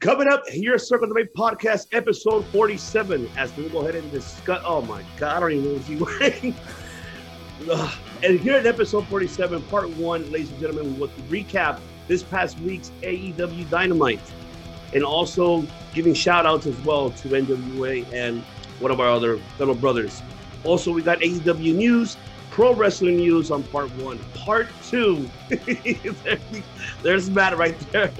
Coming up here, Circle the Debate Podcast, episode 47. As we go ahead and discuss, oh my God, I don't even know what he's wearing. and here at episode 47, part one, ladies and gentlemen, we will recap this past week's AEW Dynamite and also giving shout outs as well to NWA and one of our other fellow brothers. Also, we got AEW news, pro wrestling news on part one. Part two, there's Matt right there.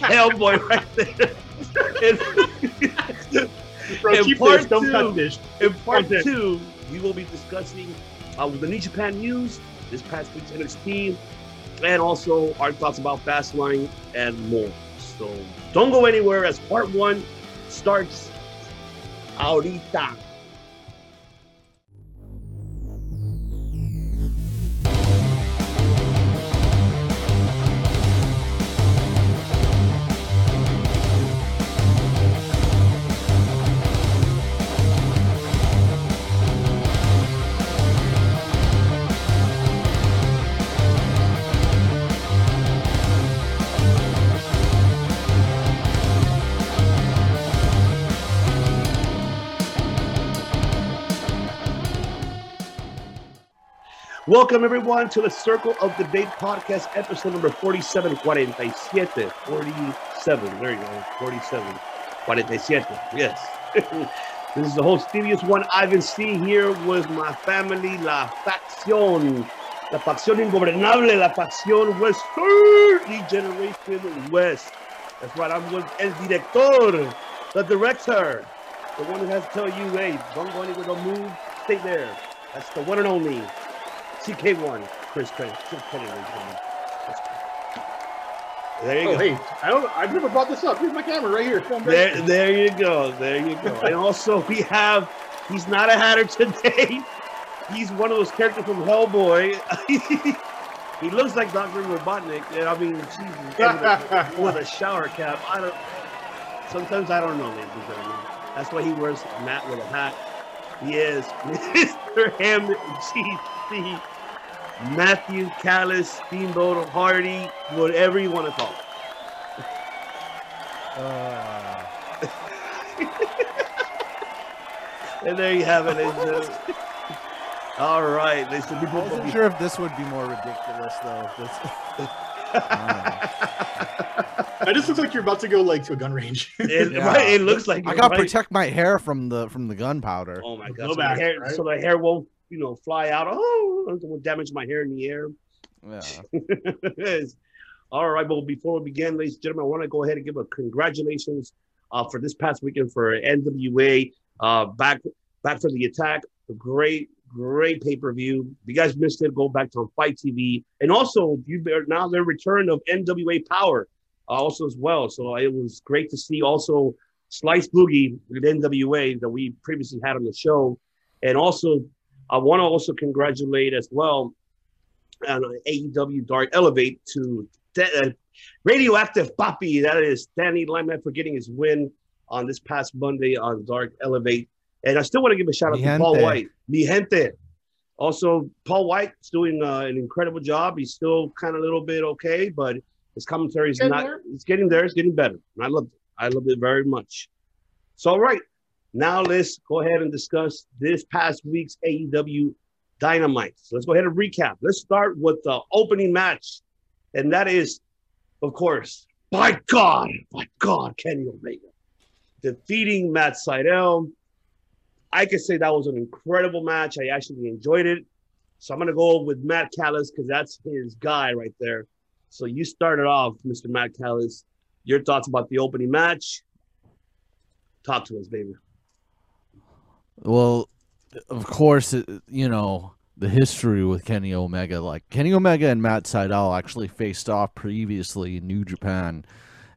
Hellboy right there. Bro, In part this, don't two- cut this. In part two, we will be discussing uh, the New Japan news, this past week's NXT, and also our thoughts about Fastlane and more. So don't go anywhere as part one starts ahorita. Welcome everyone to the Circle of Debate podcast, episode number 47, 47, 47. There you go, 47, 47. Yes. this is the host, Stevie's one, Ivan C. Here with my family, La Facción, La Facción Ingobernable, La Facción West, the Generation West. That's right, I'm with El Director, the director, the one who has to tell you, hey, don't go anywhere, don't move, stay there. That's the one and only CK1, Chris Craig. Chris Craig, ladies and. There you Oh, go. hey, I don't. I've never brought this up. Here's my camera right here. Film There, here. there you go. There you go. and also, we have, he's not a hatter today. He's one of those characters from Hellboy. he looks like Dr. Robotnik. And I mean, Jesus, with a shower cap. I don't, sometimes I don't know, ladies and gentlemen. That's why he wears a mat with a hat. He is Mr. Hammond GC. Matthew Callis, Steamboat Hardy, whatever you want to call it. Uh, And there you have it. ladies and gentlemen. All right, ladies and I wasn't sure if this would be more ridiculous though. This, It just looks like you're about to go like to a gun range. It, Yeah. right, it looks like I gotta right. protect my hair from the from the gunpowder. Oh my god! So, back, the hair, right? so the hair won't, you know, fly out. Oh, it won't damage my hair in the air. Yeah. All right, Well, before we begin, ladies and gentlemen, I want to go ahead and give a congratulations uh, for this past weekend for NWA uh, back back for the attack. A great, great pay per view. If you guys missed it, go back to FITE TV, and also you now the return of NWA Power uh, also as well. So it was great to see also Slice Boogie with NWA that we previously had on the show, and also I want to also congratulate as well on AEW Dark Elevate to uh, Radioactive Papi. That is Danny Limelight for getting his win on this past Monday on Dark Elevate. And I still want to give a shout out Mi to Paul. White. Mi gente. Also, Paul White's doing uh, an incredible job. He's still kind of a little bit okay, but his commentary is Getting not. there. It's getting there. It's getting better. And I loved it. I loved it very much. So, all right. Now let's go ahead and discuss this past week's AEW Dynamite. So let's go ahead and recap. Let's start with the opening match, and that is, of course, by God, by God, Kenny Omega defeating Matt Sydal. I could say that was an incredible match. I actually enjoyed it. So I'm gonna go with Matt Callis because that's his guy right there. So you started off, Mr. Matt Callis. Your thoughts about the opening match? Talk to us, baby. Well, of course, you know the history with Kenny Omega. Like Kenny Omega and Matt Sydal actually faced off previously in New Japan,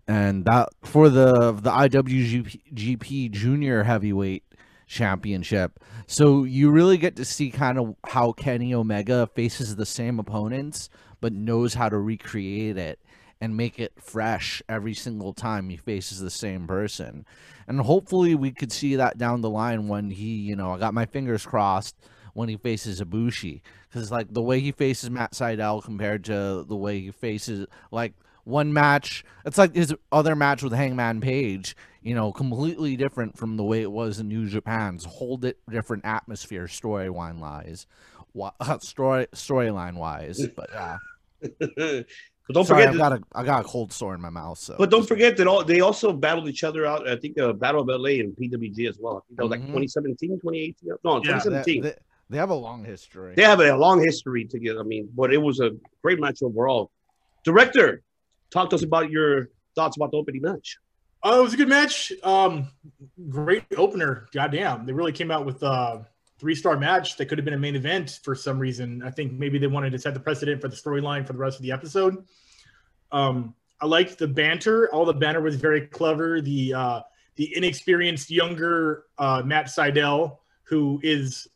and that for the the IWGP Junior Heavyweight Championship. So you really get to see kind of how Kenny Omega faces the same opponents, but knows how to recreate it and make it fresh every single time he faces the same person. And hopefully we could see that down the line when he, you know, I got my fingers crossed when he faces Ibushi. Because, like, the way he faces Matt Sydal compared to the way he faces, like, one match. It's like his other match with Hangman Page. You know, completely different from the way it was in New Japan's whole di- different atmosphere, storyline wise, story storyline wise. But yeah. Uh, But don't Sorry, forget, I got a I got a cold sore in my mouth. So, but don't forget that all they also battled each other out. I think uh, Battle of LA and PWG as well. I think that was like Mhm. 2017, 2018. No, Yeah, they, 2017. they, they have a long history. They have a long history together. I mean, but it was a great match overall. Director, talk to us about your thoughts about the opening match. Oh, it was a good match. Um, great opener. Goddamn, they really came out with a three-star match that could have been a main event for some reason. I think maybe they wanted to set the precedent for the storyline for the rest of the episode. Um, I liked the banter. All the banter was very clever. The uh, the inexperienced younger uh, Matt Sydal, who is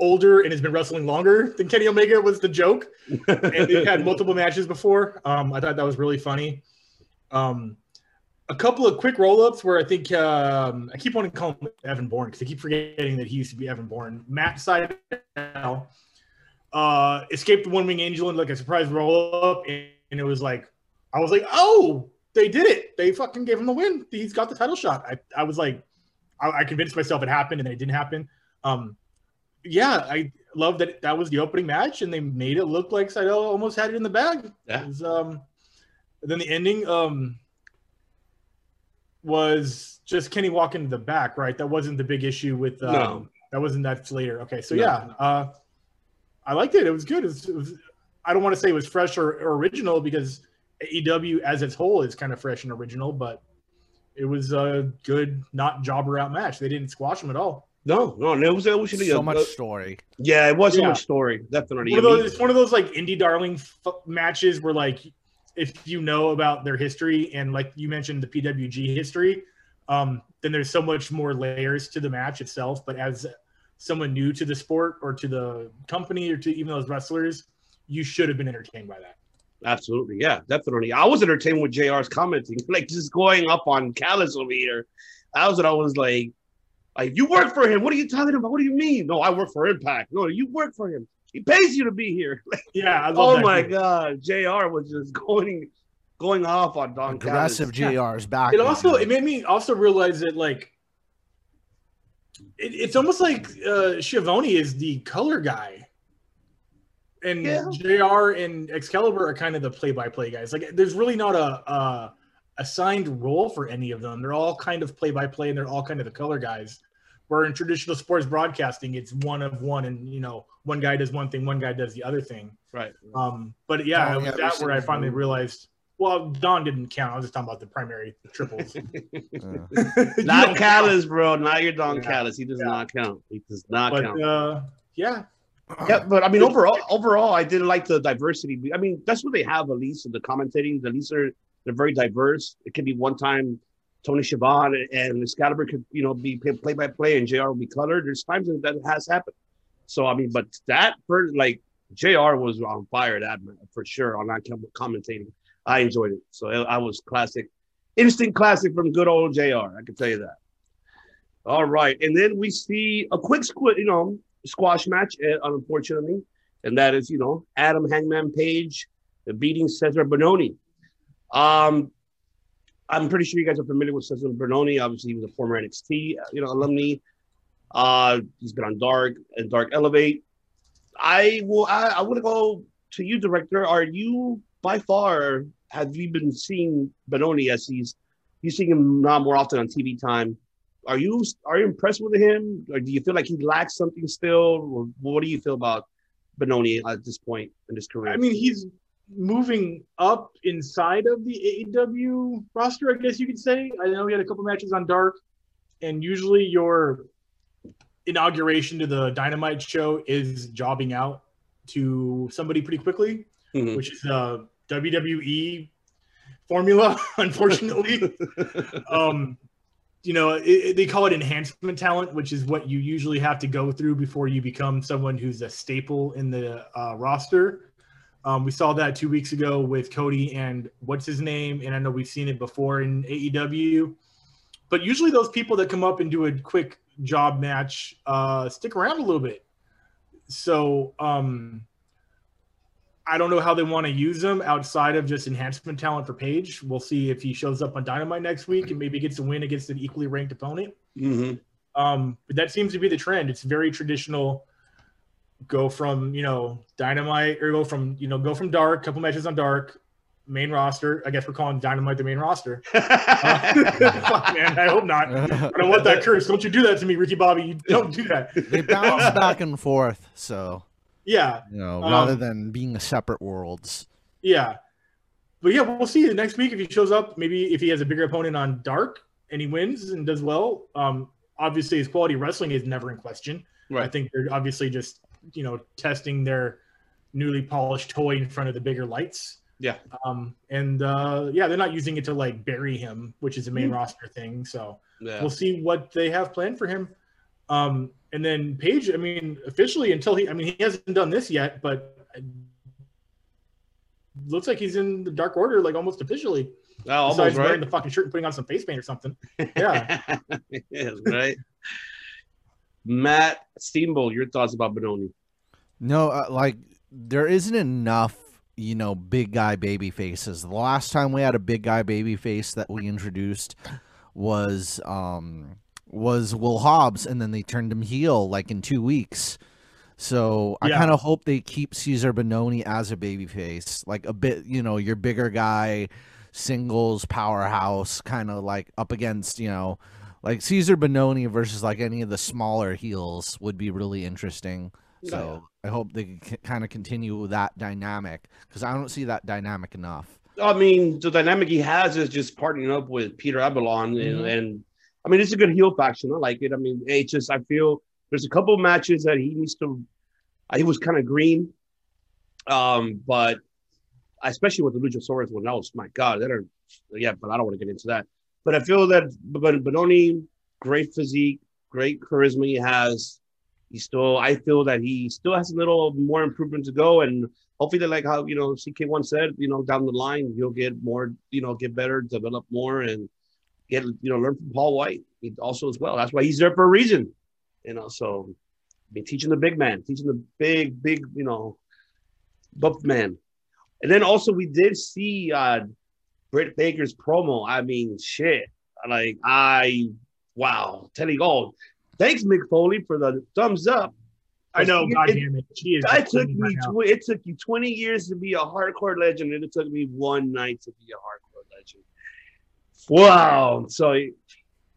older and has been wrestling longer than Kenny Omega, was the joke. and they've had multiple matches before. Um, I thought that was really funny. Um, a couple of quick roll-ups where I think um, I keep wanting to call him Evan Bourne because I keep forgetting that he used to be Evan Bourne. Matt Sydal uh, escaped the One Wing Angel in like a surprise roll-up, and, and it was like I was like, oh, they did it! They fucking gave him the win. He's got the title shot. I, I was like, I, I convinced myself it happened, and it didn't happen. Um, yeah, I love that that was the opening match, and they made it look like Sydal almost had it in the bag. Yeah. Was, um, then the ending um, was just Kenny walking to the back, right? That wasn't the big issue with. Um, No. That wasn't that later. Okay, so No. yeah, uh, I liked it. It was good. It was, it was, I don't want to say it was fresh or, or original because AEW as its whole is kind of fresh and original, but it was a good, not jobber out match. They didn't squash them at all. No, no, and it was, it was so a- much uh, story. yeah, it was so much story, definitely. One of I mean, those, it's one of those like indie darling f- matches where like if you know about their history and like you mentioned the PWG history, um, then there's so much more layers to the match itself. But as someone new to the sport or to the company or to even those wrestlers, you should have been entertained by that. Absolutely, yeah, definitely. I was entertained with JR's commenting, like just going up on Callis over here. That was what I was like. Like you work for him. What are you talking about? What do you mean? No, I work for Impact. No, you work for him. He pays you to be here. Yeah, I love oh that my group. god, Jr. was just going going off on Don Callis. Aggressive JR's back. It also it made me also realize that like it, it's almost like uh Schiavone is the color guy. And Yeah. JR and Excalibur are kind of the play-by-play guys. Like, there's really not a, a assigned role for any of them. They're all kind of play-by-play, and they're all kind of the color guys. Where in traditional sports broadcasting, it's one of one, and you know, one guy does one thing, one guy does the other thing. Right. Um, but yeah, Oh, it was yeah, that where I finally them. realized. Well, Don didn't count. I was just talking about the primary triples. Uh, Not don't Callis, bro. Not your Don Yeah. Callis. He does Yeah. not count. He does not but count. uh, yeah, Yeah, but I mean, overall, overall, I did like the diversity. I mean, that's what they have at least in the commentating. At least they're they're very diverse. It could be one time Tony Schiavone and Excalibur could you know be play by play, and Jr. will be colored. There's times that that has happened. So I mean, but that for like Jr. was on fire that for sure on that com- commentating. I enjoyed it. So I I was classic, instant classic from good old Jr. I can tell you that. All right, and then we see a quick squid, you know, squash match, uh, unfortunately, and that is you know Adam Hangman Page beating Cezar Bononi. Um, I'm pretty sure you guys are familiar with Cezar Bononi. Obviously, he was a former NXT uh, you know alumni. Uh, he's been on Dark and Dark Elevate. I will. I, I want to go to you, director. Are you by far have you been seeing Bononi as he's you seeing him now more often on TV time? Are you are you impressed with him, or do you feel like he lacks something still? Or what do you feel about Bononi at this point in his career? I mean, he's moving up inside of the AEW roster, I guess you could say. I know he had a couple matches on Dark, and usually your inauguration to the Dynamite show is jobbing out to somebody pretty quickly, Mhm. which is a WWE formula, unfortunately. um, you know, it, they call it enhancement talent, which is what you usually have to go through before you become someone who's a staple in the uh, roster. Um, we saw that two weeks ago with Cody and what's his name, and I know we've seen it before in AEW. But usually, those people that come up and do a quick job match uh, stick around a little bit. So um, I don't know how they want to use him outside of just enhancement talent for Page. We'll see if he shows up on Dynamite next week and maybe gets a win against an equally ranked opponent. hmm Um, but that seems to be the trend. It's very traditional. Go from you know Dynamite or go from you know go from Dark, couple matches on Dark, main roster. I guess we're calling Dynamite the main roster. Uh, fuck, man, I hope not. I don't want that curse. Don't you do that to me, Ricky Bobby. You don't do that. they bounce back and forth, so Yeah, you know, Um, rather than being separate worlds. yeah. But yeah, we'll see next week if he shows up. Maybe if he has a bigger opponent on Dark and he wins and does well. Um, obviously his quality wrestling is never in question. Right. I think they're obviously just you know testing their newly polished toy in front of the bigger lights. Yeah. Um, and uh, yeah, they're not using it to like bury him, which is a main Mhm. roster thing. So Yeah. we'll see what they have planned for him. Um, and then Page, I mean, officially until he, I mean, he hasn't done this yet, but looks like he's in the Dark Order, like almost officially. Oh, almost Besides right. wearing the fucking shirt and putting on some face paint or something. Yeah. yes, right. Matt Steamboat, your thoughts about Bononi? No, uh, like there isn't enough, you know, big guy baby faces. The last time we had a big guy baby face that we introduced was um was Will Hobbs, and then they turned him heel like in two weeks. So I Yeah. kind of hope they keep Cezar Bononi as a baby face, like a bit, you know, your bigger guy, singles powerhouse, kind of like up against, you know, like Cezar Bononi versus like any of the smaller heels would be really interesting. Yeah. So I hope they kind of continue that dynamic because I don't see that dynamic enough. I mean, the dynamic he has is just partnering up with Peter Avalon, and, Mhm. and I mean, it's a good heel faction. I like it. I mean, it's just I feel there's a couple matches that he needs to. He was kind of green, um, but especially with the Luchasaurus one, that was my God. That are yeah, but I don't want to get into that. But I feel that Bononi, great physique, great charisma he has. He still, I feel that he still has a little more improvement to go, and hopefully, like how you know CK1 said, you know, down the line he'll get more, you know, get better, develop more, and get you know learn from Paul White he also as well. That's why he's there for a reason, you know. So, I mean, teaching the big man, teaching the big, big, you know, buff man, and then also we did see uh Britt Baker's promo. I mean, shit, like I, wow, Teddy Gold. Thanks, Mick Foley, for the thumbs up. I know, It- God it- damn it. She is That took me. right. Tw- it took you twenty years to be a hardcore legend, and it took me one night to be a hardcore. Wow! So,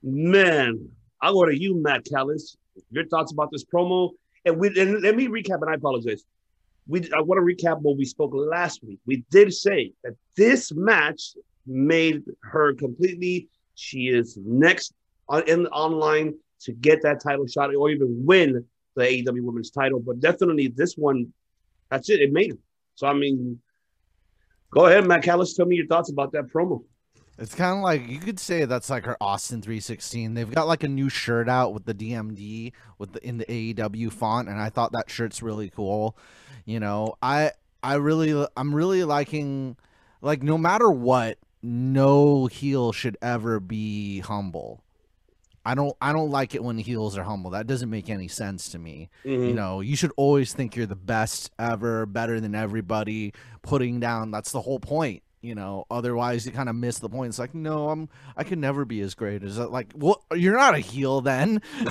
man, I'll go to you, Matt Callis. Your thoughts about this promo, and we and let me recap. And I apologize. We I want to recap what we spoke last week. We did say that this match made her completely. She is next on in online to get that title shot or even win the AEW Women's title, but definitely this one, that's it. It made it. So I mean, go ahead, Matt Callis. Tell me your thoughts about that promo. It's kind of like you could say that's like her Austin 316. They've got like a new shirt out with the DMD with the in the AEW font, and I thought that shirt's really cool. You know, I I really I'm really liking like no matter what, no heel should ever be humble. I don't I don't like it when heels are humble. That doesn't make any sense to me. Mm-hmm. You know, you should always think you're the best ever, better than everybody, putting down that's the whole point. You know, otherwise you kind of miss the point. It's like, no, I'm I can never be as great as that. Like, well, you're not a heel then.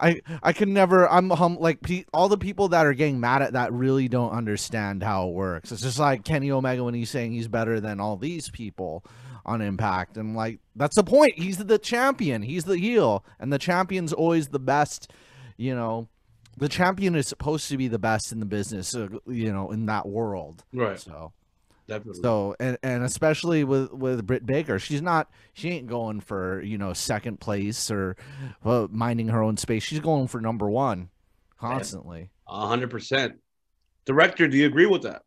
I I can never. I'm hum like pe- all the people that are getting mad at that really don't understand how it works. It's just like Kenny Omega when he's saying he's better than all these people on Impact, and like that's the point. He's the champion. He's the heel, and the champion's always the best. You know, the champion is supposed to be the best in the business. Uh, you know, in that world. right. So. Definitely. So and and especially with with Britt Baker, she's not she ain't going for you know second place or uh, minding her own space. She's going for number one constantly. A hundred percent. Director, do you agree with that?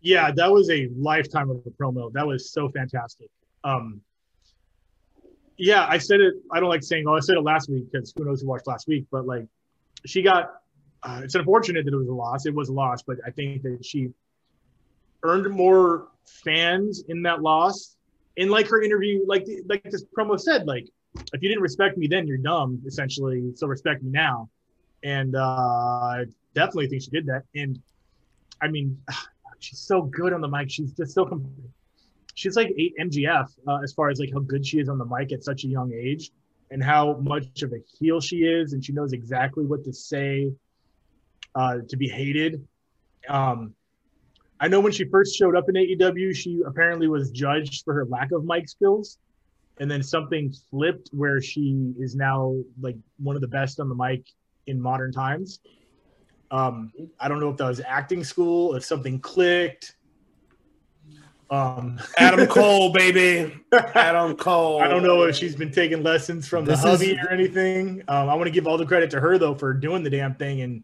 Yeah, that was a lifetime of a promo. That was so fantastic. Um, yeah, I said it. I don't like saying, "Oh, I said it last week" because who knows who watched last week. But like, she got. Uh, it's unfortunate that it was a loss. It was a loss, but I think that she earned more fans in that loss. And like her interview, like like this promo said, like if you didn't respect me then, you're dumb. Essentially, so respect me now. And uh, I definitely think she did that. And I mean, she's so good on the mic. She's just so. Com- she's like eight MJF uh, as far as like how good she is on the mic at such a young age, and how much of a heel she is, and she knows exactly what to say uh, to be hated. Um, I know when she first showed up in AEW, she apparently was judged for her lack of mic skills. And then something flipped where she is now like one of the best on the mic in modern times. Um, I don't know if that was acting school, if something clicked. Um, Adam Cole, baby. Adam Cole. I don't know if she's been taking lessons from This the hubby is- or anything. Um, I want to give all the credit to her though for doing the damn thing and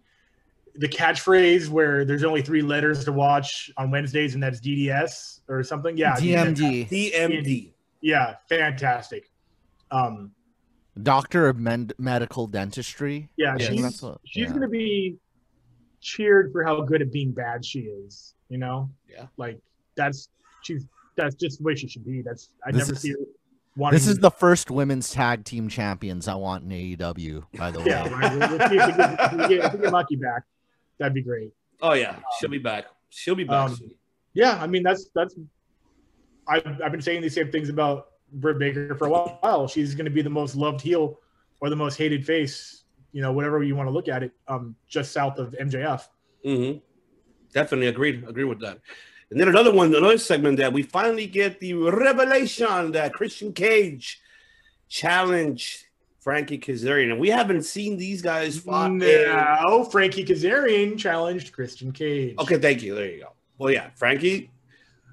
the catchphrase where there's only three letters to watch on Wednesdays and that's DDS or something. Yeah, DMD, DMD. Yeah, fantastic. Um, Doctor of Men- Medical Dentistry. yeah, Yes. she's what- she's yeah. gonna be cheered for how good at being bad she is. You know, Yeah. like that's she's that's just the way she should be. That's I This never is- see her wanting. This is the first women's tag team champions I want in AEW. By the way, yeah. Right? We'll, we'll see if we get, if we get, if we get Lucky back, that'd be great. Oh yeah, she'll be back. She'll be back. Um. Yeah, I mean that's that's. I've I've been saying these same things about Britt Baker for a while. She's going to be the most loved heel or the most hated face. You know, whatever you want to look at it. Um, just south of MJF. Mm-hmm. Definitely agreed. Agree with that. And then another one, another segment that we finally get the revelation that Christian Cage challenged Frankie Kazarian, and we haven't seen these guys fight. in- Frankie Kazarian challenged Christian Cage. Okay, thank you. There you go. Well, yeah, Frankie.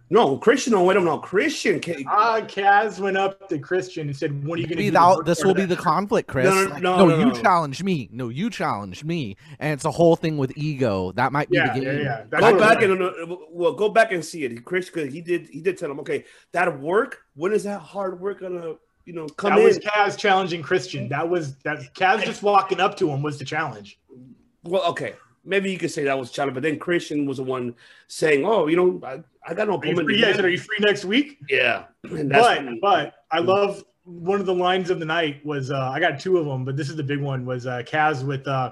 No, Christian. No, wait, no, Christian Cage. Ah, Kaz went up to Christian and said, "What are you going to Maybe do?" that, this will be the conflict, Chris. No, no, Like, no, no, no, you no. challenged me. No, you challenged me, and it's a whole thing with ego. That might be Yeah, the yeah, game. yeah. That's Go what back it and uh, well, go back and see it. Chris, cause he did, he did tell him, okay, that work. When is that hard work gonna, you know, come that in? was Kaz challenging Christian. That was that Kaz just walking up to him was the challenge. Well, okay, maybe you could say that was challenge, but then Christian was the one saying, "Oh, you know, I, I got no Are you free, yeah, I said, do." are you free next week? Yeah, but when- but I love one of the lines of the night was uh, I got two of them, but this is the big one was uh, Kaz with uh,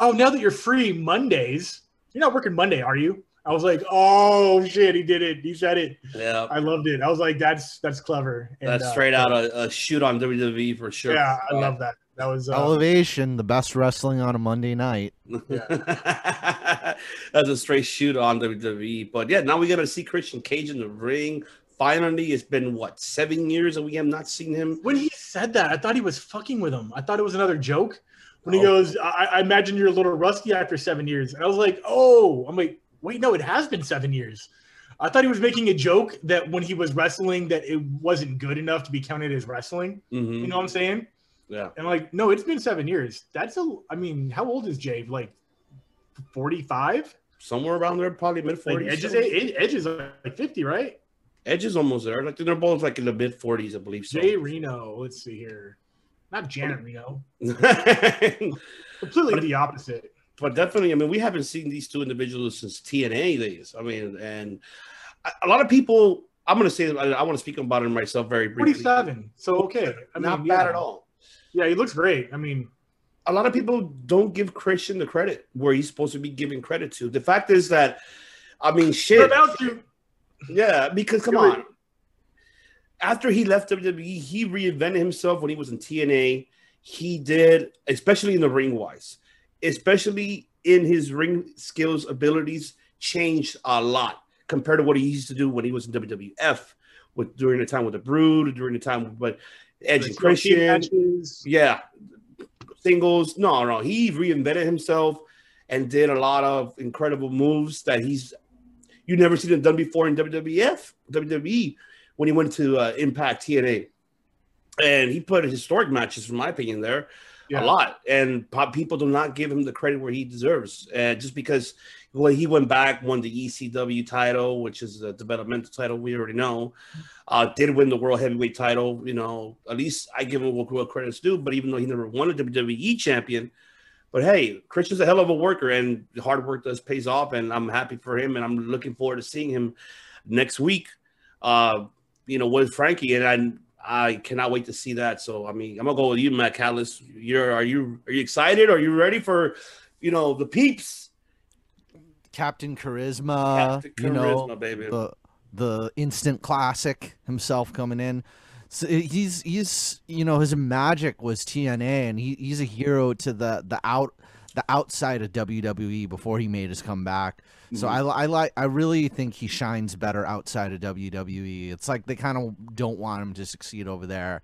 oh now that you're free Mondays, you're not working Monday, are you? I was like, oh shit, he did it. He said it. yeah, I loved it. I was like, that's that's clever. And, that's uh, straight out a, a shoot on WWE for sure. Yeah, I love that. That was uh, Elevation, the best wrestling on a Monday night. that's a straight shoot on WWE. But yeah, now we got to see Christian Cage in the ring. Finally, it's been what seven years and we have not seen him. when he said that, I thought he was fucking with him. I thought it was another joke. When he Oh. goes, I, I imagine you're a little rusty after seven years. And I was like, oh, I'm like, wait, no, it has been seven years. I thought he was making a joke that when he was wrestling, that it wasn't good enough to be counted as wrestling. Mhm. You know what I'm saying? Yeah, And like, no, it's been seven years. That's a, I mean, how old is Jay? Like 45? somewhere around there, probably mid Like forties. Edge is, Edge is like 50, right? Edge is almost there. Like they're both like in the mid forties, I believe. So. Jay Reno. Let's see here. Not Janet Reno. but Completely the opposite. Definitely, I mean, we haven't seen these two individuals since TNA days. I mean, and a- lot of people. I'm going to say I, I want to speak about it myself very briefly. 47. So okay. I mean, Not yeah. bad at all. Yeah, he looks great. I mean, A lot of people don't give Christian the credit where he's supposed to be giving credit to. The fact is that, I mean, shit. about to. Yeah, because come on. After he left WWE, he reinvented himself when he was in TNA. He did, especially in the ring wise, especially in his ring skills, abilities, changed a lot compared to what he used to do when he was in WWF, with during the time with the Brood, during the time with Edge and Christian. Yeah, singles. No, no, he reinvented himself and did a lot of incredible moves that he's you never seen him done before in WWF, WWE when he went to uh, Impact TNA, and he put historic matches, in my opinion, there Yeah. a lot, and people do not give him the credit where he deserves, uh, just because. Well, he went back, won the ECW title, which is a developmental title we already know. Uh, did win the world heavyweight title. You know, at least I give him what, what credit's due. But even though he never won a WWE champion, but hey, Christian's a hell of a worker, and hard work does pays off. And I'm happy for him, and I'm looking forward to seeing him next week. Uh, you know, with Frankie, and I I cannot wait to see that. So I mean, I'm gonna go with you, Matt Callis. You're are you are you excited? Are you ready for you know the peeps? Captain Charisma, Captain you know, baby. the the instant classic himself coming in. So eh, he's he's you know his magic was TNA and he, he's a hero to the the out the outside of WWE before he made his comeback. So I, I like I really think he shines better outside of WWE. It's like they kind of don't want him to succeed over there.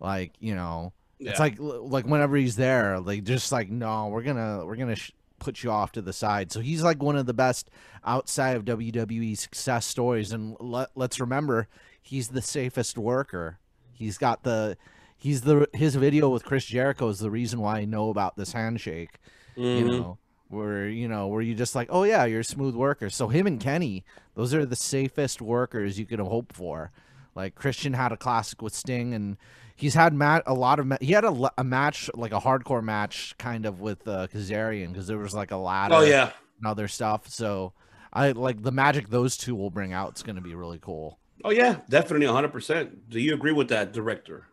Like, you know, it's like like whenever he's there, they just like no, we're gonna we're gonna sh- put you off to the side. So he's like one of the best outside of WWE success stories. And let, let's remember, he's the safest worker. He's got the he's the his video with Chris Jericho is the reason why I know about this handshake. You Mhm. know, where you know where you just like, oh yeah, you're a smooth worker. So him and Kenny, those are the safest workers you could hope for. Like Christian had a classic with Sting, and he's had mat a lot of ma- he had a, a match like a hardcore match kind of with uh, Kazarian because there was like a ladder Oh yeah. and other stuff. So I like the magic those two will bring out. It's going to be really cool. Oh yeah, definitely 100%. Do you agree with that, director?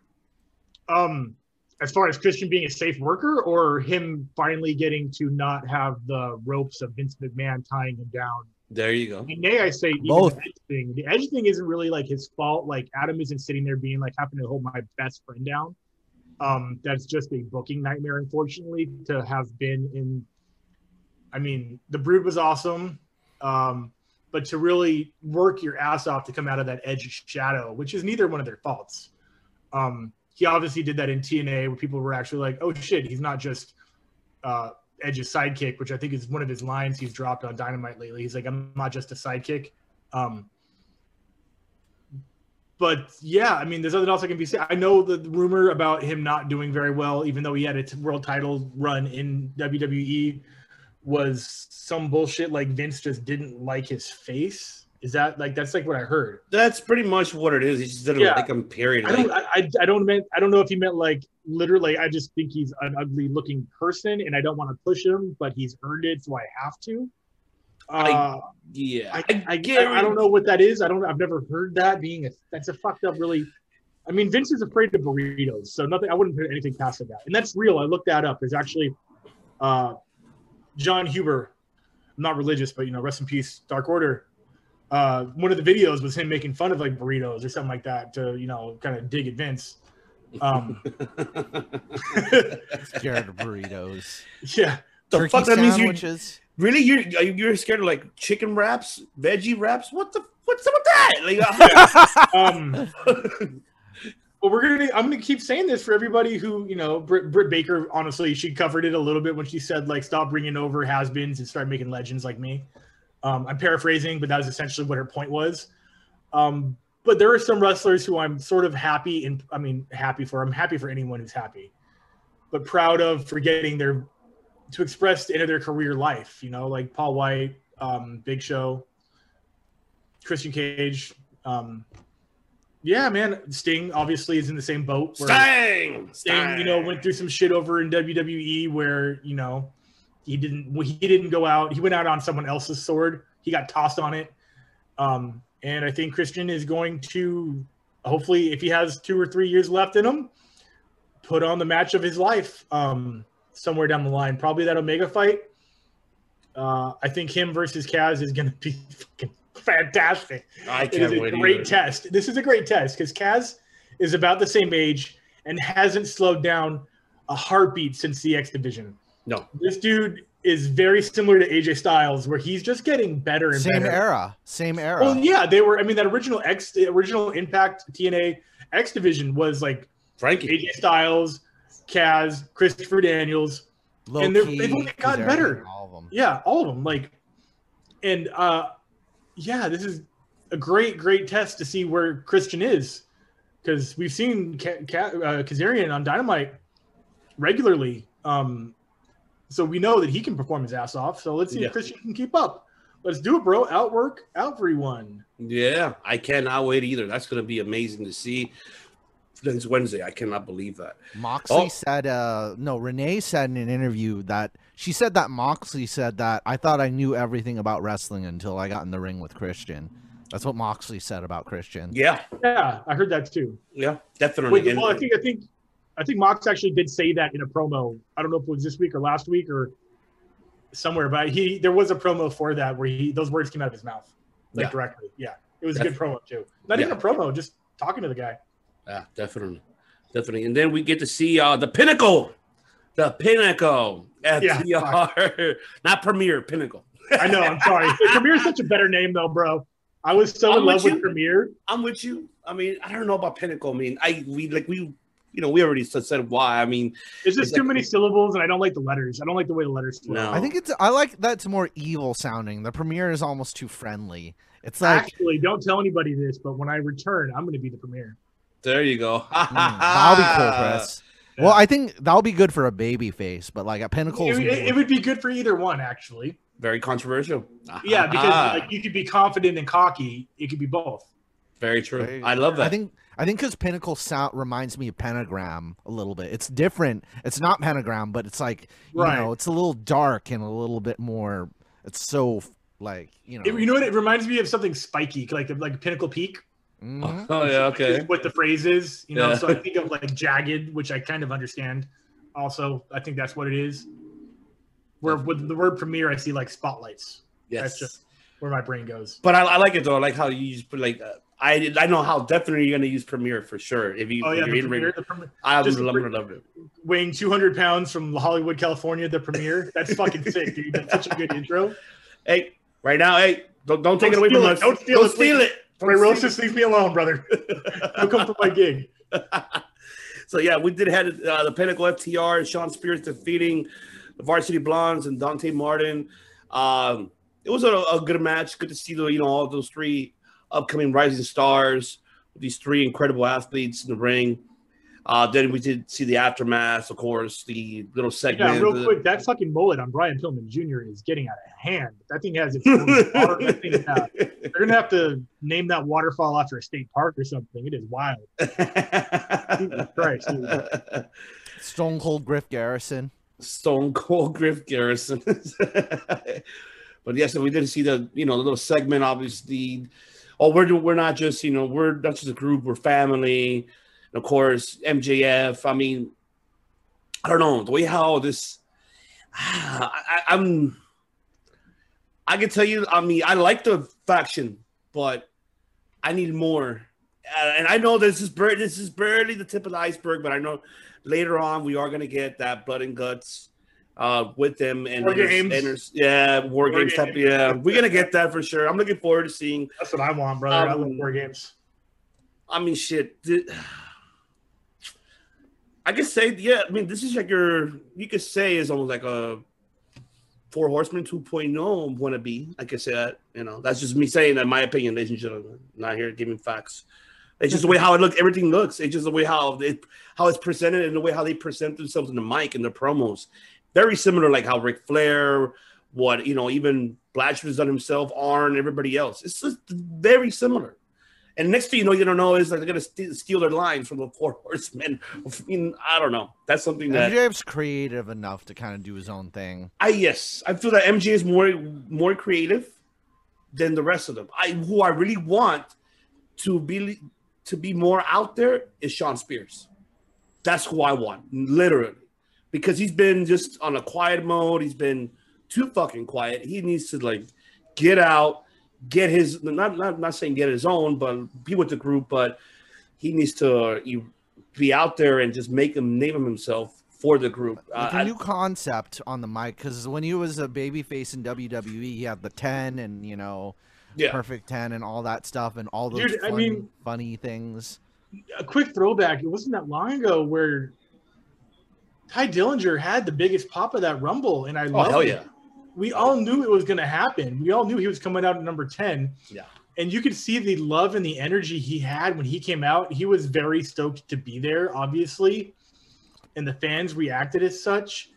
Um, as far as Christian being a safe worker, or him finally getting to not have the ropes of Vince McMahon tying him down. There you go. And nay, I say even Both. the edge thing. The edge thing isn't really like his fault. Like Adam isn't sitting there being like having to hold my best friend down. Um, that's just a booking nightmare, unfortunately, to have been in. I mean, the Brood was awesome, um, but to really work your ass off to come out of that edge shadow, which is neither one of their faults. Um, he obviously did that in TNA, where people were actually like, "Oh shit, he's not just uh, Edge's sidekick," which I think is one of his lines he's dropped on Dynamite lately. He's like, "I'm not just a sidekick." Um, but yeah, I mean, there's nothing else I can be said. I know the, the rumor about him not doing very well, even though he had a world title run in WWE, was some bullshit. Like Vince just didn't like his face. Is that like that's like what I heard? That's pretty much what it is. He just didn't Yeah. like him, period. I don't. I, I, I don't meant. I don't know if he meant like literally. I just think he's an ugly looking person, and I don't want to push him, but he's earned it, so I have to. I- Uh, yeah. I, I, I, I don't know what that is. I don't. I've never heard that being a. That's a fucked up. Really. I mean, Vince is afraid of burritos, so nothing. I wouldn't put anything past that, and that's real. I looked that up. There's actually, uh, Jon Huber. I'm not religious, but you know, rest in peace, Dark Order. Uh, one of the videos was him making fun of like burritos or something like that to you know kind of dig at Vince. Um, Scared of burritos. yeah, the Turkey fuck that means you really you're you- you're scared of like chicken wraps, veggie wraps? What the what's up with that? Like, um, well, we're gonna. I'm gonna keep saying this for everybody who you know. Britt, Britt Baker, honestly, she covered it a little bit when she said like, "Stop bringing over has-beens and start making legends like me." Um, I'm paraphrasing, but that was essentially what her point was. Um, but there are some wrestlers who I'm sort of happy and I mean happy for. I'm happy for anyone who's happy, but proud of for getting their to express the end of their career life. You know, like Paul White, um, Big Show, Christian Cage. Um, yeah, man. Sting obviously is in the same boat. where- Stang, Sting, you know, went through some shit over in WWE where you know he didn't he didn't go out. He went out on someone else's sword. He got tossed on it. Um, and I think Christian is going to hopefully, if he has two or three years left in him, put on the match of his life um, somewhere down the line. Probably that Omega fight. Uh, I think him versus Kaz is going to be fucking fantastic. I can't a wait. great either. test. This is a great test because Kaz is about the same age and hasn't slowed down a heartbeat since the X Division. No, This dude is very similar to AJ Styles, where he's just getting better and better. Same better. era. Same era. Well, yeah, they were. I mean, that original X, the original Impact TNA X Division was like Frankie. AJ Styles, Kaz, Christopher Daniels. Low and they're- key, they've only gotten Kazarian, better. All of them. Yeah, all of them. Like, and uh, yeah, this is a great, great test to see where Christian is, because we've seen Ka- Ka- uh, Kazarian on Dynamite regularly. Um, so we know that he can perform his ass off. So let's see Yeah. if Christian can keep up. Let's do it, bro. Outwork everyone. Yeah, I cannot wait either. That's going to be amazing to see. It's Wednesday. I cannot believe that. Moxley Oh. said, uh, no, Renee said in an interview that she said that Moxley said that I thought I knew everything about wrestling until I got in the ring with Christian. That's what Moxley said about Christian. Yeah, Yeah, I heard that too. yeah, definitely. Wait, well, I think I think I think Mox actually did say that in a promo. I don't know if it was this week or last week or somewhere, but he there was a promo for that where he those words came out of his mouth like Yeah. directly. Yeah, it was a good promo too. Not even a promo, just talking to the guy. Yeah, definitely, definitely. And then we get to see uh the pinnacle, the pinnacle, at FTR, not premiere pinnacle. I know. I'm sorry. premiere is such a better name though, bro. I was so I'm in love with with you. Premier. I'm with you. I mean, I don't know about pinnacle. I mean, I we like we, you know, we already said, said why. I mean, It's just It's too like- many syllables, and I don't like the letters. I don't like the way the letters flow. No. I think it's I like that's more evil sounding. The premiere is almost too friendly. It's like Actually, don't tell anybody this, but when I return, I'm going to be the premiere. there you go. mm, that'll be cool, Chris. Well, I think that'll be good for a baby face, but like at Pinnacle, It, it- it would be good for either one, actually. Very controversial. Yeah, because Ah, like you could be confident and cocky. It could be both. very true. I love that. I think I think because Pinnacle sound reminds me of Pentagram a little bit. It's different. It's not Pentagram, but it's like you Right. know, it's a little dark and a little bit more. It's so like you know. It- you know what? It reminds me of something spiky, like like Pinnacle Peak. mhm. oh yeah, okay. what the phrase is. You know, Yeah. so I think of like jagged, which I kind of understand. Also, I think that's what it is. Where with the word premiere, I see like spotlights. Yes. That's just where my brain goes. But I, I like it though. I like how you just put like uh, I I know how definitely you're gonna use Premiere for sure. If you Oh yeah, the premiere, the premiere, I just love. Love it. weighing 200 pounds from Hollywood, California. The premiere. That's fucking sick, dude. That's such a good intro. Hey, right now, hey, don't don't take Don't it away from it. us. Don't steal don't it, steal it. Don't steal Rose, just leave me alone, brother. Don't come to my gig. so yeah, we did had uh, the Pinnacle FTR and Shawn Spears defeating the Varsity Blondes and Dante Martin. Um, it was a, a good match. Good to see the you know all those three upcoming rising stars, with these three incredible athletes in the ring. Uh, then we did see the aftermath, of course, the little segment. Yeah, real the- quick, that fucking mullet on Brian Pillman Jr. is getting out of hand. That thing has its own water. That thing, they're gonna have to name that waterfall after a state park or something. It is wild. Jesus Christ, dude. Stone Cold Griff Garrison. Stone Cold Griff Garrison. but yes, we did see the you know the little segment. Obviously, oh, we're we're not just you know we're not just a group. We're family. And of course, MJF. I mean, I don't know the way how this. I, I, I'm. I can tell you. I mean, I like the faction, but I need more. Uh, and I know this is this is barely the tip of the iceberg, but I know later on we are gonna get that blood and guts uh with them and War games. and yeah war, War games type games. yeah. We're gonna get that for sure. I'm looking forward to seeing That's what I want, brother. I love Um, war games. i mean shit th- i could say yeah i mean this is like your you could say is almost like a four horsemen 2.0 wanna be i could say that you know. That's just me saying that my opinion. Ladies and gentlemen not here giving facts. It's just the way how it looks everything looks. It's just the way how it how it's presented and the way how they present themselves in the mic and the promos very similar like how Ric Flair what you know even Blanchard has done himself Arn everybody else it's just very similar and next thing you know you don't know is like they're gonna st- steal their lines from the four horsemen I mean I don't know that's something that MJF's creative enough to kind of do his own thing. I yes, I feel that MJ is more more creative than the rest of them. I who I really want to be to be more out there is Shawn Spears. That's who I want, literally, because he's been just on a quiet mode. He's been too fucking quiet. He needs to like get out, get his not not not saying get his own, but be with the group. But he needs to uh, you be out there and just make him name him himself for the group. Like Uh, a I- new concept on the mic because when he was a babyface in WWE, he had the ten and you know yeah. perfect ten and all that stuff and all those Dude, I mean- funny things. A quick throwback. It wasn't that long ago where Tye Dillinger had the biggest pop of that Rumble, and I Oh love hell it. yeah. we all knew it was going to happen. We all knew he was coming out at number 10. Yeah. And you could see the love and the energy he had when he came out. He was very stoked to be there, obviously. And the fans reacted as such.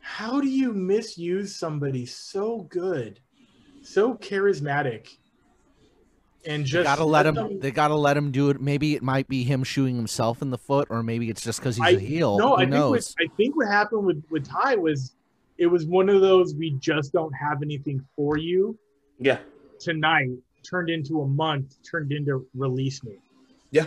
How do you misuse somebody so good, so charismatic, and They just gotta let him. them- They gotta let him do it. Maybe it might be him shooting himself in the foot, or maybe it's just because he's I- a heel. No, Who I think what. I think what happened with with Ty was it was one of those we just don't have anything for you Yeah. tonight turned into a month turned into release me. Yeah.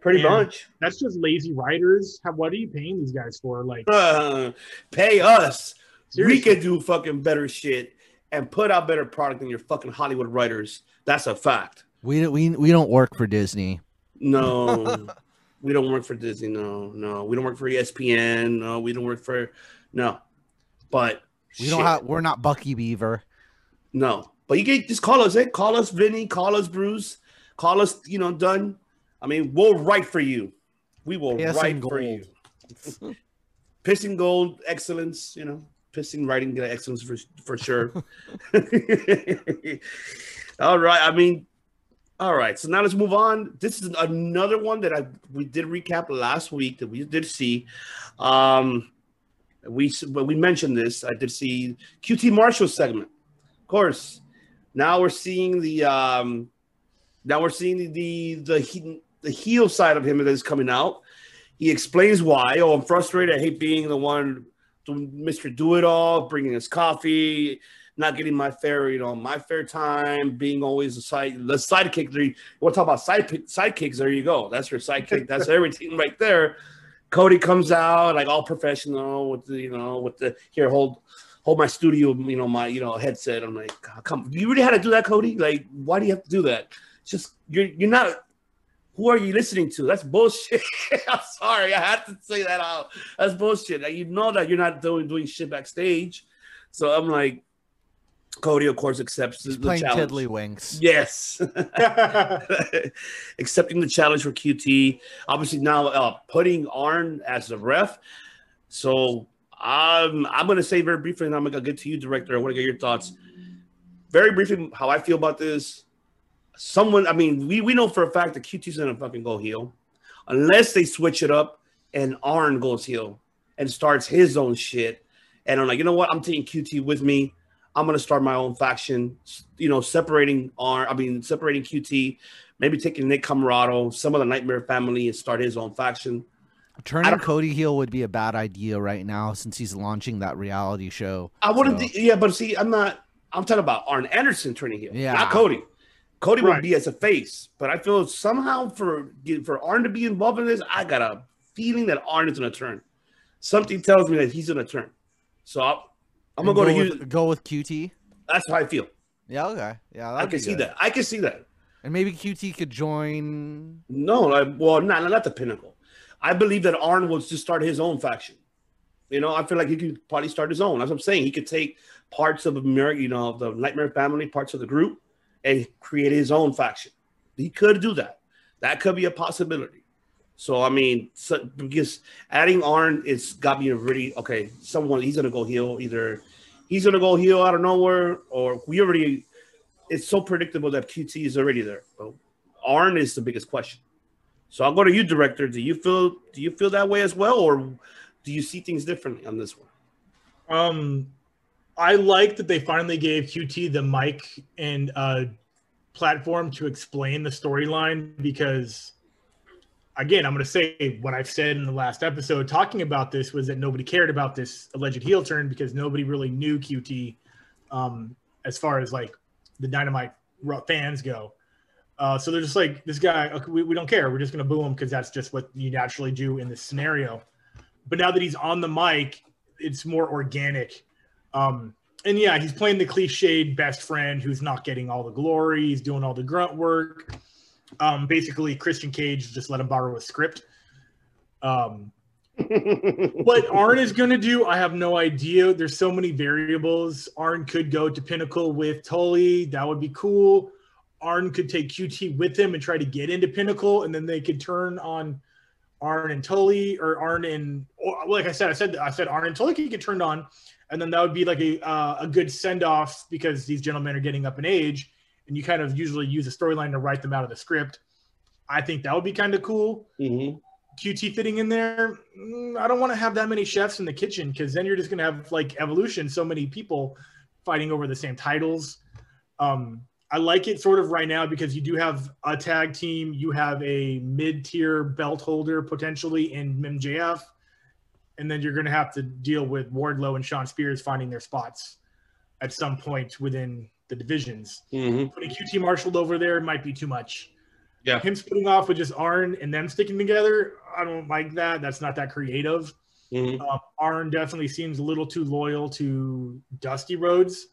Pretty Yeah. much. That's just lazy writers. How, what are you paying these guys for? Like, Uh, pay us We can do fucking better shit and put out better product than your fucking Hollywood writers. That's a fact. We don't we we don't work for Disney. No, we don't work for Disney. No, no, we don't work for ESPN. No, we don't work for no. But we shit. don't have. We're not Bucky Beaver. No, but you can just call us. Eh? Call us Vinny. Call us Bruce. Call us. You know, Dunn. I mean, we'll write for you. We will write for you. Pissing gold excellence. You know, pissing writing excellence for for sure. all right. I mean, all right. So now let's move on. This is another one that I we did recap last week that we did see. Um, we we mentioned this. I did see QT Marshall segment. Of course, now we're seeing the um, now we're seeing the the the, the heel side of him that is coming out. He explains why. Oh, I'm frustrated. I hate being the one, Mr. Do It All, bringing us coffee, not getting my fair, you know, my fair time, being always a side, the sidekick. There, you want to talk about side sidekicks? There you go. That's your sidekick. That's everything right there. Cody comes out like all professional with the, you know, with the here hold hold my studio, you know, my you know headset. I'm like, ah, come, you really had to do that, Cody? Like, why do you have to do that? It's just you're you're not. Who are you listening to? That's bullshit. I'm sorry, I had to say that out. That's bullshit. Like, you know that you're not doing doing shit backstage. So I'm like, Cody, of course, accepts He's the playing challenge. Tiddlywinks. Yes, accepting the challenge for QT. Obviously, now uh, putting Arn as the ref. So um, I'm going to say very briefly, and I'm going to get to you, director. I want to get your thoughts. Very briefly, how I feel about this. Someone, I mean, we, we know for a fact that QT's going to fucking go heel, unless they switch it up and Arn goes heel and starts his own shit. And I'm like, you know what? I'm taking QT with me. I'm gonna start my own faction. You know, separating R. I mean, separating QT. Maybe taking Nick Comoroto, some of the Nightmare family, and start his own faction. Turning Cody heel would be a bad idea right now since he's launching that reality show. I wouldn't. So. Yeah, but see, I'm not. I'm talking about Arn Anderson turning heel. Yeah, not Cody. Cody right. would be as a face, but I feel somehow for for Arn to be involved in this, I got a feeling that Arn is going to turn. Something tells me that he's going to turn. So i I'm gonna go, go, to with, go with QT. That's how I feel. Yeah. Okay. Yeah. I can see that. I can see that. And maybe QT could join. No, like, well, not not the pinnacle. I believe that Arn will just start his own faction. You know, I feel like he could probably start his own. That's what I'm saying. He could take parts of America, you know, the Nightmare Family, parts of the group, and create his own faction. He could do that. That could be a possibility. So I mean, so, because adding Arn, it's got me really okay. Someone he's gonna go heel either. He's gonna go heel out of nowhere, or we already. It's so predictable that QT is already there. But Arn is the biggest question. So I'll go to you, director. Do you feel do you feel that way as well, or do you see things differently on this one? Um, I like that they finally gave QT the mic and uh, platform to explain the storyline because again, I'm going to say what I've said in the last episode talking about this was that nobody cared about this alleged heel turn because nobody really knew QT um, as far as like the Dynamite fans go. Uh, so they're just like, this guy, okay, we, we don't care. We're just going to boo him because that's just what you naturally do in this scenario. But now that he's on the mic, it's more organic. Um, and yeah, he's playing the cliched best friend who's not getting all the glory. He's doing all the grunt work um, basically, Christian Cage just let him borrow a script. Um, what Arn is going to do, I have no idea. There's so many variables. Arn could go to Pinnacle with Tully. That would be cool. Arn could take QT with him and try to get into Pinnacle, and then they could turn on Arn and Tully, or Arn and like I said, I said I said Arn and Tully could get turned on, and then that would be like a uh, a good send off because these gentlemen are getting up in age and you kind of usually use a storyline to write them out of the script. I think that would be kind of cool. Mm-hmm. QT fitting in there. Mm, I don't want to have that many chefs in the kitchen because then you're just going to have like evolution, so many people fighting over the same titles. Um, I like it sort of right now because you do have a tag team, you have a mid tier belt holder potentially in MJF, and then you're going to have to deal with Wardlow and Shawn Spears finding their spots at some point within the divisions. Mm-hmm. Putting QT Marshall over there might be too much. Yeah. Him splitting off with just Arn and them sticking together, I don't like that. That's not that creative. Mhm. Um, Arn definitely seems a little too loyal to Dusty Rhodes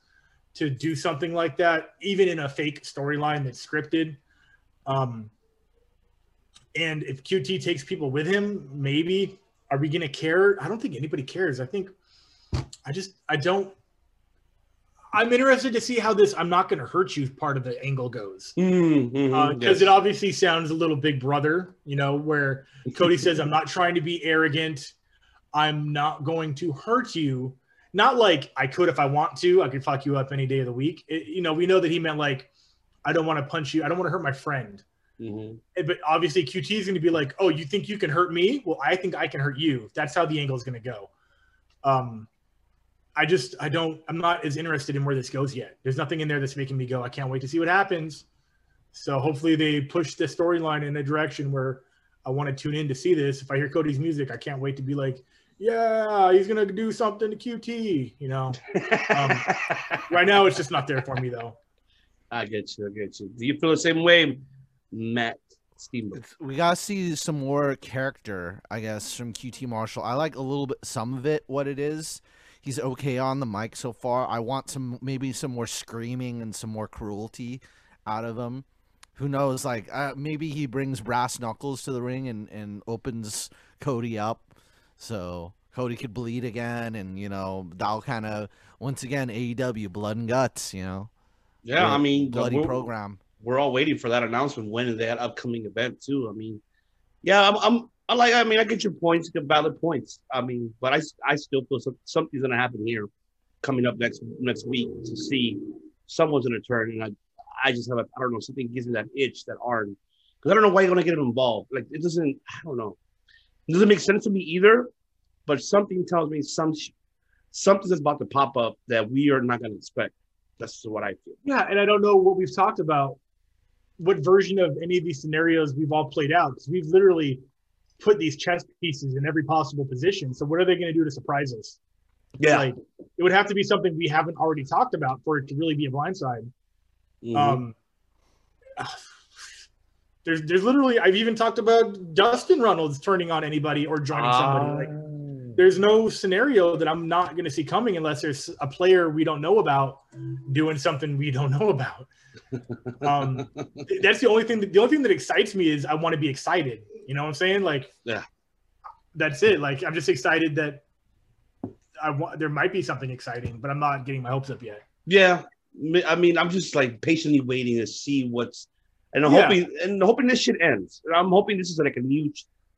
to do something like that, even in a fake storyline that's scripted. Um, and if QT takes people with him, maybe are we going to care? I don't think anybody cares. I think I just I don't. I'm interested to see how this "I'm not going to hurt you" part of the angle goes Mhm, mhm, because yes. it obviously sounds a little Big Brother, you know, where Cody says, "I'm not trying to be arrogant. I'm not going to hurt you." Not like I could if I want to. I could fuck you up any day of the week. It- you know, we know that he meant like, "I don't want to punch you. I don't want to hurt my friend." Mhm. Eh, But obviously, QT is going to be like, "Oh, you think you can hurt me? Well, I think I can hurt you." That's how the angle is going to go. Um, I just, I don't, I'm not as interested in where this goes yet. There's nothing in there that's making me go, "I can't wait to see what happens." So hopefully, they push the storyline in a direction where I want to tune in to see this. If I hear Cody's music, I can't wait to be like, "Yeah, he's going to do something to QT." You know, Um, right now it's just not there for me though. I get you. I get you. Do you feel the same way, Matt Steamboat? We gotta see some more character, I guess, from QT Marshall. I like a little bit, some of it, what it is. He's okay on the mic so far. I want some, maybe some more screaming and some more cruelty out of him. Who knows? Like, uh, maybe he brings brass knuckles to the ring and and opens Cody up, so Cody could bleed again, and you know that'll kind of once again AEW blood and guts, you know, Yeah, I mean, bloody we're, program. we're all waiting for that announcement when is that upcoming event too. I mean, yeah, I'm, I'm I like. I mean, I get your points, get valid points. I mean, but I, I still feel some, something's gonna happen here coming up next next week to see someone's gonna turn, and I, I just have a, I don't know, something gives me that itch, that Arn, because I don't know why you're gonna get him involved. Like it doesn't, I don't know, it doesn't make sense to me either. But something tells me some sh- something is about to pop up that we are not gonna expect. That's what I feel. Yeah, and I don't know what we've talked about, what version of any of these scenarios we've all played out because we've literally put these chess pieces in every possible position. So what are they going to do to surprise us? Yeah. Like it would have to be something we haven't already talked about for it to really be a blindside. Mhm. Um, there's there's literally I've even talked about Dustin Reynolds turning on anybody or joining somebody. Like. There's no scenario that I'm not going to see coming unless there's a player we don't know about doing something we don't know about. Um, that's the only thing. That, the only thing that excites me is I want to be excited. You know what I'm saying? Like, Yeah. that's it. Like, I'm just excited that I want. There might be something exciting, but I'm not getting my hopes up yet. Yeah, I mean, I'm just like patiently waiting to see what's, and I'm Yeah. hoping and hoping this shit ends. I'm hoping this is like a new,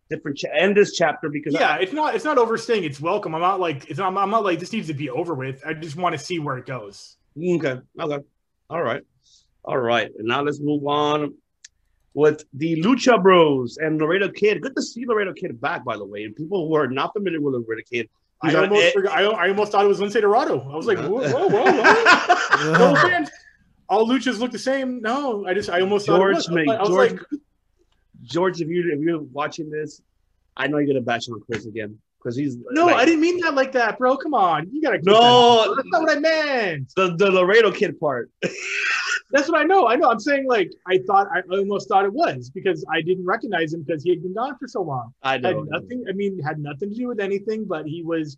different cha- end this chapter because Yeah, I, it's not. It's not overstaying. It's welcome. I'm not like. It's not. I'm not like this needs to be over with. I just want to see where it goes. okay, okay, all right, all right. And now let's move on with the Lucha Bros and Laredo Kid. Good to see Laredo Kid back, by the way. And people who are not familiar with Laredo Kid, I almost forgot, I, I almost thought it was Lince Dorado. I was like, whoa, whoa, whoa, whoa. no offense. All luchas look the same. No, I just I almost thought it was. Was I was George, like, George, if you if you're watching this, I know you're gonna bash on Chris again because he's no, like, I didn't mean that like that, bro. Come on, you gotta. No. that. that's not what I meant. the the Laredo Kid part. That's what I know. I know. I'm saying like I thought. I almost thought it was because I didn't recognize him because he had been gone for so long. I Had nothing. I mean, had nothing to do with anything. But he was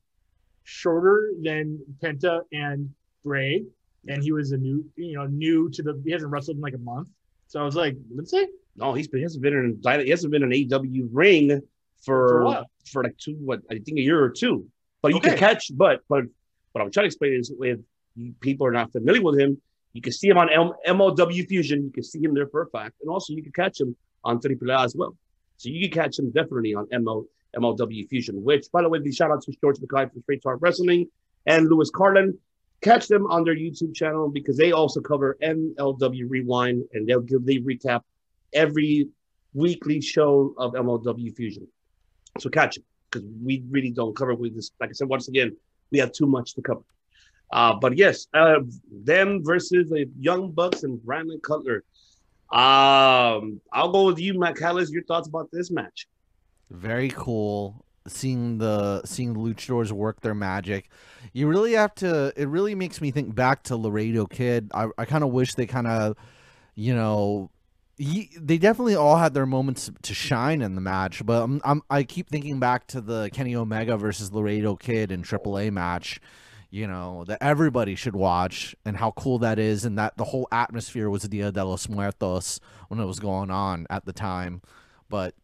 shorter than Penta and Rey, and he was a new, you know, new to the. He hasn't wrestled in like a month. So I was like, Lince, No, he's been, he hasn't been in he hasn't been in an AEW ring For for for like two what I think a year or two. But you Okay. can catch, but but what I'm trying to explain is if people are not familiar with him, you can see him on M- MLW Fusion. You can see him there for a fact, and also you can catch him on Triple A as well. So you can catch him definitely on ML, MLW Fusion. Which, by the way, the shout out to George McKay from Straight Talk Wrestling and Lewis Carlin. Catch them on their YouTube channel because they also cover MLW Rewind and they'll give they recap every weekly show of MLW Fusion. So catch it because we really don't cover with this. Like I said, once again, we have too much to cover. Uh, but yes, uh, them versus the Young Bucks and Brandon Cutler. Um, I'll go with you, Matt Callis. Your thoughts about this match? Very cool seeing the seeing the luchadors work their magic. You really have to. It really makes me think back to Laredo Kid. I I kind of wish they kind of, you know, he, they definitely all had their moments to shine in the match, but I'm, I'm I keep thinking back to the Kenny Omega versus Laredo Kid in AAA match, you know, that everybody should watch and how cool that is, and that the whole atmosphere was Dia de los Muertos when it was going on at the time. But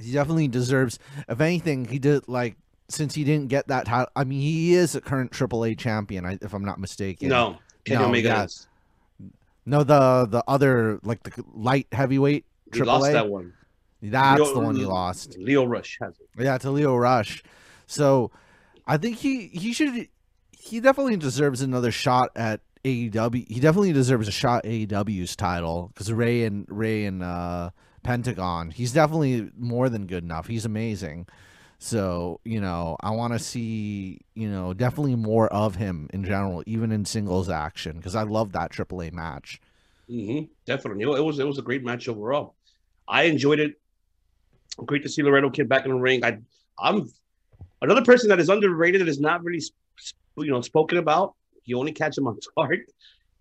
he definitely deserves, if anything, he did like since he didn't get that title. I mean, he is a current AAA champion, if I'm not mistaken. No, Kenny No, Omega yeah. is. No, the the other like the light heavyweight He AAA. lost that one. That's Leo- the one he lost. Leo Rush has it. Yeah, to Leo Rush. So I think he he should he definitely deserves another shot at AEW. He definitely deserves a shot at AEW's title because Rey and Rey and uh, Pentagon. He's definitely more than good enough. He's amazing. So you know, I want to see you know definitely more of him in general, even in singles action, because I love that AAA match. hmm Definitely, it was it was a great match overall. I enjoyed it. Great to see Laredo Kid back in the ring. I, I'm another person that is underrated that is not really, sp- sp- you know, spoken about. You only catch him on Dark.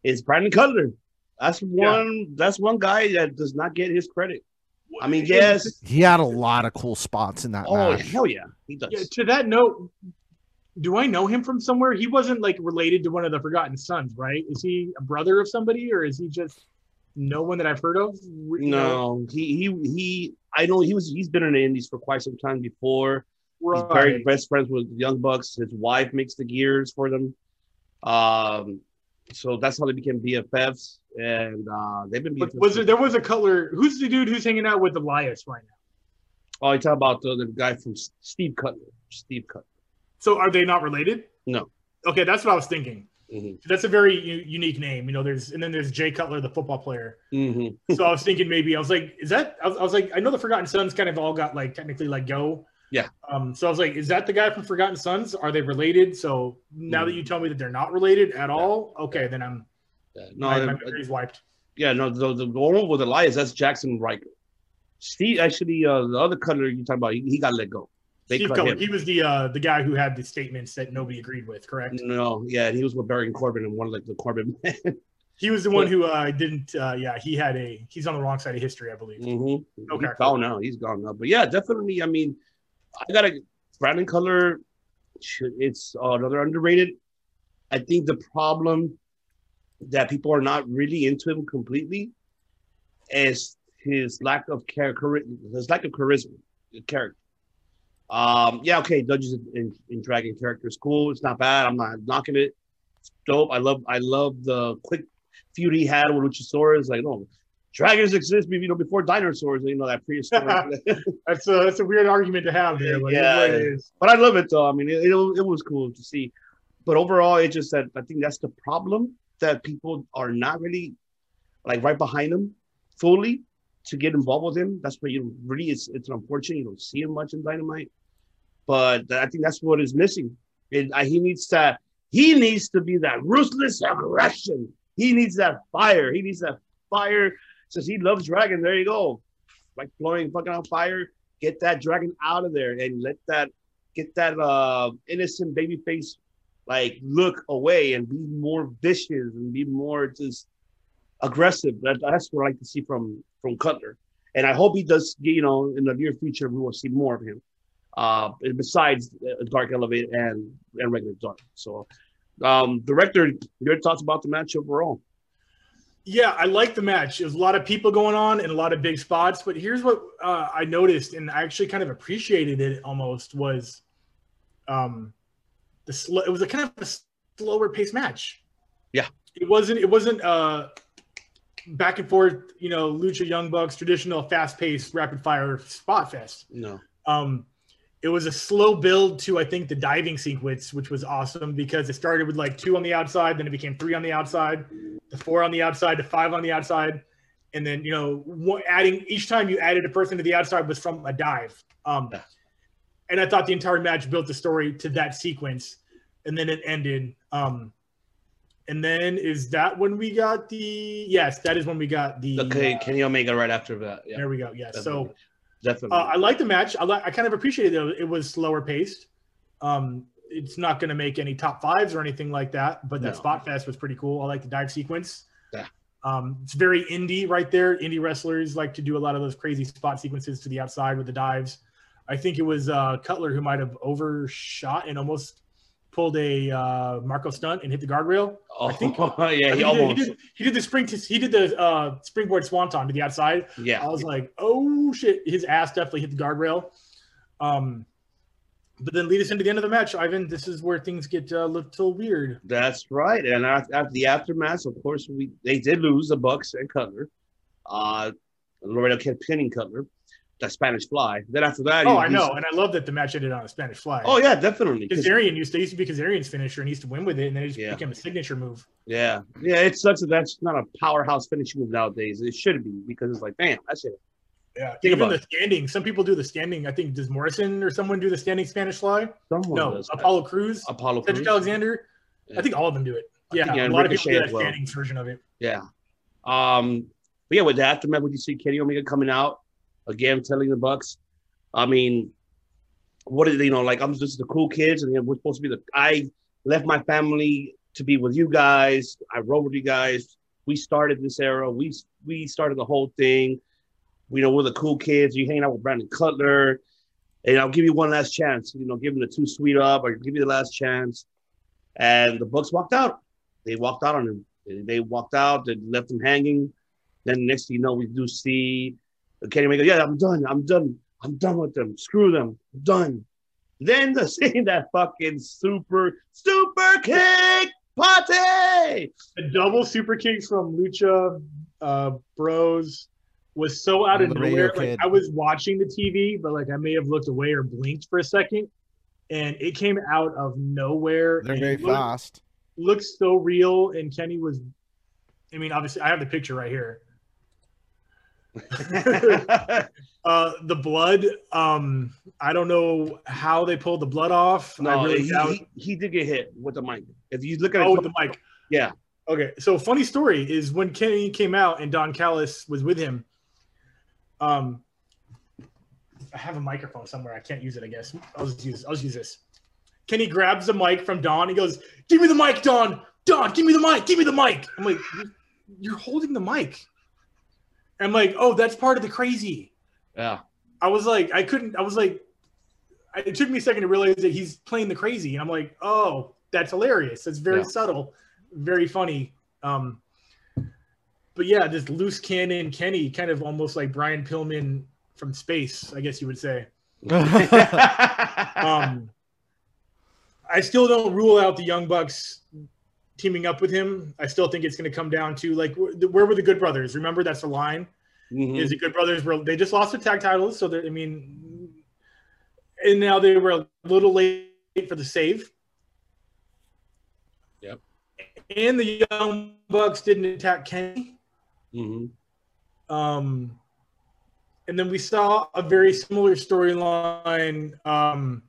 Is Brandon Cutler? That's one. That's one guy that does not get his credit. I mean, yes. He had a lot of cool spots in that Oh match. hell yeah, he does. Yeah, to that note, do I know him from somewhere? He wasn't like related to one of the Forgotten Sons, right? Is he a brother of somebody, or is he just no one that I've heard of? You know, No, he he he. I know he was. He's been in the Indies for quite some time before. He's right. very best friends with Young Bucks. His wife makes the gears for them. Um, so that's how they became BFFs, and uh, they've been BFFs. was there there was a Cutler? Who's the dude who's hanging out with Elias right now? Oh, you talk about the, the guy from Steve Cutler. Steve Cutler. So are they not related? No. Okay, that's what I was thinking. hmm That's a very u- unique name. You know, there's and then there's Jay Cutler, the football player. hmm So I was thinking maybe I was like, is that? I was, I was like, I know the Forgotten Sons kind of all got like technically let go. Yeah. Um. So I was like, is that the guy from Forgotten Sons? Are they related? So now that you tell me that they're not related at all, okay, then I'm Yeah, no, my, my memory's wiped. yeah, no. The, the, one with Elias, that's Jaxson Ryker. Steve, actually, uh, the other Cutler you talking about, he, he got let go. They Steve Cutler, he was the uh the guy who had the statements that nobody agreed with. Correct. No, yeah, he was with Baron Corbin and one of like the Corbin men. He was the one who uh didn't. uh Yeah, he had a. He's on the wrong side of history, I believe. Mm-hmm. Okay. He's gone now. He's gone now. But yeah, definitely. I mean, I got a Brandon should- It's uh, another underrated. I think the problem that people are not really into him completely is his lack of character, his lack of charisma, character. Um, yeah, okay, Dungeons and, and Dragon character is cool. It's not bad. I'm not knocking it. It's dope. I love, I love the quick feud he had with Luchasaurus. Like, no, dragons exist, you know, before dinosaurs. You know that prehistoric. That's a that's a weird argument to have there. But yeah, it but I love it though. I mean, it, it, it was cool to see. But overall, it just that I think that's the problem that people are not really like right behind him fully to get involved with him. That's where you really it's it's unfortunate you don't see him much in Dynamite. But I think that's what is missing. And he needs that. He needs to be that ruthless aggression. He needs that fire. He needs that fire. Since he loves dragon, there you go. Like blowing fucking on fire. Get that dragon out of there and let that get that uh innocent baby face like look away and be more vicious and be more just aggressive. That, that's what I like to see from from Cutler. And I hope he does. You know, in the near future, we will see more of him. Uh, besides uh, Dark Elevate and and regular Dark. So, um, director, your thoughts about the match overall? Yeah, I like the match. There's a lot of people going on and a lot of big spots. But here's what uh, I noticed, and I actually kind of appreciated it almost was, um, the sl- it was a kind of a slower paced match. Yeah. it wasn't. It wasn't uh, back and forth. You know, Lucha Young Bucks traditional fast paced rapid fire spot fest. No. Um, it was a slow build to I think the diving sequence, which was awesome because it started with like two on the outside, then it became three on the outside, the four on the outside, the five on the outside, and then you know adding each time you added a person to the outside was from a dive. Um, and I thought the entire match built the story to that sequence, and then it ended. Um, and then is that when we got the yes, that is when we got the Okay, uh, Kenny Omega right after that. Yeah, there we go. Yes, so. Definitely. Uh, I like the match. I like. I kind of appreciated it. It was slower paced. Um, it's not going to make any top fives or anything like that. But that No. spot fest was pretty cool. I like the dive sequence. Yeah. Um, it's very indie right there. Indie wrestlers like to do a lot of those crazy spot sequences to the outside with the dives. I think it was uh, Cutler who might have overshot and almost pulled a uh, Marko Stunt and hit the guardrail. Oh, I think- yeah, I he think almost. he, did, he did the spring. he did the uh, springboard swanton to the outside. yeah. I was like, oh shit, his ass definitely hit the guardrail. Um, but then lead us into the end of the match, Ivan. This is where things get uh, a little weird. That's right. And after, after the aftermath, of course, we they did lose the Bucks and Cutler. Uh, Laredo kept pinning Cutler, the Spanish Fly. Then after that, Oh, I know, and I love that the match ended on a Spanish fly. Oh yeah, definitely. Kazarian used to used to be Kazarian's finisher, and he used to win with it, and then it just Yeah. became a signature move. Yeah, yeah. It sucks that that's not a powerhouse finishing move nowadays. It should be because it's like, damn, that's it. Yeah, Think even about the standing. Some people do the standing. I think does Morrison or someone do the standing Spanish fly? Someone No, does. Apollo Crews, Apollo. Cedric Cruz. Alexander. Yeah. I think all of them do it. I Yeah, yeah, a lot of people do that well. standing version of it. Yeah. Um, but yeah, with the aftermath, would you see Kenny Omega coming out again, telling the Bucks? I mean, what is you know like I'm just the cool kids, and you know, we're supposed to be the. I left my family to be with you guys. I rode with you guys. We started this era. We we started the whole thing. We know we're the cool kids. You hanging out with Brandon Cutler, and I'll give you one last chance. You know, give him the two sweet up, or give you the last chance. And the Bucks walked out. They walked out on him. They, they walked out. They left him hanging. Then next thing you know, we do see Kenny Omega. Yeah, I'm done. I'm done. I'm done with them. Screw them. I'm done. Then the scene that fucking super super kick party. The double super kick from Lucha uh, Bros was so out of The Radio nowhere. Like I was watching the TV, but like I may have looked away or blinked for a second, and it came out of nowhere. They're very looked, fast. Looks so real, and Kenny was. I mean, obviously, I have the picture right here. Uh, the blood. Um, I don't know how they pulled the blood off. No, really he, he, he did get hit with the mic. If you look at Oh, it, the mic. yeah, Okay, so funny story is when Kenny came out and Don Callis was with him. Um, I have a microphone somewhere. I can't use it. I guess I'll just use. I'll just use this. Kenny grabs the mic from Don. He goes, "Give me the mic, Don. Don, give me the mic. Give me the mic." I'm like, "You're, you're holding the mic." I'm like, "Oh, that's part of the crazy." yeah. I was like, I couldn't. I was like, I- it took me a second to realize that he's playing the crazy, and I'm like, oh, that's hilarious. That's very Yeah. subtle, very funny. Um, but yeah, this loose cannon Kenny, kind of almost like Brian Pillman from space, I guess you would say. Um, I still don't rule out the Young Bucks teaming up with him. I still think it's going to come down to like, where were the Good Brothers? Remember, that's the line Mhm. is the Good Brothers were they just lost the tag titles, so they I mean, and now they were a little late for the save. Yep. And the Young Bucks didn't attack Kenny. Mhm. Um, and then we saw a very similar storyline. Um,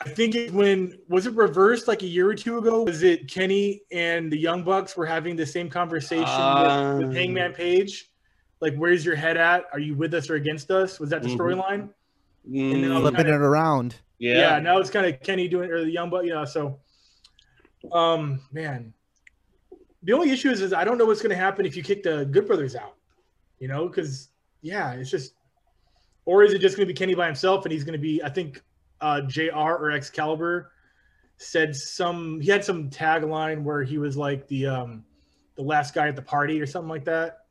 I think it when was it reversed like a year or two ago? Was it Kenny and the Young Bucks were having the same conversation with, with Um, Hangman Page? Like, where's your head at? Are you with us or against us? Was that the Mhm. storyline? Mm, then I'll- Flipping it around. Yeah. yeah. now it's kind of Kenny doing or the Young Buck. Yeah, so, um, man, the only issue is, is I don't know what's going to happen if you kick the Good Brothers out. You know, because yeah, it's just, or is it just going to be Kenny by himself and he's going to be? I think uh, Jr. or Excalibur said some. He had some tagline where he was like the um, the last guy at the party or something like that.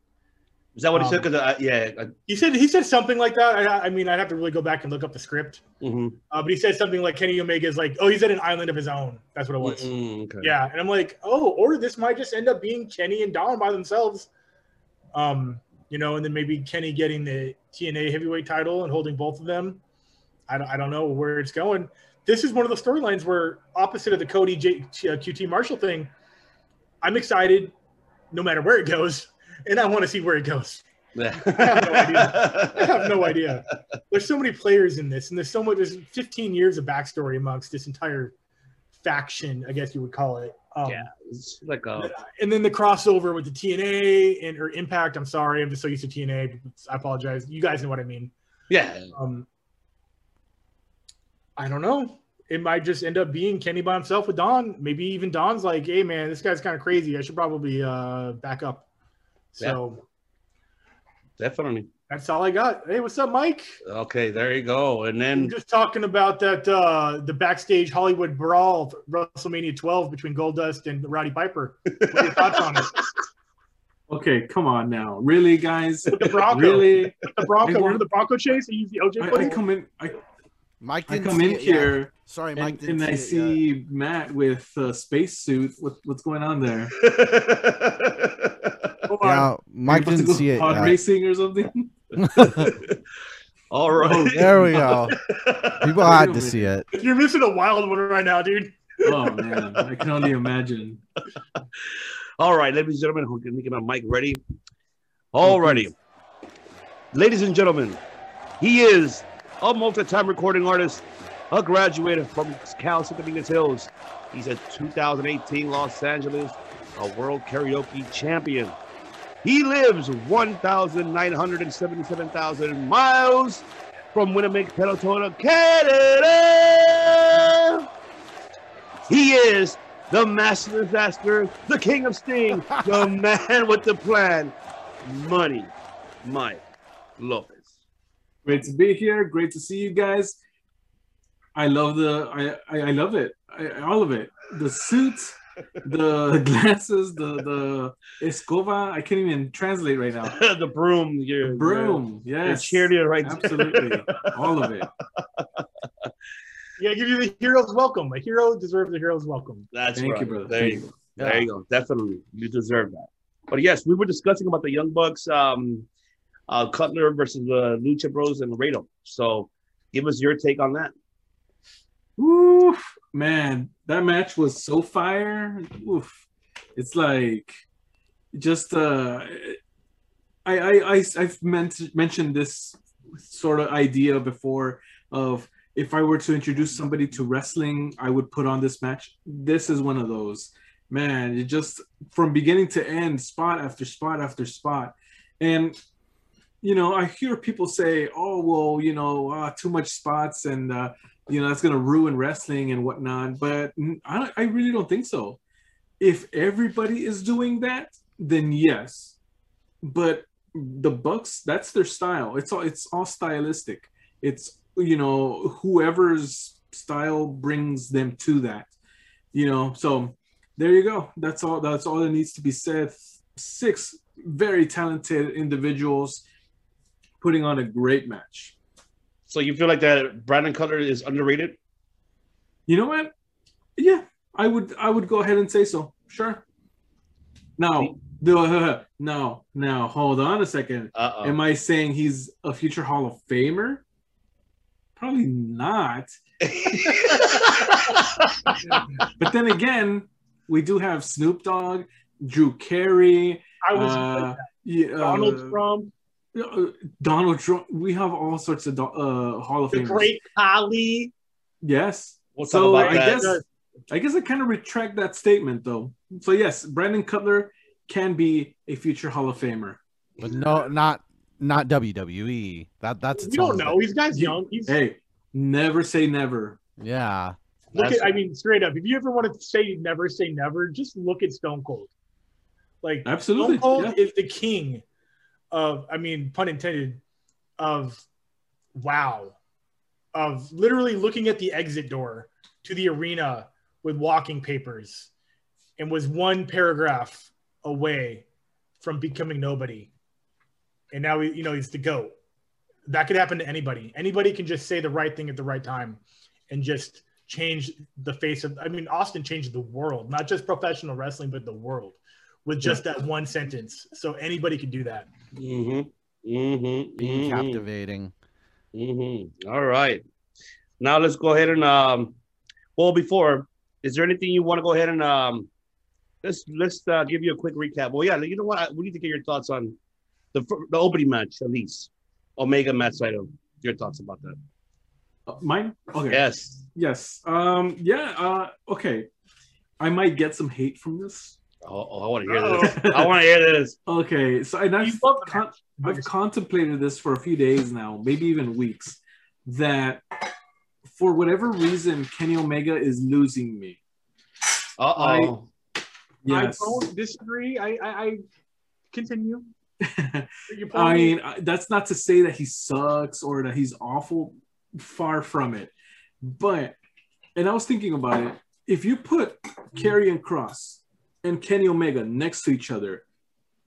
Is that what he Um, said? Because uh, yeah. Uh, He said he said something like that. I, I mean, I'd have to really go back and look up the script. mhm. Uh, but he said something like Kenny Omega is like, oh, he's at an island of his own. That's what it was. Mm, okay. Yeah, and I'm like, oh, or this might just end up being Kenny and Don by themselves. Um, you know, and then maybe Kenny getting the TNA heavyweight title and holding both of them. I don't, I don't know where it's going. This is one of the storylines where, opposite of the Cody J, uh, QT Marshall thing, I'm excited no matter where it goes, and I want to see where it goes. Yeah. have no idea. I have no idea. There's so many players in this, and there's so much. There's 15 years of backstory amongst this entire faction, I guess you would call it. Um, Yeah, it's like a And then the crossover with the TNA and or Impact. I'm sorry, I'm just so used to TNA. I apologize. You guys know what I mean. yeah. Um, I don't know. it might just end up being Kenny by himself with Don. Maybe even Don's like, "Hey, man, this guy's kind of crazy. I should probably uh, back up." So Definitely. that's all I got. Hey, what's up, Mike? Okay, there you go. And I'm then just talking about that uh, the backstage Hollywood brawl, of WrestleMania 12 between Goldust and Roddy Piper. What are your thoughts on it? Okay, come on now. Really, guys? The Bronco, Really? the Bronco, I want- remember the Bronco chase? He used the OJ I, I footage. come in I, Mike I didn't come see in it yet. here Sorry, Mike and, didn't and I see, it yet. see Matt with a spacesuit. What, what's going on there? Hold on. Yeah, Mike didn't go see it. Pod yet. racing or something? All right. Oh, there we go. People had a to see it. You're missing a wild one right now, dude. Oh man, I can only imagine. All right, ladies and gentlemen, who can get my mic ready? All righty. Ladies and gentlemen, he is a multi-time recording artist, a graduate from Cal State Dominguez Hills. He's a 2018 Los Angeles a world karaoke champion. He lives 1,977,000 miles from Winnipeg, Manitoba, Canada. He is the master disaster, the king of sting, the man with the plan, money, Mike Lopez. Great to be here. Great to see you guys. I love the I I, I love it. I, all of it. The suit, the glasses, the the escoba. I can't even translate right now. the broom, your The broom. your Yes. cheerleader right. Absolutely. All of it. Yeah, give you the hero's welcome. A hero deserves a hero's welcome. That's Thank right. you, brother. There Thank you you. go. There you go. Definitely, you deserve that. But yes, we were discussing about the Young Bucks, um, uh, Cutler versus the Lucha Bros and Laredo. So, give us your take on that. Oof, man, that match was so fire. Oof. It's like just uh I I, I I've meant mentioned this sort of idea before of if I were to introduce somebody to wrestling, I would put on this match. This is one of those. Man, it just from beginning to end, spot after spot after spot. And you know, I hear people say, "Oh, well, you know, uh, too much spots, and uh, you know that's going to ruin wrestling and whatnot." But I really don't think so. If everybody is doing that, then yes. But the Bucks, that's their style. It's all it's all stylistic. It's you know whoever's style brings them to that. You know, so there you go. That's all. That's all that needs to be said. Six very talented individuals putting on a great match. So, you feel like that Brandon Cutler is underrated? You know what? Yeah, I would I would go ahead and say so. Sure. Now, the no, now hold on a second. Uh oh. Am I saying he's a future Hall of Famer? Probably not. But then again, we do have Snoop Dogg, Drew Carey, I was uh, yeah, Donald uh, Trump, Donald Trump. We have all sorts of uh, Hall of the Famers. great Khali. Yes. We'll talk so about I that. guess I guess I kind of retract that statement though. So yes, Brandon Cutler can be a future Hall of Famer. But no, not not WWE. That that's You don't know. He's guy's young. He's Hey, never say never. Yeah. look at. I mean, straight up. If you ever want to say never, say never. Just look at Stone Cold. Like Absolutely. Stone Cold yeah. is the king of. I mean, pun intended. Of wow, of literally looking at the exit door to the arena with walking papers, and was one paragraph away from becoming nobody. And now you know he's the goat. That could happen to anybody. Anybody can just say the right thing at the right time, and just change the face of. I mean, Austin changed the world, not just professional wrestling, but the world, with just that one sentence. So anybody can do that. Mm-hmm. Mm-hmm. Being mm-hmm. captivating. Mm-hmm. All right. Now let's go ahead and um. Well, before, is there anything you want to go ahead and um? Let's let's uh, give you a quick recap. Well, yeah, you know what? I, we need to get your thoughts on the the opening match, at least. Omega Matt Sydal. Your thoughts about that? Uh, mine? Okay. Yes. Yes. Um. Yeah. Uh. Okay. I might get some hate from this. Oh, oh, I want to hear this. I want to hear this. Okay. So and I've, You love the con- I've contemplated this for a few days now, maybe even weeks. That for whatever reason, Kenny Omega is losing me. Uh oh. Yes. I don't disagree. I, I, I continue. Your point I mean, that's not to say that he sucks or that he's awful. Far from it. But, and I was thinking about it. If you put Karrion Kross and Kenny Omega next to each other,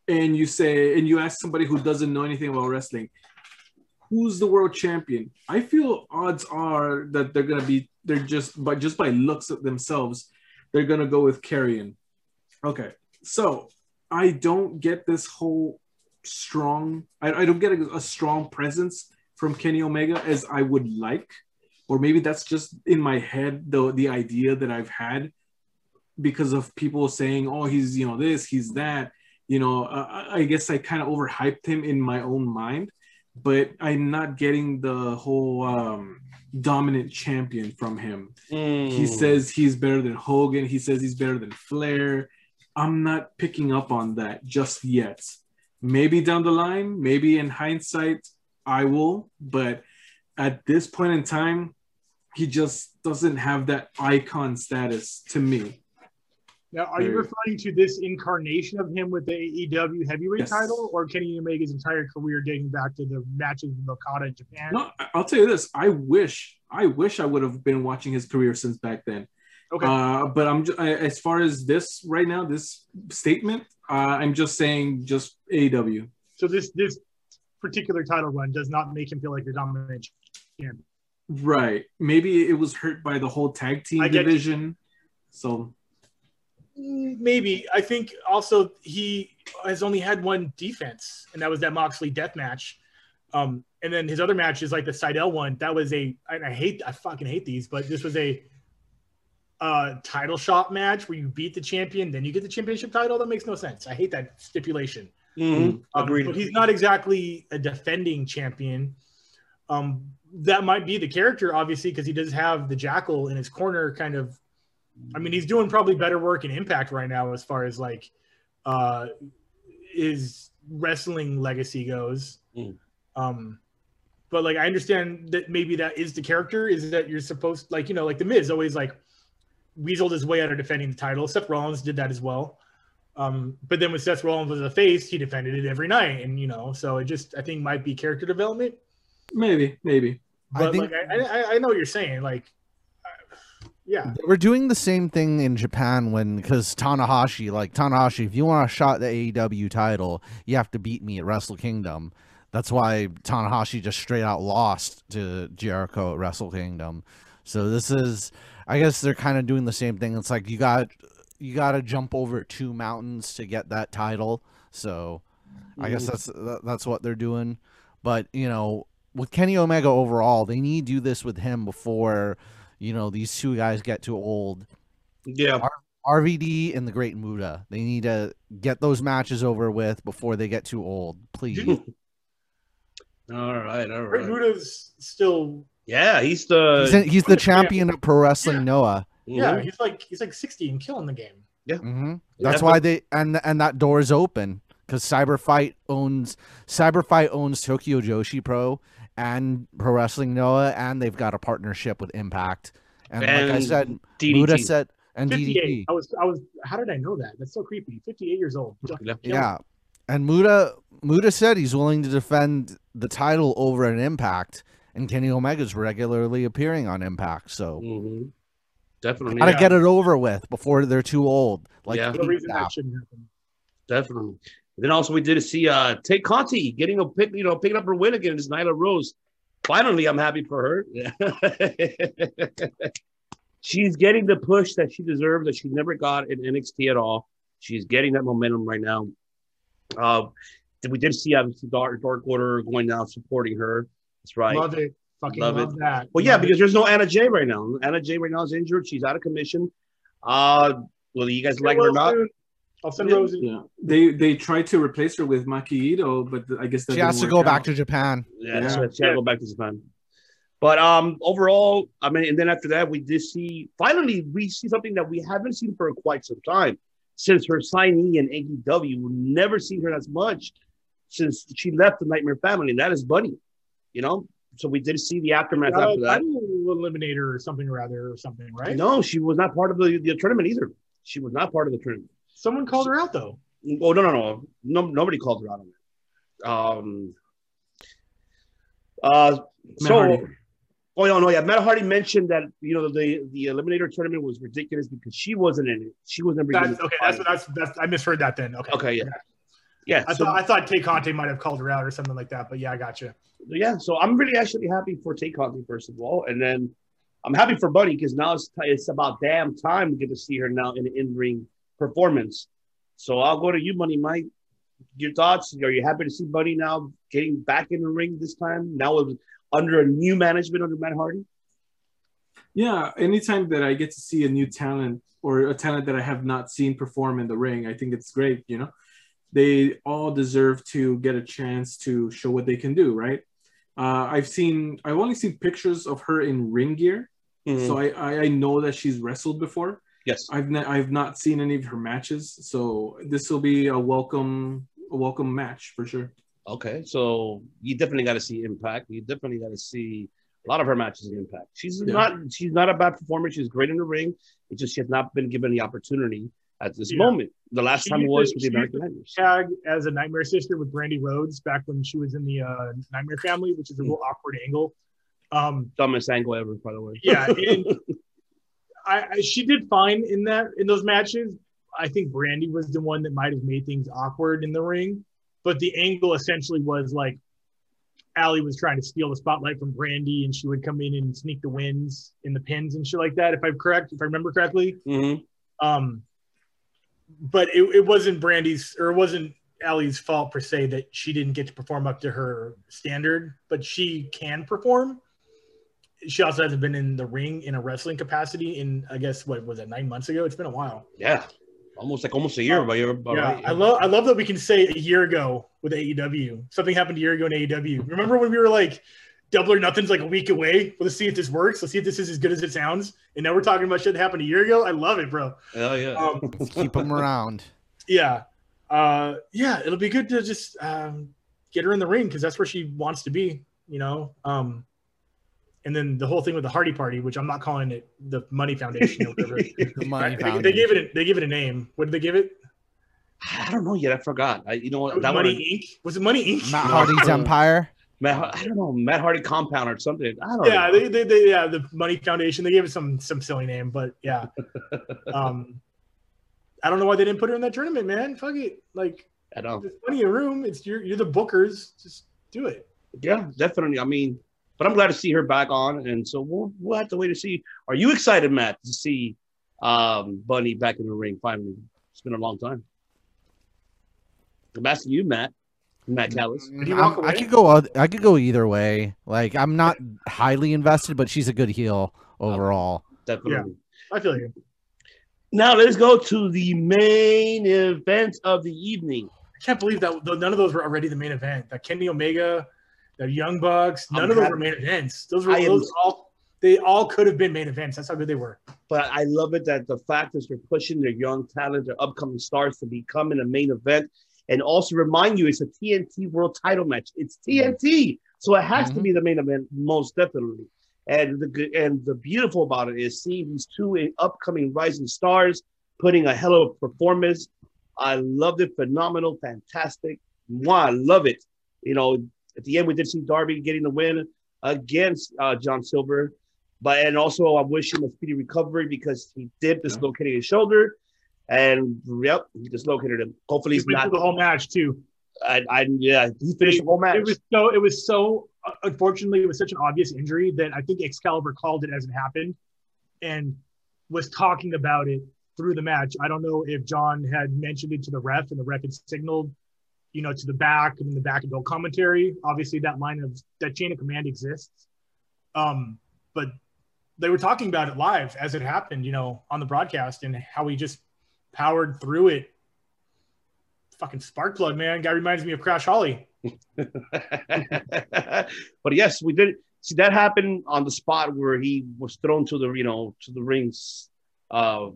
and you say, and you ask somebody who doesn't know anything about wrestling, who's the world champion? I feel odds are that they're gonna be, they're just by just by looks at themselves, they're gonna go with Karrion. Okay, so I don't get this whole strong. I, I don't get a, a strong presence from Kenny Omega as I would like, or maybe that's just in my head the the idea that I've had because of people saying, "Oh, he's you know this, he's that." You know, uh, I guess I kind of overhyped him in my own mind, but I'm not getting the whole um, dominant champion from him. Mm. He says he's better than Hogan. He says he's better than Flair. I'm not picking up on that just yet. Maybe down the line, maybe in hindsight, I will. But at this point in time, he just doesn't have that icon status to me. Now, are you referring to this incarnation of him with the AEW heavyweight Yes. title, or Kenny Omega's entire career dating back to the matches with Okada in Japan? No, I'll tell you this. I wish, I wish I would have been watching his career since back then. Okay. Uh, but I'm ju- I, as far as this right now, this statement, uh, I'm just saying just AEW. so this this particular title run does not make him feel like the dominant champion. Right. Maybe it was hurt by the whole tag team division. So Maybe I think also he has only had one defense, and that was that Moxley death match. Um, and then his other match is like the Sydal one. That was a and I hate I fucking hate these, but this was a uh title shot match where you beat the champion, then you get the championship title. That makes no sense. I hate that stipulation. Mhm. Um, Agreed. But he's not exactly a defending champion. Um, that might be the character, obviously, because he does have the jackal in his corner. Kind of, I mean, he's doing probably better work in Impact right now as far as like uh, his wrestling legacy goes. Mm. Um, but like, I understand that maybe that is the character. Is that you're supposed like you know like the Miz always like weaseled his way out of defending the title. Seth Rollins did that as well. Um, but then when Seth Rollins was a face, he defended it every night, and you know, so it just I think might be character development. maybe, maybe. I think- like I, I, I know what you're saying, like, yeah, We're doing the same thing in Japan when because Tanahashi, like Tanahashi, if you want to shot the AEW title, you have to beat me at Wrestle Kingdom. That's why Tanahashi just straight out lost to Jericho at Wrestle Kingdom. So this is, I guess they're kind of doing the same thing. It's like you got you got to jump over two mountains to get that title. So I guess mm. that's that's what they're doing. But you know, with Kenny Omega overall, they need to do this with him before you know these two guys get too old. Yeah. RVD and the Great Muta, they need to get those matches over with before they get too old. Please. all right, all right. Great. Muta's still, Yeah, he's the. he's, in- he's the champion of pro wrestling Yeah. Noah. yeah, Mhm. he's like he's like 60 and killing the game. Yeah, That's but- why they and and that door is open because Cyberfight owns Cyberfight owns Tokyo Joshi Pro and Pro Wrestling Noah, and they've got a partnership with Impact. And, like I said, DDT. Muta said and 58. DDT. I was I was. How did I know that? That's so creepy. 58 years old. Yeah. Yeah. And Muta Muta said he's willing to defend the title over an Impact, and Kenny Omega's regularly appearing on Impact. So Mhm. Definitely. gotta yeah, get it over with before they're too old. Like Yeah. No reason ASAP. that shouldn't happen. Definitely. Then also we did see uh Tay Conti getting a pick, you know, picking up her win against Nyla Rose. Finally, I'm happy for her. She's getting the push that she deserves that she never got in NXT at all. She's getting that momentum right now. Uh, we did see obviously Dark, Dark Order going down supporting her. That's right. Love it. Fucking Love love, it. that. Well, yeah, it. because there's no Anna Jay right now. Anna Jay right now is injured. She's out of commission. Uh, whether you guys like it or not, I'll send Yeah. Rose. Yeah, they they tried to replace her with Maki Ito, but I guess that She has to go work back to Japan. Yeah, Yeah. so it's gotta go back to Japan. But um, overall, I mean, and then after that, we did see finally we see something that we haven't seen for quite some time since her signee in AEW. We've never seen her as much since she left the Nightmare Family, and that is Bunny. You know, so we did see the aftermath Uh, after that. Bunny eliminator or something or other or something, right? No, she was not part of the, the tournament either. She was not part of the tournament. Someone called her out though. Oh no, no, no, no nobody called her out on it. Um. Uh. Matt so. Hardy. Oh no, no, yeah. Matt Hardy mentioned that you know the the eliminator tournament was ridiculous because she wasn't in it. She was never. That's okay. That's that's that's. I misheard that then. Okay. okay. Yeah. Yeah. I so- thought I thought Tay Conti might have called her out or something like that, but yeah, I got you. yeah, so I'm really actually happy for Tay Conti first of all, and then I'm happy for Bunny because now it's it's about damn time we get to see her now in an in ring performance. So I'll go to you, Money Mike. Your thoughts? Are you happy to see Bunny now getting back in the ring this time? Now with under a new management under Matt Hardy. Yeah, anytime that I get to see a new talent or a talent that I have not seen perform in the ring, I think it's great. You know, they all deserve to get a chance to show what they can do, right? Uh, I've seen, I've only seen pictures of her in ring gear, so I, I I know that she's wrestled before. Yes, I've ne- I've not seen any of her matches, so this will be a welcome a welcome match for sure. okay. So you definitely got to see Impact. You definitely got to see a lot of her matches in Impact. She's Yeah. not she's not a bad performer. She's great in the ring. It's just she has not been given the opportunity at this Yeah. moment. The last She time used was with the she American Nightmares. Tag as a Nightmare Sister with Brandi Rhodes back when she was in the uh, Nightmare Family, which is a real awkward angle. Um, dumbest angle ever, by the way. yeah, and I, I she did fine in that in those matches. I think Brandi was the one that might have made things awkward in the ring, but the angle essentially was like Allie was trying to steal the spotlight from Brandi, and she would come in and sneak the wins in the pins and shit like that. If I'm correct, if I remember correctly, Mhm. um, but it, it wasn't Brandi's or it wasn't Allie's fault per se that she didn't get to perform up to her standard, but she can perform. She also hasn't been in the ring in a wrestling capacity in I guess what was it nine months ago? It's been a while. Yeah, almost like almost a year, but you're yeah, right. I love I love that we can say a year ago with AEW something happened a year ago in AEW. Remember when we were like double or nothing's like a week away? Let's see if this works. Let's see if this is as good as it sounds. And now we're talking about shit that happened a year ago. I love it, bro. Hell yeah. Um, Keep them around. yeah uh yeah it'll be good to just um get her in the ring because that's where she wants to be you know um and then the whole thing with the Hardy Party, which I'm not calling it the Money Foundation or whatever. The money they, they gave it a, they gave it a name. What did they give it? I don't know yet. I forgot. I, you know what? Was That Money one, Inc. Was it Money Inc? Matt Hardy's Empire. Matt, I don't know. Matt Hardy Compound or something. I don't yeah, know. they, they, they, yeah, the Money Foundation. They gave it some some silly name, but yeah. um, I don't know why they didn't put her in that tournament, man. Fuck it. Like, I know. there's plenty of room. It's you're you're the bookers. Just do it. Yeah, definitely. I mean, but I'm glad to see her back on, and so we'll we'll have to wait to see. Are you excited, Matt, to see um, Bunny back in the ring finally? It's been a long time. I'm asking you, Matt. Matt Callis. Did he walk I'm- I could go. I could go either way. Like I'm not highly invested, but she's a good heel overall. Definitely. I feel you. Now let's go to the main event of the evening. I can't believe that th- none of those were already the main event. That Kenny Omega, the Young Bucks, none I'm of those happy- were main events. Those were I am- those all they all could have been main events. That's how good they were. But I love it that the fact is they're pushing their young talent, their upcoming stars to become in a main event. And also remind you, it's a TNT World Title match. It's TNT, so it has to Mhm. be the main event, most definitely. And the and the beautiful about it is seeing these two upcoming rising stars putting a hell of a performance. I loved it, phenomenal, fantastic. Wow, I love it. You know, at the end we did see Darby getting the win against uh, John Silver. But and also I wish him a speedy recovery because he did dislocate his shoulder, and yep, he dislocated him. Hopefully he's went not. the whole match too. I, I yeah, he finished the whole match. It was so. It was so. uh, Unfortunately, it was such an obvious injury that I think Excalibur called it as it happened, and was talking about it through the match. I don't know if John had mentioned it to the ref, and the ref had signaled, you know, to the back and in the back and no commentary. Obviously, that line of that chain of command exists. Um, but they were talking about it live as it happened, you know, on the broadcast, and how he just powered through it. Fucking spark plug, man. Guy reminds me of Crash Holly. but yes, we did see that happen on the spot where he was thrown to the you know to the rings, uh,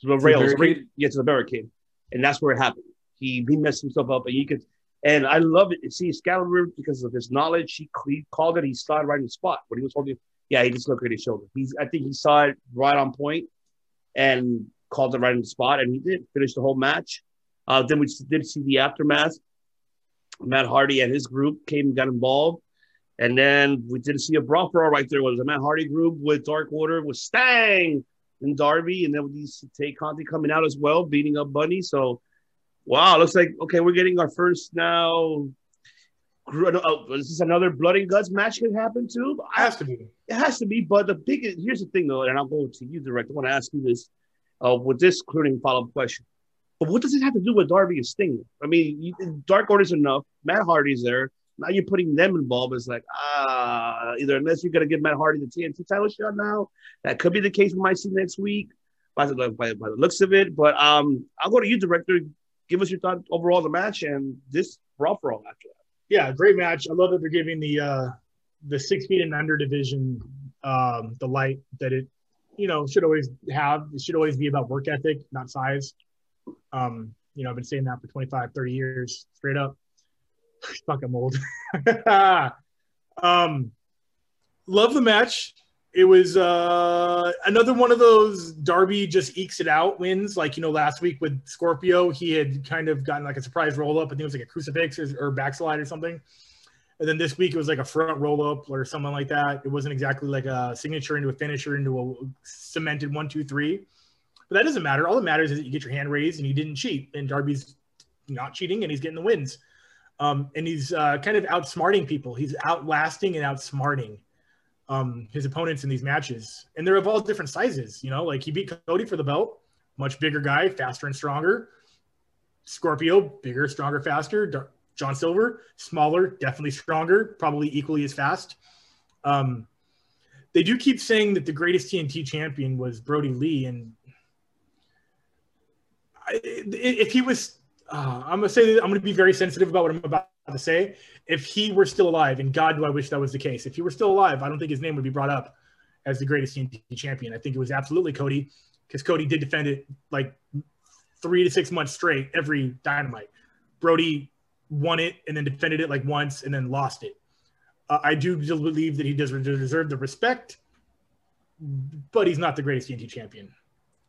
to the rails, barricade? ring, yeah, to the barricade, and that's where it happened. He he messed himself up, and you could, and I love it. See, Excalibur because of his knowledge, he, he called it. He started right in the spot when he was holding. Yeah, he dislocated his shoulder. He's I think he saw it right on point and called it right in the spot, and he did finish the whole match. Uh, then we did see the aftermath. Matt Hardy and his group came and got involved. And then we did see a brawl for all right there. It was a Matt Hardy group with Dark Order, with Sting and Darby. And then with these Tay Conti coming out as well, beating up Bunny. So, wow, looks like, okay, we're getting our first now. Oh, is this another blood and guts match can happen too? It has to be. It has to be. But the biggest, here's the thing though, and I'll go to you direct. I want to ask you this uh, with this including follow up question. But what does it have to do with Darby and Sting? I mean, you, Dark Order's enough. Matt Hardy's there. Now you're putting them involved. It's like, ah, either unless you're going to give Matt Hardy the TNT title shot now, that could be the case we might see next week by the, by, by the looks of it. But um, I'll go to you, director. Give us your thought overall the match and this Raw for all after that. Yeah, great match. I love that they're giving the uh, the six feet and under division um, the light that it you know should always have. It should always be about work ethic, not size. Um, you know, I've been saying that for 25, 30 years straight up. Fuck, I'm old. um, love the match. It was uh, another one of those Darby just ekes it out wins. Like, you know, last week with Scorpio, he had kind of gotten like a surprise roll up. I think it was like a crucifix or, or backslide or something. And then this week it was like a front roll up or something like that. It wasn't exactly like a signature into a finisher into a cemented one, two, three. But that doesn't matter. All that matters is that you get your hand raised and you didn't cheat. And Darby's not cheating and he's getting the wins. Um, and he's uh, kind of outsmarting people. He's outlasting and outsmarting um, his opponents in these matches. And they're of all different sizes. You know, like he beat Cody for the belt, much bigger guy, faster and stronger. Scorpio, bigger, stronger, faster. John Silver, smaller, definitely stronger, probably equally as fast. Um, they do keep saying that the greatest TNT champion was Brodie Lee, and if he was, uh, I'm gonna say I'm gonna be very sensitive about what I'm about to say. If he were still alive, and God, do I wish that was the case. If he were still alive, I don't think his name would be brought up as the greatest TNT champion. I think it was absolutely Cody, because Cody did defend it like three to six months straight every Dynamite. Brodie won it and then defended it like once and then lost it. Uh, I do believe that he does deserve the respect, but he's not the greatest TNT champion.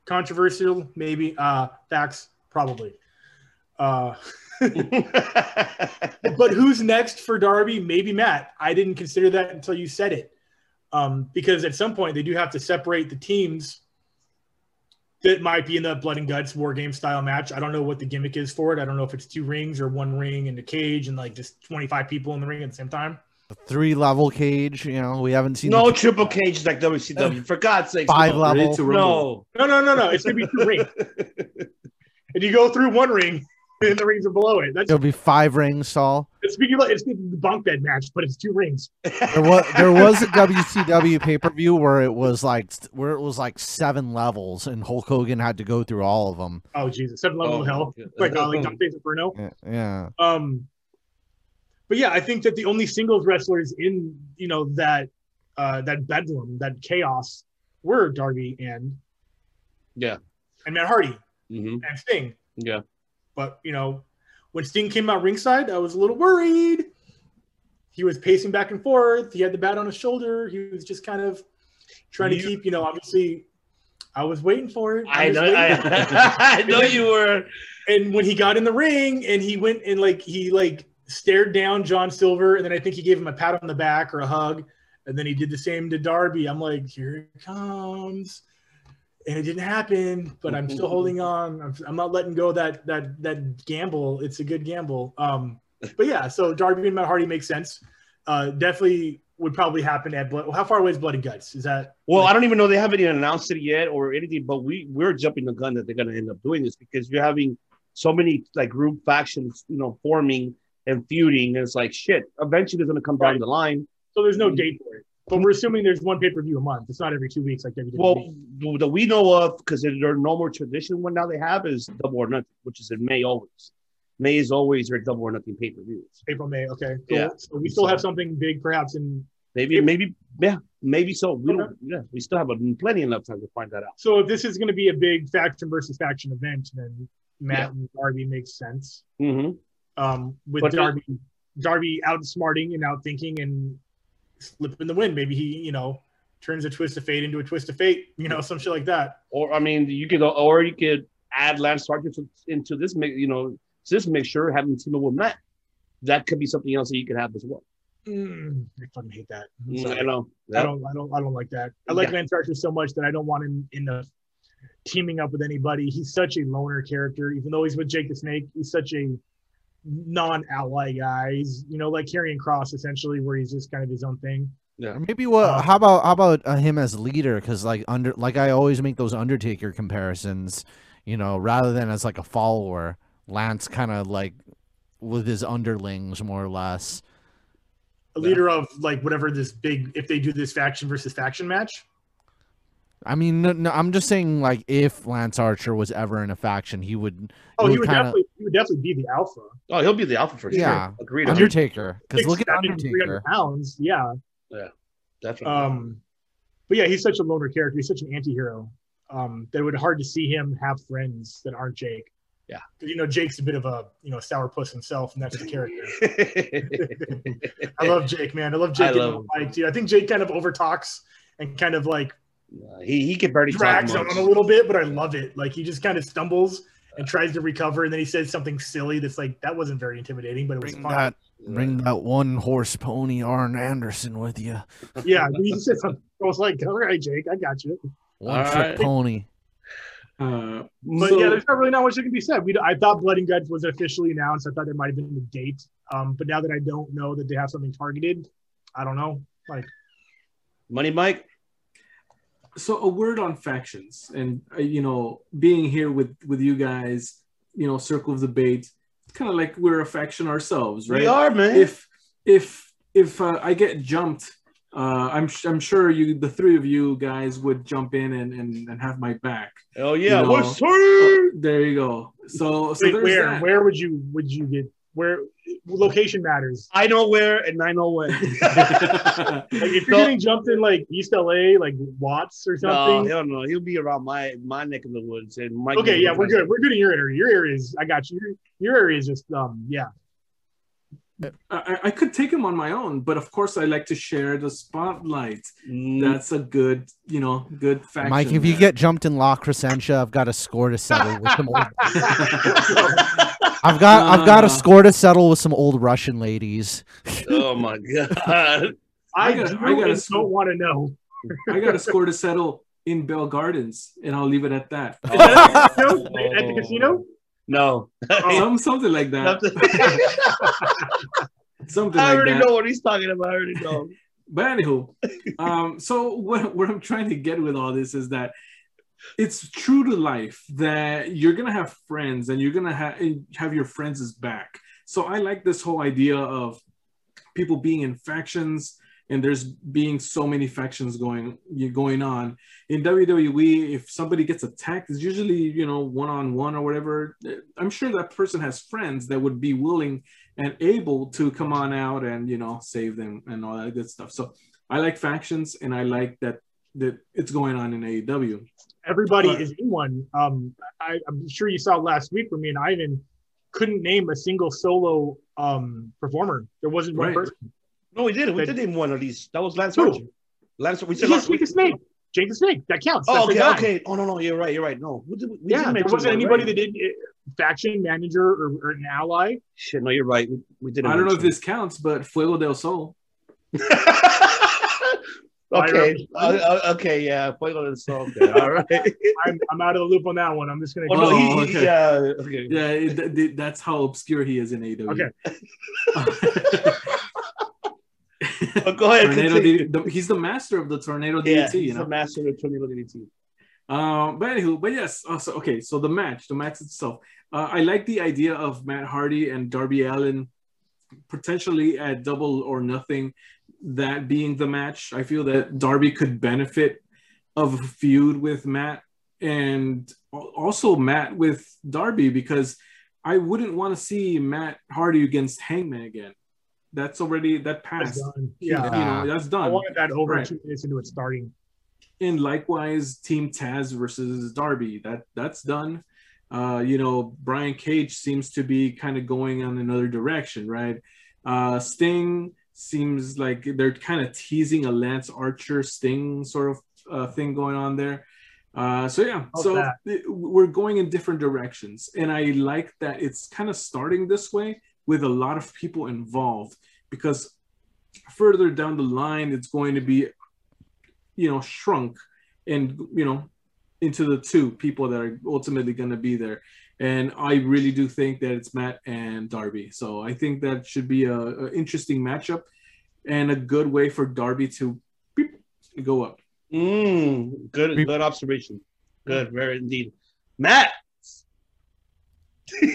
Controversial, maybe. Uh, facts, probably. Uh, but who's next for Darby? Maybe Matt. I didn't consider that until you said it. Um, because at some point they do have to separate the teams that might be in the blood and guts war game style match. I don't know what the gimmick is for it. I don't know if it's two rings or one ring in the cage and like just 25 people in the ring at the same time A three level cage. You know, we haven't seen no the... triple cage like WCW. For God's sake, five level. No, no, no, no, no. It's gonna be two rings, and you go through one ring, and the rings are below it. That's, It'll be five rings, Saul. It's speaking like it's the bunk bed match, but it's two rings. There was there was a WCW pay per view where it was like where it was like seven levels, and Hulk Hogan had to go through all of them. Oh Jesus, seven levels oh, of hell, like uh, like Dante's Inferno. Yeah, yeah. Um, but yeah, I think that the only singles wrestlers in you know that uh, that bedlam, that chaos, were Darby and yeah, and Matt Hardy mm-hmm. and Sting. Yeah, but you know, when Sting came out ringside, I was a little worried. He was pacing back and forth. He had the bat on his shoulder. He was just kind of trying you, to keep, you know, obviously. I was waiting for it. I, I know. I, I know you were. And when he got in the ring and he went and like he like stared down John Silver, and then I think he gave him a pat on the back or a hug, and then he did the same to Darby. I'm like, here it comes, and it didn't happen, but I'm still holding on. I'm, I'm not letting go that that that gamble. It's a good gamble. Um, but yeah, so Darby and Matt Hardy makes sense. Uh, definitely would probably happen at Blood. How far away is Blood and Guts? Is that? Well, like- I don't even know they haven't even announced it yet or anything. But we we're jumping the gun that they're going to end up doing this because you're having so many like group factions, you know, forming and feuding. And it's like shit. Eventually, they're going to come right. down the line. So there's no mm-hmm. date for it. But we're assuming there's one pay per view a month. It's not every two weeks like WWE. Well, that we know of, because there's no more tradition one now they have is double or nothing, which is in May always. May is always their double or nothing pay per views. April, May. Okay. Cool. Yeah. So we still so, have something big, perhaps in maybe, April. maybe, yeah, maybe so. We okay. don't. Yeah, we still have a, plenty enough time to find that out. So if this is going to be a big faction versus faction event, then Matt yeah. and Darby makes sense. Mm-hmm. Um, with but Darby. Darby outsmarting and outthinking and slipping the wind. Maybe he, you know, turns a twist of fate into a twist of fate, you know, some shit like that. Or I mean, you could, or you could add Lance Archer to, into this, you know, this mixture, having team up with Matt. That could be something else that you could have as well. Mm, I fucking hate that. Mm. I know. I don't, I don't, I don't like that. I like Yeah. Lance Archer so much that I don't want him in the teaming up with anybody. He's such a loner character, even though he's with Jake the Snake. He's such a non-ally guys. You know, like Karrion Kross essentially, where he's just kind of his own thing. Yeah. Or maybe what? Uh, how about how about uh, him as leader? Because like under like I always make those Undertaker comparisons. You know, rather than as like a follower, Lance kind of like with his underlings more or less. A leader of like whatever this big, if they do this faction versus faction match. I mean, no, no, I'm just saying like if Lance Archer was ever in a faction, he would. Oh, he would kinda- definitely, he would definitely be the alpha. Oh, he'll be the alpha for Yeah. sure. Agreed. Undertaker. Because look at seven, 300 Undertaker. pounds. Yeah. Yeah, Definitely. Um, but yeah, he's such a loner character. He's such an anti-hero. Um, that it would hard to see him have friends that aren't Jake. Yeah. 'Cause, you know, Jake's a bit of a you know sourpuss himself, and that's the character. I love Jake, man. I love Jake I getting love on the mic, too. I think Jake kind of overtalks and kind of like he he can barely talk drags much. on a little bit, but I love it. Like he just kind of stumbles and tries to recover, and then he says something silly that's like that wasn't very intimidating, but it was Bring fun. that, bring that one horse pony Arn Anderson with you. Yeah, he said something. I was like, all right, Jake, I got you. One All foot right. pony. Uh, But so- yeah, there's not really not much that can be said. We, I thought Blood and Guts was officially announced. I thought there might have been a date. Um, but now that I don't know that they have something targeted, I don't know. Like, Money Mike. So a word on factions and uh, you know being here with with you guys you know circle of debate it's kind of like we're a faction ourselves right We are man. if if if uh, i get jumped uh i'm i'm sure you the three of you guys would jump in and and, and have my back Hell yeah. you know, We're sweet. there you go so so wait, where that. where would you would you get where location matters? I know where and I know when. Like if you're No. getting jumped in like East LA, like Watts or something. no, something. hell no. He'll be around my my neck of the woods and Mike. okay, yeah, we're good. We're good in your area. Your area is I got you. Your, your area is just um yeah. I, I could take him on my own but of course i like to share the spotlight Mm, that's a good you know good fact. Mike, if you get jumped in La Crescenta, I've got a score to settle with some old. I've got I've got a Uh. score to settle with some old Russian ladies. oh my god. I, I got- do I got a and sc- don't want to know. I got a score to settle in Bell Gardens, and I'll leave it at that. Is that at the casino? At the casino? No. Some something like that. Something I like already that. know what he's talking about. I already know. But anywho, um, so what what I'm trying to get with all this is that it's true to life that you're gonna have friends and you're gonna have have your friends' back. So I like this whole idea of people being in factions and there's being so many factions going going on in WWE. If somebody gets attacked, it's usually you know one on one or whatever. I'm sure that person has friends that would be willing and able to come on out and you know save them and all that good stuff. So I like factions and I like that that it's going on in AEW. Everybody Right. is in one. Um, I, I'm sure you saw last week from me and Ivan couldn't name a single solo um performer. There wasn't one Right. person. No, we did. We That- did name one of these. That was Lance Who? Archer. Lance. We said just last Jake week. the Snake. Jake the Snake. That counts. Oh, That's okay, okay. Oh no, no, you're right. You're right. No, we did, we Yeah, there wasn't one, anybody right? that did uh, faction manager or, or an ally. Shit, no, you're right. We, we didn't. I don't know if this counts, but Fuego del Sol. okay. Uh, uh, okay. Yeah. Fuego del Sol. Okay. All right. I'm, I'm out of the loop on that one. I'm just gonna. Oh go. no. He, Oh, okay. Yeah. Okay. Yeah, it, th- th- that's how obscure he is in AEW. Okay. Oh, go ahead. Tornado continue. D- the- he's the master of the tornado Yeah. DDT, you He's know. the master of tornado DDT. Um, but anywho, but yes. Uh, so okay, so the match, the match itself. Uh, I like the idea of Matt Hardy and Darby Allin potentially at double or nothing. That being the match, I feel that Darby could benefit of a feud with Matt and also Matt with Darby because I wouldn't want to see Matt Hardy against Hangman again. That's already that That's passed. done. You Yeah. know, that's I done. wanted that over Right. two minutes into it starting. and likewise team taz versus darby that that's done uh you know brian cage seems to be kind of going on another direction right uh sting seems like they're kind of teasing a Lance Archer Sting sort of uh, thing going on there. Uh, so yeah, How's so th- we're going in different directions, and I like that it's kind of starting this way with a lot of people involved because further down the line it's going to be, you know, shrunk and you know into the two people that are ultimately going to be there. And I really do think that it's Matt and Darby. So I think that should be a, a interesting matchup and a good way for Darby to beep, go up. Mm, good, Beep. good observation. Good, very indeed. Matt.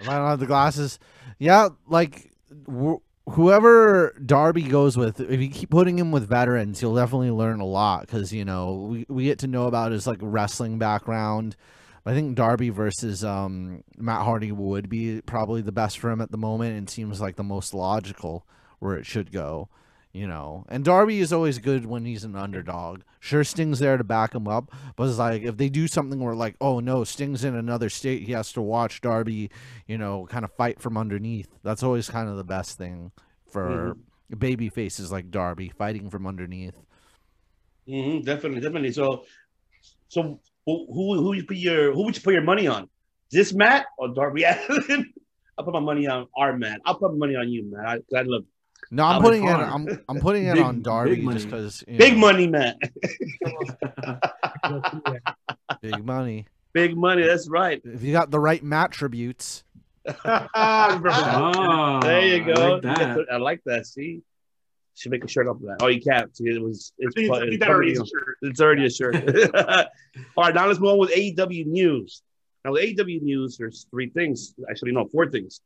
If I don't have the glasses, yeah, like wh- whoever Darby goes with, if you keep putting him with veterans, you'll definitely learn a lot because you know we, we get to know about his like wrestling background. I think Darby versus um, Matt Hardy would be probably the best for him at the moment, and seems like the most logical where it should go. You know, and Darby is always good when he's an underdog. Sure, Sting's there to back him up, but it's like if they do something where like, oh no, Sting's in another state, he has to watch Darby, you know, kind of fight from underneath. That's always kind of the best thing for baby faces like Darby fighting from underneath. hmm definitely, definitely. So, so who who who you put your who would you put your money on? This Matt or Darby Allin? I'll put my money on our Matt. I'll put my money on you, Matt. I, 'cause I love. No, I'm I'm putting it. fine. I'm I'm putting it Big- on Darby big just money. because big money, Matt. big money. big money. That's right. If you got the right attributes, Ah, there you go. I go. like that. I like that. See, should make a shirt up of that. Oh, you can't. It was. It's, I think it's- I think it's that already is a shirt. It's already a shirt. All right, now let's move on with AEW news. Now, with AEW news, there's three things. Actually, no, four things.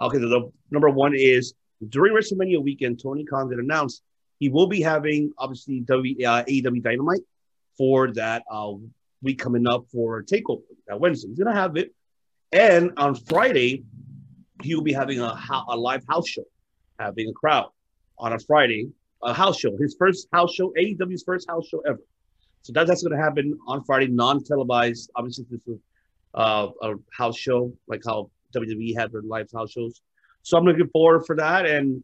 Okay, the, the number one is during WrestleMania weekend, Tony Khan did announce he will be having obviously w, uh, AEW Dynamite for that uh, week coming up for Takeover that Wednesday. He's gonna have it, and on Friday he will be having a, a live house show, having a crowd on a Friday, a house show. His first house show, AEW's first house show ever. So that, that's going to happen on Friday, non-televised. Obviously, this is uh, a house show, like how WWE had their live house shows. So I'm looking forward for that. And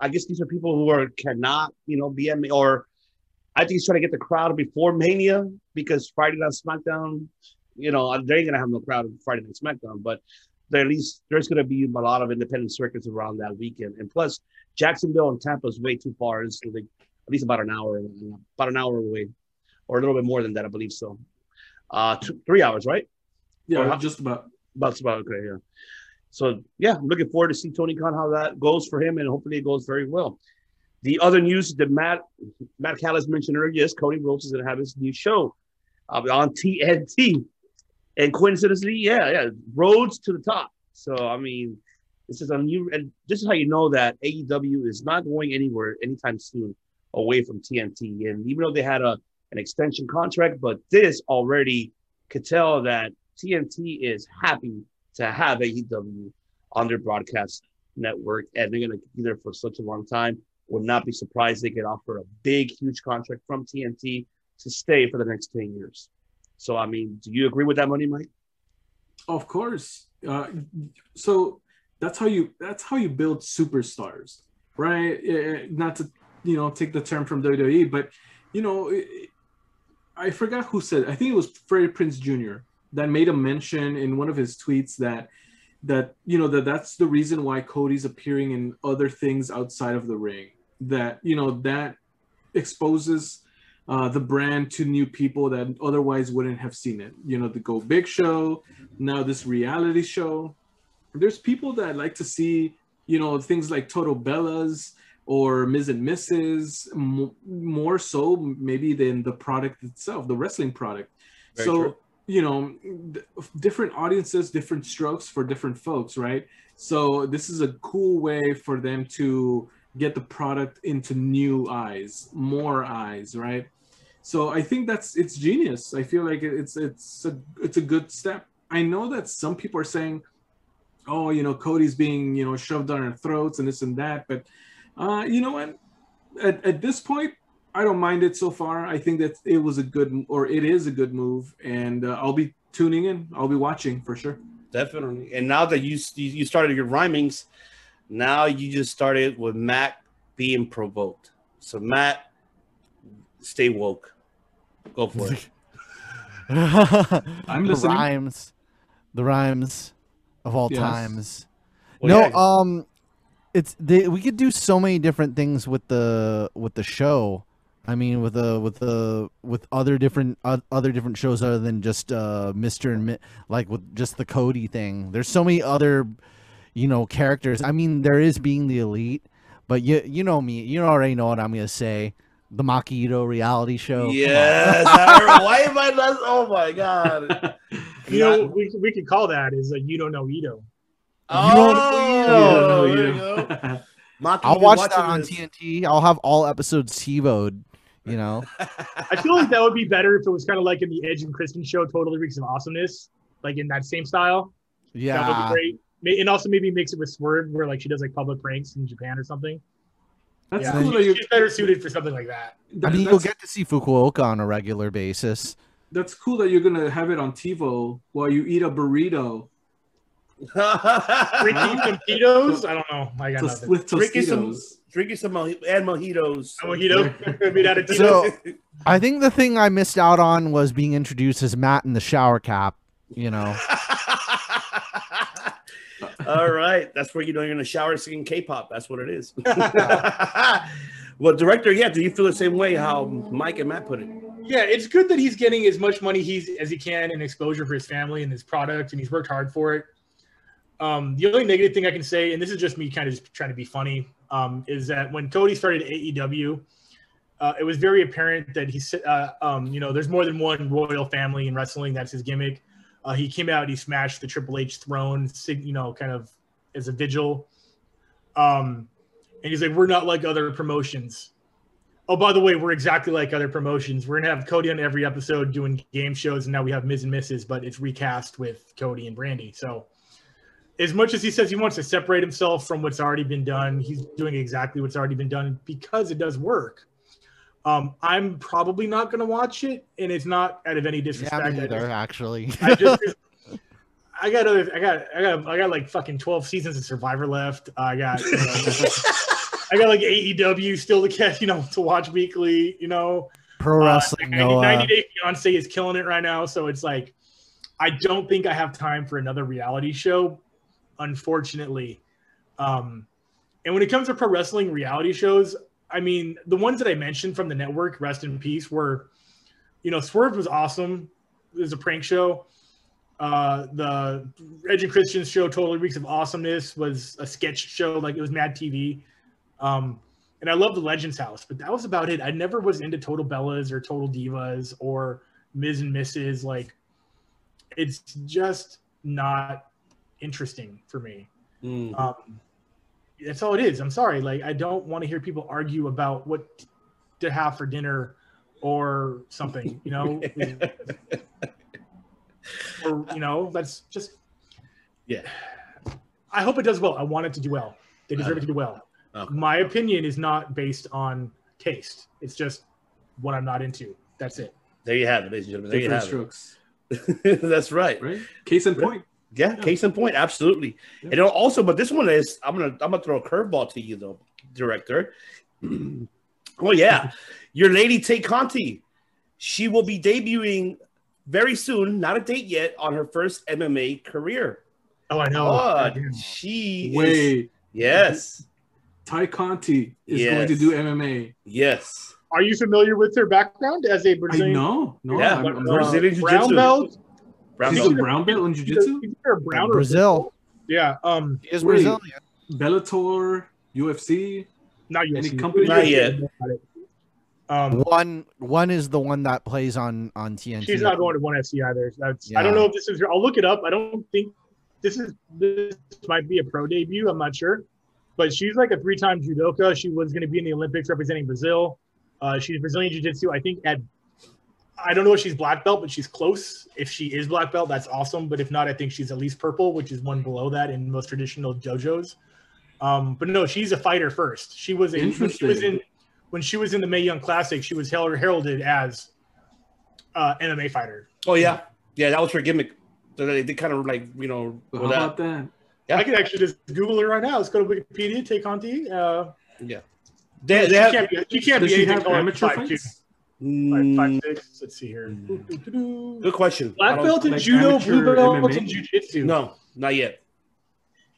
I guess these are people who are cannot, you know, be at me or I think he's trying to get the crowd before Mania because Friday Night SmackDown, you know, they ain't gonna have no crowd on Friday Night SmackDown, but at least there's gonna be a lot of independent circuits around that weekend. And plus, Jacksonville and Tampa is way too far. It's like at least about an hour, about an hour away, or a little bit more than that, I believe so. Uh, two, three hours, right? Yeah, just about. That's about okay. Yeah. So yeah, I'm looking forward to see Tony Khan how that goes for him, and hopefully it goes very well. The other news that Matt Matt Callis mentioned earlier is Cody Rhodes is going to have his new show uh, on TNT, and coincidentally, yeah, yeah, Rhodes to the top. So I mean, this is a new, and this is how you know that AEW is not going anywhere anytime soon away from TNT. And even though they had a an extension contract, but this already could tell that TNT is happy to have AEW on their broadcast network, and they're going to be there for such a long time. Would not be surprised they could offer a big, huge contract from TNT to stay for the next 10 years. So, I mean, do you agree with that money, Mike? Of course. Uh, so that's how you that's how you build superstars, right? Eh, Not to you know take the term from WWE, but you know, eh, I forgot who said. I think it was Freddie Prinze Jr. that made a mention in one of his tweets that that you know that that's the reason why Cody's appearing in other things outside of the ring. That you know that exposes uh, the brand to new people that otherwise wouldn't have seen it. You know, the Go Big Show, now this reality show. There's people that like to see, you know, things like Total Bellas or Miz and Mrs. more so maybe than the product itself, the wrestling product. Very so, true. you know, different audiences, different strokes for different folks, right? So this is a cool way for them to get the product into new eyes, more eyes, right? So I think that's it's genius. I feel like it's it's a it's a good step. I know that some people are saying, "Oh, you know, Cody's being you know shoved down our throats and this and that," but uh, you know what? At, at this point, I don't mind it so far. I think that it was a good or it is a good move, and uh, I'll be tuning in. I'll be watching for sure. Definitely. And now that you you you started your rhymings, Now you just started with Matt being provoked. So Matt, stay woke. Go for it. I'm listening. the rhymes, the rhymes of all Yes. times. Well, no, yeah. um, it's they, we could do so many different things with the with the show. I mean, with the with the with other different uh, other different shows other than just uh Mister and Mi- like with just the Cody thing. There's so many other, you know, characters. I mean, there is being the elite, but you you know me, you already know what I'm gonna say. The Maki Itoh reality show. Come. Yes. Why am I not? Oh my god. You know, we, we could call that is a you don't know Itoh. Oh, there you go. Maki, I'll watch that on this. TNT. I'll have all episodes TiVoed. You know. I feel like that would be better if it was kind of like in the Edge and Christian show, Totally Reeks of Awesomeness, like in that same style. Yeah, that would be great. And also maybe mix it with Swerve, where like she does like public pranks in Japan or something. That's yeah, cool you. she's better suited for something like that. I that- mean, you'll get to see Fukuoka on a regular basis. That's cool that you're gonna have it on TiVo while you eat a burrito Ricky some Tito's? I don't know. I got to- nothing. with Drinking some, drinking some mo- and mojitos. A mojito made out of Tito's. So I think the thing I missed out on was being introduced as Matt in the shower cap. You know, All right, that's where you know you're in the shower singing K-pop. That's what it is. Well, director, yeah, do you feel the same way how Mike and Matt put it? yeah, it's good that he's getting as much money he's as he can and exposure for his family and his product, and he's worked hard for it. Um, the only negative thing I can say, and this is just me kind of just trying to be funny, um, is that when Cody started AEW, uh, it was very apparent that he's, uh, um, you know, there's more than one royal family in wrestling. That's his gimmick. Uh, he came out, he smashed the Triple H throne, you know, kind of as a vigil. Um, and he's like, we're not like other promotions. Oh, by the way, we're exactly like other promotions. We're gonna have Cody on every episode doing game shows, and now we have Miz and Mrs., but it's recast with Cody and Brandi. So, as much as he says he wants to separate himself from what's already been done, he's doing exactly what's already been done because it does work. Um, I'm probably not gonna watch it, and it's not out of any yeah, disrespect. me I neither, just- actually. I just, I got other, I got, I got, I got like fucking twelve seasons of Survivor left. I got, you know, I got like AEW still to catch, you know, to watch weekly. You know, Pro Uh, wrestling, 90, no. 90 Day Fiance is killing it right now, so it's like, I don't think I have time for another reality show, unfortunately. Um, and when it comes to pro wrestling reality shows, I mean, the ones that I mentioned from the network, rest in peace, were, you know, Swerve was awesome. It was a prank show. Uh, the Edge and Christian's show, Totally Reeks of Awesomeness, was a sketch show, like it was Mad TV. Um, and I love the Legends House, but that was about it. I never was into Total Bellas or Total Divas or Miz and Mrs. Like, it's just not interesting for me. Mm. Um, that's all it is. I'm sorry. Like, I don't want to hear people argue about what to have for dinner or something, you know, or, you know, that's just, Yeah. I hope it does well. I want it to do well. They deserve it to do well. Uh, okay. My opinion is not based on taste. It's just what I'm not into. That's it. There you have it, ladies and gentlemen. There you Different have strokes, it. That's right. right? Case in Right. point. Yeah, case in point, absolutely. Yeah. And also, but this one is I'm gonna I'm gonna throw a curveball to you though, director. oh yeah, your lady Tay Conti, she will be debuting very soon, not a date yet, on her first MMA career. Oh, I know. But she is, Wait, yes, Tay Conti is going to do MMA. yes, Are you familiar with her background as a Brazilian? know. No, Yeah, I'm, I'm uh, Brazilian brown Jiu-Jitsu. belt. Brown She's belt. a brown belt in She's jiu-jitsu. either a brown or a Brazil. Yeah. Um. He is Brazilian. Bellator, UFC. Not yet. Any company? Not yet. Um. One one is the one that plays on on TNT. She's not going to one FC either. That's. I don't know if this is. I'll look it up. I don't think this is. This might be a pro debut. I'm not sure, but she's like a three-time judoka. She was going to be in the Olympics representing Brazil. Uh, she's Brazilian jiu-jitsu. I think at. I don't know if she's black belt, but she's close. If she is black belt, that's awesome. But if not, I think she's at least purple, which is one below that in most traditional dojos. Um, but no, she's a fighter first. She was a, when she was in when she was in the Mae Young Classic. She was held, heralded as uh, MMA fighter. Oh yeah, yeah, that was her gimmick. So they did kind of like you know But with how about that? Yeah. I can actually just Google her right now. Let's go to Wikipedia. Tay Conti. Uh, Yeah. They, she they have, can't be. She can't Does be she anything have taller than amateur 5'2". fights? Five, Mm, six. Let's see here. Mm. Good question. Black belt in like judo, blue belt in jiu-jitsu. No, not yet.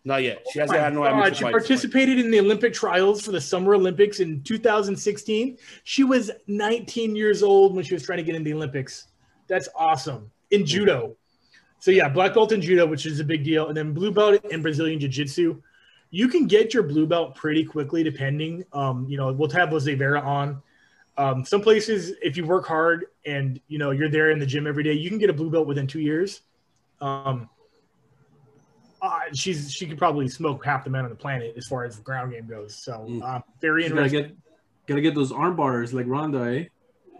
Not yet. She Oh hasn't my had no God, amateur she participated in the Olympic trials for the Summer Olympics in 2016. She was 19 years old when she was trying to get in the Olympics. That's awesome in judo. So yeah, black belt in judo, which is a big deal, and then blue belt in Brazilian jiu-jitsu. You can get your blue belt pretty quickly, depending. Um, you know, we'll have Jose Vera on. Um, some places, if you work hard and you know you're there in the gym every day, you can get a blue belt within two years. Um, uh, she's she could probably smoke half the men on the planet as far as the ground game goes. So uh, very You gotta interesting. get gotta get those arm bars like Ronda, eh?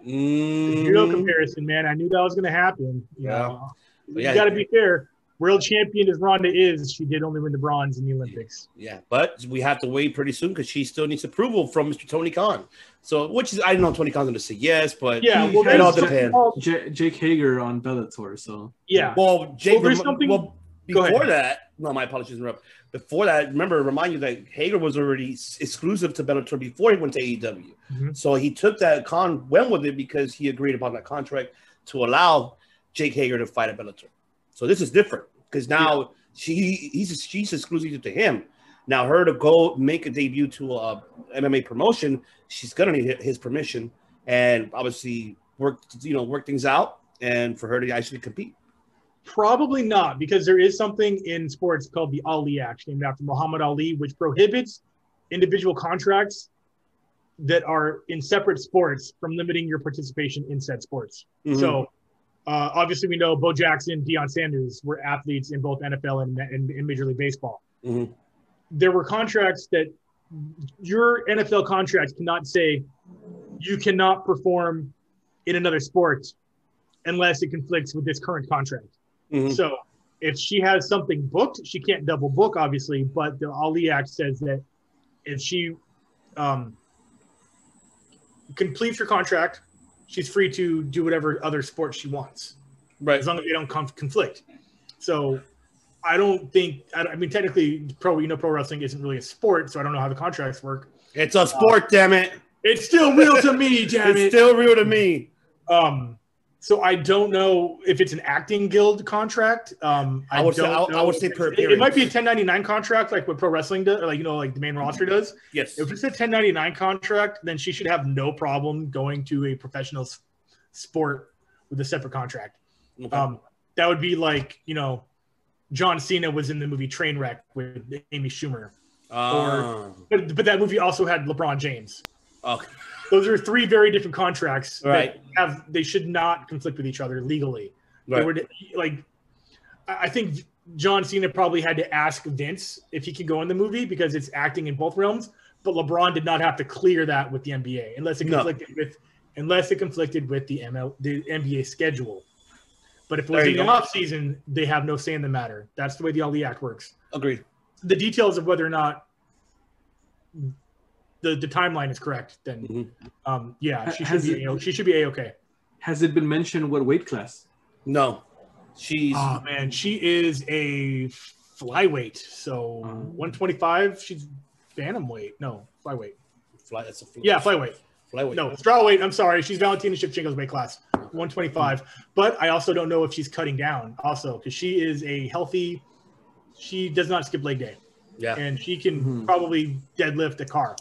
Mm, Judo comparison, man. I knew that was going to happen. You Yeah. know, you Yeah. got to be fair. World champion as Ronda is, she did only win the bronze in the Olympics. Yeah, but we have to wait pretty soon because she still needs approval from Mr. Tony Khan. So, which is I don't know Tony Khan's going to say yes, but Yeah, well, has it all there's- depends. J- Jake Hager on Bellator, so yeah. Well, Jake, Well, there's rem- something- well, before that, no, my apologies, interrupt. Before that, remember, remind you that Hager was already s- exclusive to Bellator before he went to AEW. Mhm. So he took that con, went with it because he agreed upon that contract to allow Jake Hager to fight at Bellator. So this is different because now she he's she's exclusive to him. Now her to go make a debut to a MMA promotion, she's gonna need his permission and obviously work you know work things out and for her to actually compete. Probably not, because there is something in sports called the Ali Act, named after Muhammad Ali, which prohibits individual contracts that are in separate sports from limiting your participation in said sports. Mhm. So, uh, obviously, we know Bo Jackson, Deion Sanders were athletes in both NFL and, and, and Major League Baseball. Mhm. There were contracts that your NFL contract cannot say you cannot perform in another sport unless it conflicts with this current contract. Mhm. So if she has something booked, she can't double book, obviously. But the Ali Act says that if she um, completes her contract, she's free to do whatever other sport she wants, right. as long as they don't conf- conflict. So I don't think. I, I mean, technically, pro you know pro wrestling isn't really a sport, so I don't know how the contracts work. It's a sport, damn it. It's still real to me, damn It's it. still real to me. Um, so I don't know if it's an acting guild contract. Um, I, I would say- don't I would- I would say per it, it might be a 1099 contract, like what pro wrestling does, like you know, like the main roster does. Yes. If it's a 1099 contract, then she should have no problem going to a professional sport with a separate contract. Okay. Um, that would be like you know, John Cena was in the movie Trainwreck with Amy Schumer, Ah, but but that movie also had LeBron James. okay. Those are three very different contracts Right. that have they should not conflict with each other legally. They Right. were like, I think John Cena probably had to ask Vince if he could go in the movie because it's acting in both realms. But LeBron did not have to clear that with the NBA unless it No. conflicted with unless it conflicted with the ML the NBA schedule. But if it was There in the off season, they have no say in the matter. That's the way the Ali Act works. Agreed. The details of whether or not the, the timeline is correct, then Mhm. um, yeah, she should be it- A- she should be a okay. has it been mentioned what weight class? No. She's Oh man, she is a flyweight. So Oh. 125. She's phantom weight. No, flyweight. fly. That's a fly, Yeah, flyweight. flyweight. No, strawweight. I'm sorry. She's Valentina Shevchenko's weight class, 125. But I also don't know if she's cutting down also because she is a healthy. She does not skip leg day, Yeah, and she can Mhm. probably deadlift a car.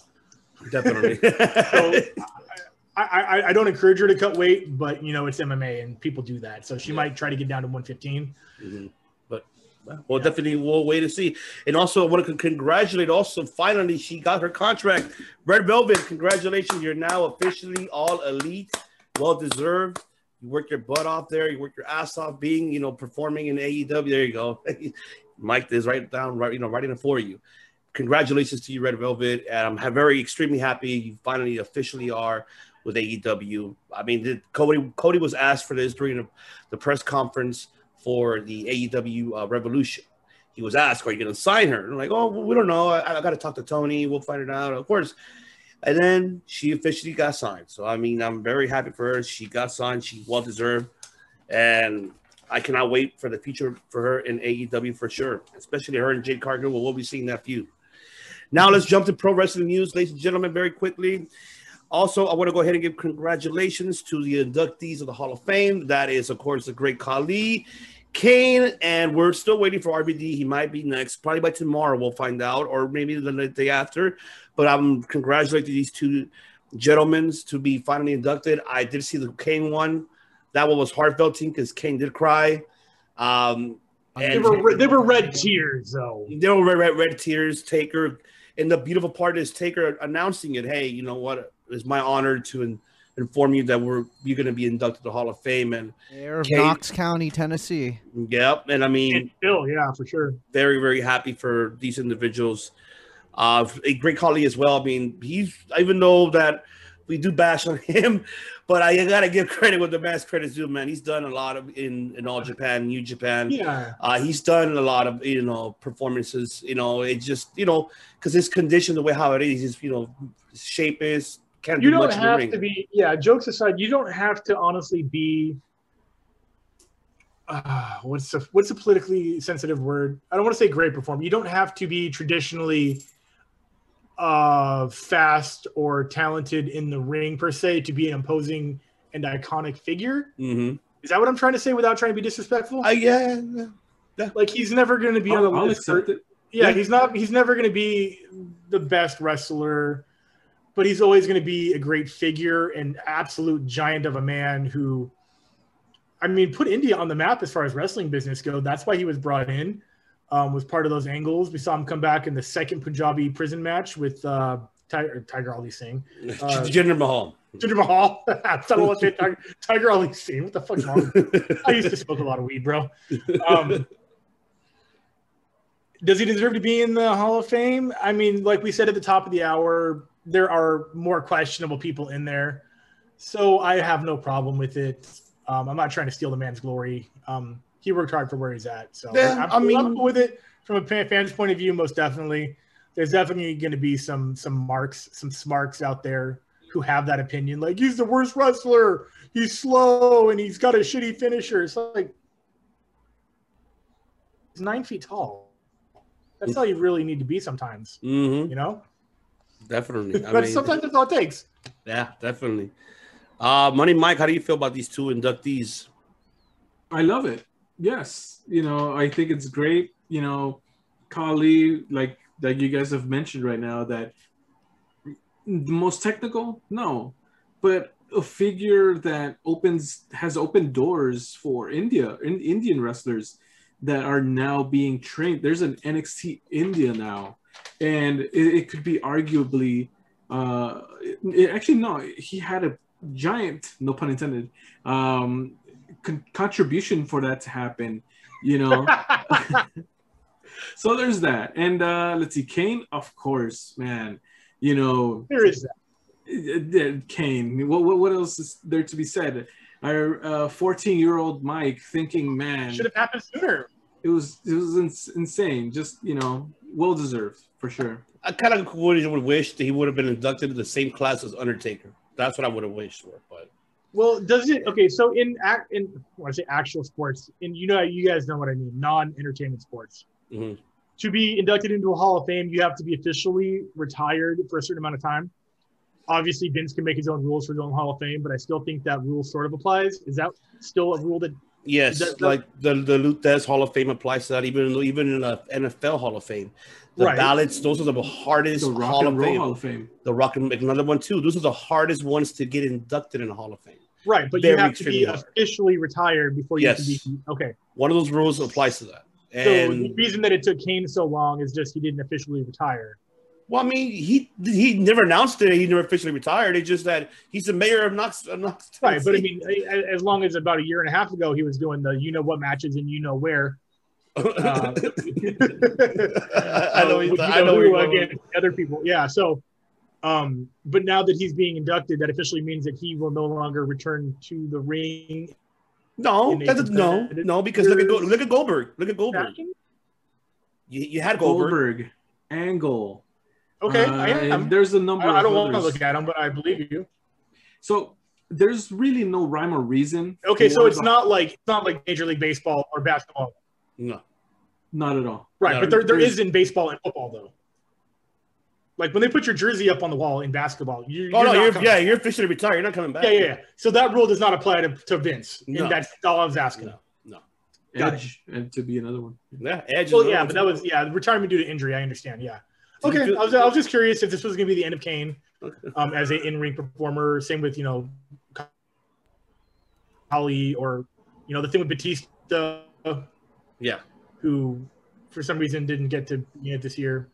Definitely. So I, I, I don't encourage her to cut weight, but you know it's MMA and people do that. So she Yeah. might try to get down to 115. Mhm. But well, definitely we'll wait to see. And also, I want to congratulate. Also, finally, she got her contract. Red Velvet, congratulations! You're now officially all elite. Well deserved. You worked your butt off there. You worked your ass off being, you know, performing in AEW. There you go. Mike is right down, right, you know, writing it for you. Congratulations to you, Red Velvet. And I'm very extremely happy you finally officially are with AEW. I mean, Cody Cody was asked for this during the, press conference for the AEW uh, Revolution. He was asked, "Are you going to sign her?" And I'm like, "Oh, well, we don't know. I, I got to talk to Tony. We'll find it out, of course." And then she officially got signed. So I mean, I'm very happy for her. She got signed. She well deserved. And I cannot wait for the future for her in AEW for sure, especially her and Jade Cargill. We'll be seeing that feud. Now let's jump to pro wrestling news, ladies and gentlemen, very quickly. Also, I want to go ahead and give congratulations to the inductees of the Hall of Fame. That is, of course, the great Khali, Kane, and we're still waiting for RVD. He might be next, probably by tomorrow. We'll find out, or maybe the day after. But I'm congratulating these two gentlemen to be finally inducted. I did see the Kane one. That one was heartfelting because Kane did cry. Um, they were they were red tears though. They were red, red, red tears. Taker, and the beautiful part is Taker announcing it. Hey, you know what? It's my honor to in, inform you that we're you're going to be inducted to the Hall of Fame and Mayor of Knox County, Tennessee. Yep, and I mean, and still, yeah, for sure. Very, very happy for these individuals. Uh, a great colleague as well. I mean, he's even though that we do bash on him, but I gotta give credit with the best credit due, man. He's done a lot of in in all Japan, New Japan. Yeah. Uh, he's done a lot of you know performances. You know, it just you know because his condition, the way how it is, his you know shape is can't you do don't much have to be yeah jokes aside you don't have to honestly be uh, what's the what's a politically sensitive word i don't want to say great performer you don't have to be traditionally uh fast or talented in the ring per se to be an imposing and iconic figure Mm-hmm. is that what i'm trying to say without trying to be disrespectful Uh, yeah, yeah. like he's never going to be on the I'll, I'll list for- accept it. yeah, Yeah. he's not. He's never going to be the best wrestler, but he's always going to be a great figure and absolute giant of a man who, I mean, put India on the map as far as wrestling business go. That's why he was brought in. Um, was part of those angles. We saw him come back in the second Punjabi prison match with uh, Tiger, Tiger Ali Singh. Uh, Jinder Mahal. Jinder Mahal. I thought I was Tiger, Tiger Ali Singh. What the wrong? I used to smoke a lot of weed, bro. Um, does he deserve to be in the Hall of Fame? I mean, like we said at the top of the hour, there are more questionable people in there. So I have no problem with it. Um, I'm not trying to steal the man's glory. Um, he worked hard for where he's at. So Yeah, I'm, I mean- I'm with it from a fan's point of view, most definitely. There's definitely going to be some some marks, some smarks out there who have that opinion. Like he's the worst wrestler. He's slow and he's got a shitty finisher. It's like he's nine feet tall. That's all you really need to be sometimes. Mm-hmm. You know, Definitely. I but mean, sometimes that's all it takes. yeah, definitely. Uh, Money Mike, how do you feel about these two inductees? I love it. Yes, you know, I think it's great. You know, Khali, like like you guys have mentioned right now, that the most technical, no, but a figure that opens has opened doors for India in Indian wrestlers that are now being trained. There's an NXT India now, and it, it could be arguably. Uh, it, it- actually, no, he had a giant, no pun intended, um, con- contribution for that to happen. You know, so there's that, and uh, let's see, Kane, of course, man. You know, there is that. uh, Kane. What, what what else is there to be said? Our 14 year old Mike thinking, man, Should have happened sooner. it was it was ins- insane. Just you know, well deserved for sure. I kind of would have wished that he would have been inducted in the same class as Undertaker. That's what I would have wished for. But Well, does it? Okay, so in act in when I say actual sports, and you know, you guys know what I mean, non-entertainment sports. Mhm. To be inducted into a Hall of Fame, you have to be officially retired for a certain amount of time. Obviously, Vince can make his own rules for his own Hall of Fame, but I still think that rule sort of applies. Is that still a rule that? yes, That- that- like the the Luthez Hall of Fame applies to that. Even even in the NFL Hall of Fame, the Right. ballots those are the hardest The Rock Hall and of Roll Fame. Hall of Fame. The Rock and another one too. Those are the hardest ones to get inducted in the Hall of Fame. Right, but you have to be hard. officially retired before you Yes. can be. Okay, One of those rules applies to that. so the reason that it took Kane so long is just he didn't officially retire. well, I mean, he he never announced it. He never officially retired. It's just that he's the mayor of Knox. Of Knox Right, but I mean, as long as about a year and a half ago, he was doing the you know what matches and you know where. Uh, I know. uh, I know. who against other people. Yeah. So, um, but now that he's being inducted, that officially means that he will no longer return to the ring. No, in a no, no, because look at Go- look at Goldberg. Look at Goldberg. You, you had Goldberg. Goldberg, Angle. Okay, Uh, I and am. There's a number. I, I don't want to look at him, but I believe you. So there's really no rhyme or reason. Okay, so it's the- not like it's not like Major League Baseball or basketball, No. not at all. right? No, but there there there's- in baseball and football though. Like when they put your jersey up on the wall in basketball, you, Oh no, not you're, coming- yeah, you're officially retired. You're not coming back. yeah, yeah, yeah. So that rule does not apply to, to Vince. No. And that's all I was asking. No, no. Edge and to be another one. Yeah, Edge. Well, yeah, but that was yeah retirement due to injury. I understand. Yeah. Okay, I was, I was just curious if this was going to be the end of Kane um, as an in-ring performer. Same with you know, Ali or you know the thing with Batista, Yeah. who for some reason didn't get to be in it this year.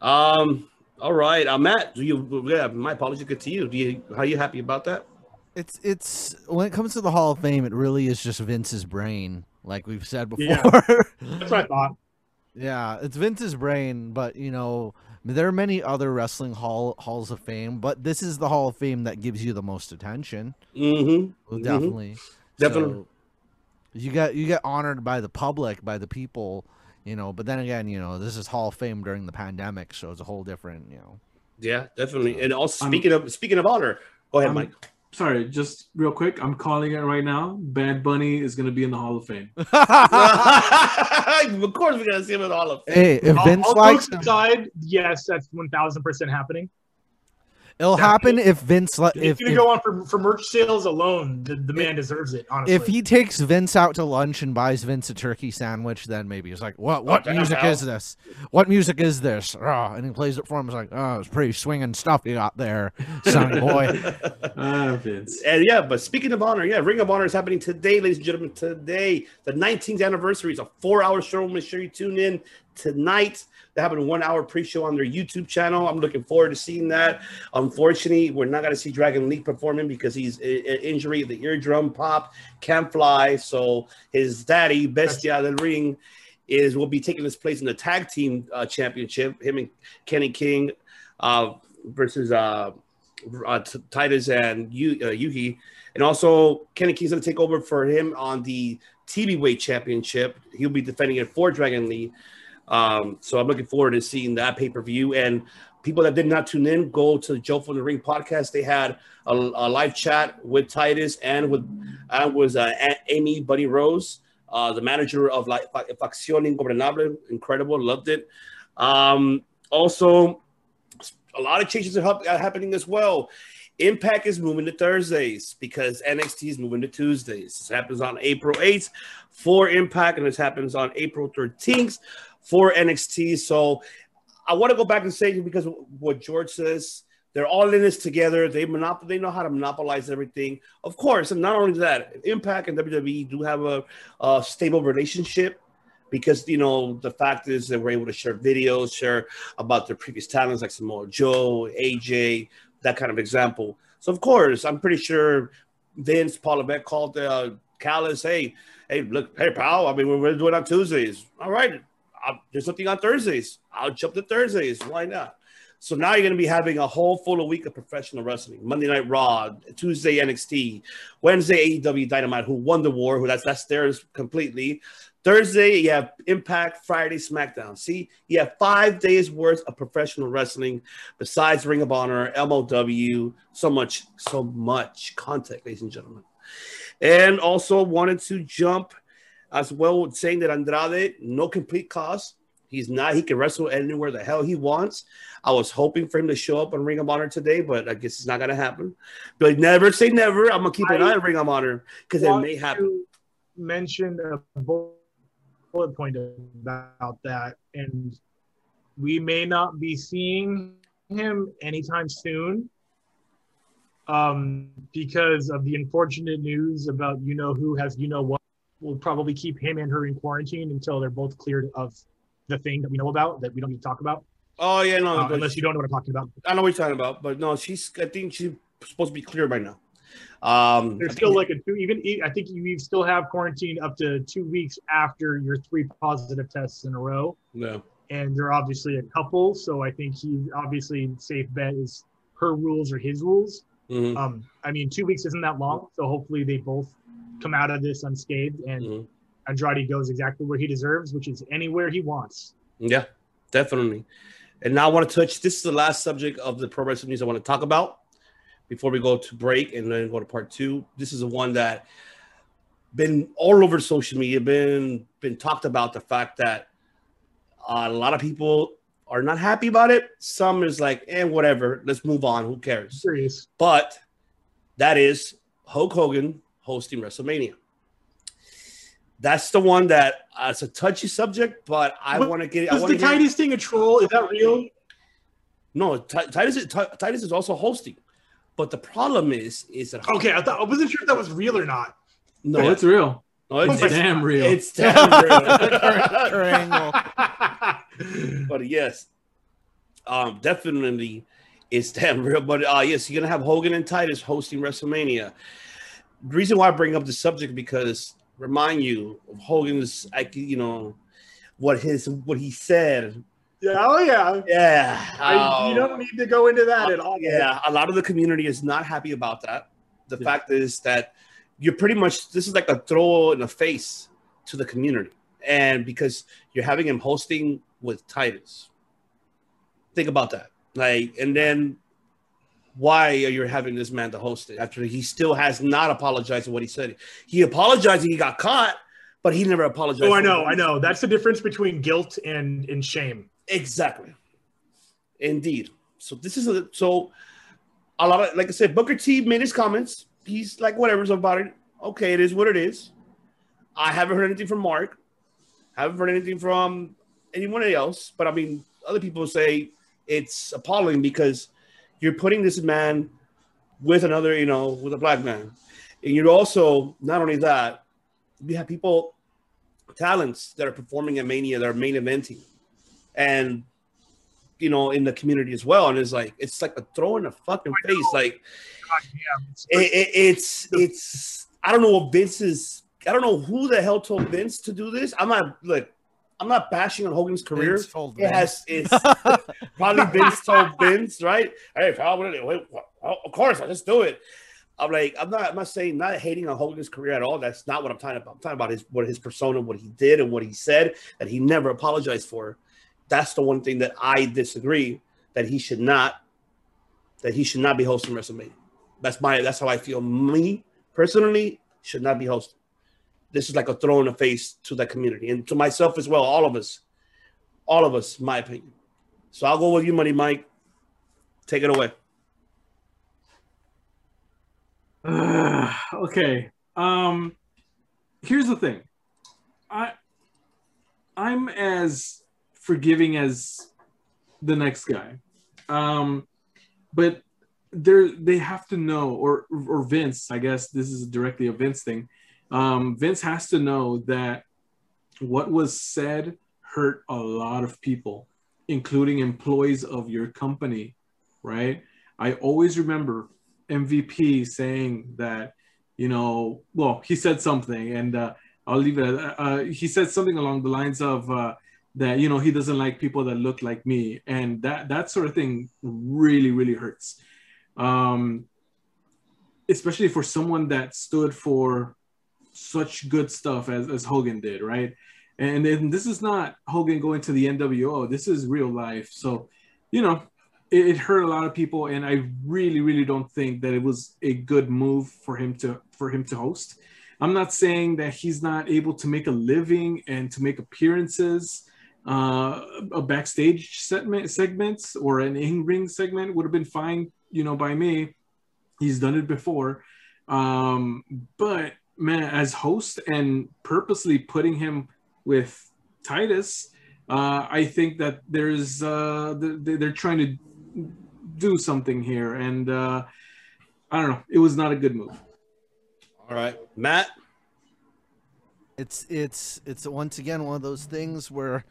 Um. All right, uh, Matt. Do you? Yeah, my apologies. Good to you. Do you? How are you happy about that? It's it's when it comes to the Hall of Fame, it really is just Vince's brain, like we've said before. Yeah. That's what I thought. Yeah, it's Vince's brain, but you know, there are many other wrestling hall halls of fame, but this is the Hall of Fame that gives you the most attention. Mm-hmm. Well, Mhm. definitely. Definitely. So, you get you get honored by the public, by the people, you know, but then again, you know, this is Hall of Fame during the pandemic, so it's a whole different, you know. Yeah, definitely. And also I'm- speaking of speaking of honor, go ahead, I'm- Mike. Sorry, just real quick. I'm calling it right now. Bad Bunny is going to be in the Hall of Fame. of course, we're going to see him in the Hall of Fame. hey, if Vince all likes aside, yes, that's one thousand percent happening. It'll happen if Vince li- If, if, you if go on for, for merch sales alone, the, the man deserves it. Honestly, if he takes Vince out to lunch and buys Vince a turkey sandwich, then maybe he's like, "What? What music is this? What music is this?" Ah, and he plays it for him. He's like, "Oh, it's pretty swinging stuff you got there, son boy." Ah, Vince. And yeah, but speaking of honor, yeah, Ring of Honor is happening today, ladies and gentlemen. Today, the 19th anniversary is a four-hour show. Make sure you tune in tonight. They have a one-hour pre-show on their YouTube channel. I'm looking forward to seeing that. Unfortunately, we're not going to see Dragon Lee performing because he's an injury, the eardrum pop, can't fly. So his daddy, Bestia del Ring, is will be taking his place in the tag team uh, championship. Him and Kenny King uh, versus uh, uh, Titus and Yu- uh, Yuhi, and also Kenny King's going to take over for him on the TV weight championship. He'll be defending it for Dragon Lee. Um, so I'm looking forward to seeing that pay per view. And people that did not tune in, go to the Joe from the Ring podcast. They had a, a live chat with Titus and with and was uh, Amy Buddy Rose, uh, the manager of Fa- Facción Ingobernable. Incredible, loved it. Um, also, a lot of changes are happening as well. Impact is moving to Thursdays because NXT is moving to Tuesdays. This happens on April 8th for Impact, and this happens on April 13th for NXT. So I want to go back and say because what George says, they're all in this together. They monop- they know how to monopolize everything. Of course, and not only that, Impact and WWE do have a, a stable relationship because you know the fact is that we're able to share videos, share about their previous talents like Samoa Joe, AJ, that kind of example. So of course, I'm pretty sure Vince Paul Levesque called uh, Callis, hey, hey, look, hey pal, I mean we're, we're doing on Tuesdays. All right, I'll, there's something on Thursdays. I'll jump to Thursdays. Why not? So now you're going to be having a whole full week of professional wrestling. Monday Night Raw, Tuesday NXT, Wednesday AEW Dynamite, who won the war, who that's that's theirs completely. Thursday, you have Impact, Friday, SmackDown. See, you have five days worth of professional wrestling besides Ring of Honor, MLW, so much, so much content, ladies and gentlemen. And also wanted to jump as well, saying that Andrade, no complete cost. He's not, he can wrestle anywhere the hell he wants. I was hoping for him to show up on Ring of Honor today, but I guess it's not going to happen. But never say never. I'm going to keep an I eye on Ring of Honor because it may happen. Mention a bullet point about that, and we may not be seeing him anytime soon, um, because of the unfortunate news about you know who has you know what. We'll probably keep him and her in quarantine until they're both cleared of the thing that we know about that we don't need to talk about, Oh, yeah, no. uh, unless you don't know what I'm talking about. I know what you're talking about, but no, she's, I think she's supposed to be clear by now. Um, There's still like a two, even I think you still have quarantine up to two weeks after your three positive tests in a row. no. and they're obviously a couple. So I think he obviously safe bet is her rules or his rules. Mhm, Um, I mean, two weeks isn't that long, so hopefully they both come out of this unscathed, and mhm. Andrade goes exactly where he deserves, which is anywhere he wants. Yeah, definitely. And now I want to touch. This is the last subject of the pro wrestling news I want to talk about. before we go to break and then go to part two. This is the one that been all over social media, been been talked about the fact that a lot of people are not happy about it. Some is like, eh, whatever, let's move on. Who cares? Serious. But that is Hulk Hogan hosting WrestleMania. That's the one that uh, it's a touchy subject, but I want to get. I Was want the. Titus thing a troll? Is that real? No, Titus. Is, Titus is also hosting, but the problem is, is that Okay, I thought I wasn't sure if that was real or not. no, No, it's real. no, it's, It's it's, damn real. it's damn real. But yes, um, definitely it's damn real. But uh, yes, you're gonna have Hogan and Titus hosting WrestleMania. The reason why I bring up the subject because remind you of Hogan's, like you know, what his what he said. yeah, oh yeah. Yeah, I, you um, don't need to go into that at all. yeah, a lot of the community is not happy about that. The Yeah. fact is that you're pretty much this is like a throw in the face to the community, and because you're having him hosting with Titus. Think about that, like, and then why are you having this man to host it after he still has not apologized for what he said? He apologized and he got caught, but he never apologized. Oh, I know, I know. That's the difference between guilt and and shame. Exactly. Indeed. So this is a so a lot of like I said, Booker T made his comments. He's like whatever's about it. Okay, it is what it is. I haven't heard anything from Mark. Haven't heard anything from anyone else. But I mean, other people say it's appalling because you're putting this man with another, you know, with a black man. And you're also not only that, you have people, talents that are performing at Mania, that are main eventing. And you know in the community as well. And it's like it's like a throw in the fucking face. Like God damn. It's, it, it, it's it's i don't know what vince is i don't know who the hell told vince to do this. I'm not look i'm not bashing on hogan's career. Vince told it has it's probably vince told vince right? Hey what are they- wait, oh, of course i'll just do it. I'm like i'm not i'm not saying not hating on hogan's career at all. That's not what i'm talking about. I'm talking about his what his persona what he did and what he said that he never apologized for. That's the one thing that I disagree that he should not that he should not be hosting WrestleMania. That's my that's how I feel. Me personally should not be hosting. This is like a throw in the face to that community and to myself as well. All of us, all of us, my opinion. So I'll go with you, Money Mike. Take it away. Uh, okay. Um, here's the thing. I I'm as forgiving as the next guy. Um, but they're they have to know, or or Vince, I guess this is directly a Vince thing. Um, Vince has to know that what was said hurt a lot of people, including employees of your company, right? I always remember MVP saying that, you know, well, he said something, and uh, I'll leave it. At, uh, he said something along the lines of uh, that, you know, he doesn't like people that look like me, and that that sort of thing really, really hurts, um, especially for someone that stood for such good stuff as as Hogan did, right? And then this is not Hogan going to the NWO. This is real life. So, you know, it, it hurt a lot of people, and I really, really don't think that it was a good move for him to for him to host. I'm not saying that he's not able to make a living and to make appearances. Uh, a backstage segment segments or an in-ring segment would have been fine, you know, by me. He's done it before, um, but man, as host and purposely putting him with Titus, uh, I think that there's uh, they- they're trying to do something here, and uh, I don't know. It was not a good move. All right, Matt. it's it's it's once again one of those things where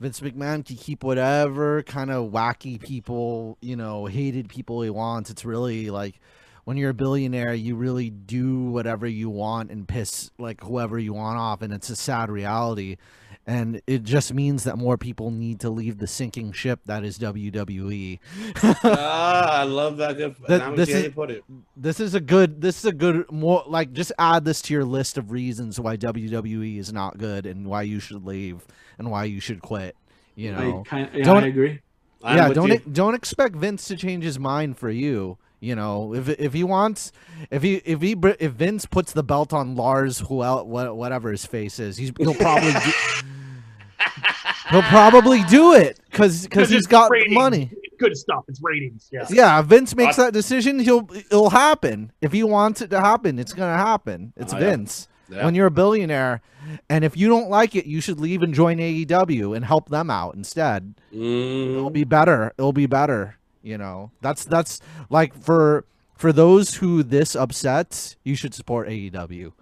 Vince McMahon can keep whatever kind of wacky people, you know, hated people he wants. It's really like when you're a billionaire, you really do whatever you want and piss like whoever you want off, and it's a sad reality. And it just means that more people need to leave the sinking ship that is WWE. ah, I love that. Good. We this is- put it. this is a good this is a good more like just add this to your list of reasons why WWE is not good and why you should leave and why you should quit. You know. I kind yeah, Don't- I agree. I'm yeah, don't you. don't expect Vince to change his mind for you. You know, if if he wants, if he if he if Vince puts the belt on Lars, who el- whatever his face is, he's he'll probably do, he'll probably do it because because he's it's got ratings. money. It's good stuff. It's ratings. Yeah. Yeah, if Vince makes that decision, he'll it'll happen. If he wants it to happen, it's gonna happen. It's Oh, yeah. Vince. Yeah. When you're a billionaire, and if you don't like it, you should leave and join AEW and help them out instead. Mm. It'll be better. It'll be better. You know, that's that's like for for those who this upsets, you should support AEW.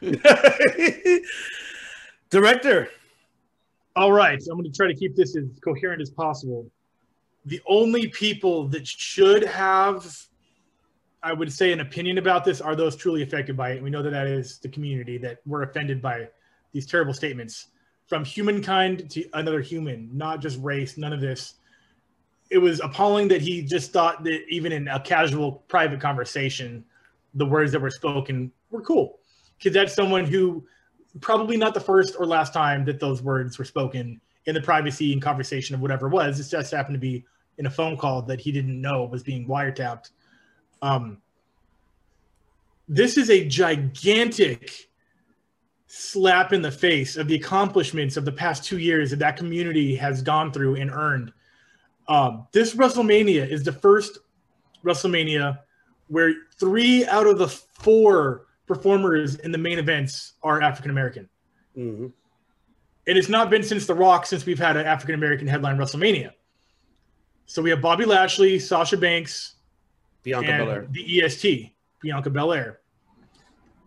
Director. All right, I'm going to try to keep this as coherent as possible. The only people that should have, I would say, an opinion about this are those truly affected by it. We know that that is the community that were offended by these terrible statements from humankind to another human, not just race, none of this. It was appalling that he just thought that even in a casual private conversation, the words that were spoken were cool. Because that's someone who probably not the first or last time that those words were spoken in the privacy and conversation of whatever it was. It just happened to be in a phone call that he didn't know was being wiretapped. Um, this is a gigantic slap in the face of the accomplishments of the past two years that that community has gone through and earned. Um, this WrestleMania is the first WrestleMania where three out of the four performers in the main events are African American. Mhm. And it's not been since The Rock since we've had an African American headline WrestleMania. So we have Bobby Lashley, Sasha Banks, Bianca and Belair. the EST, Bianca Belair.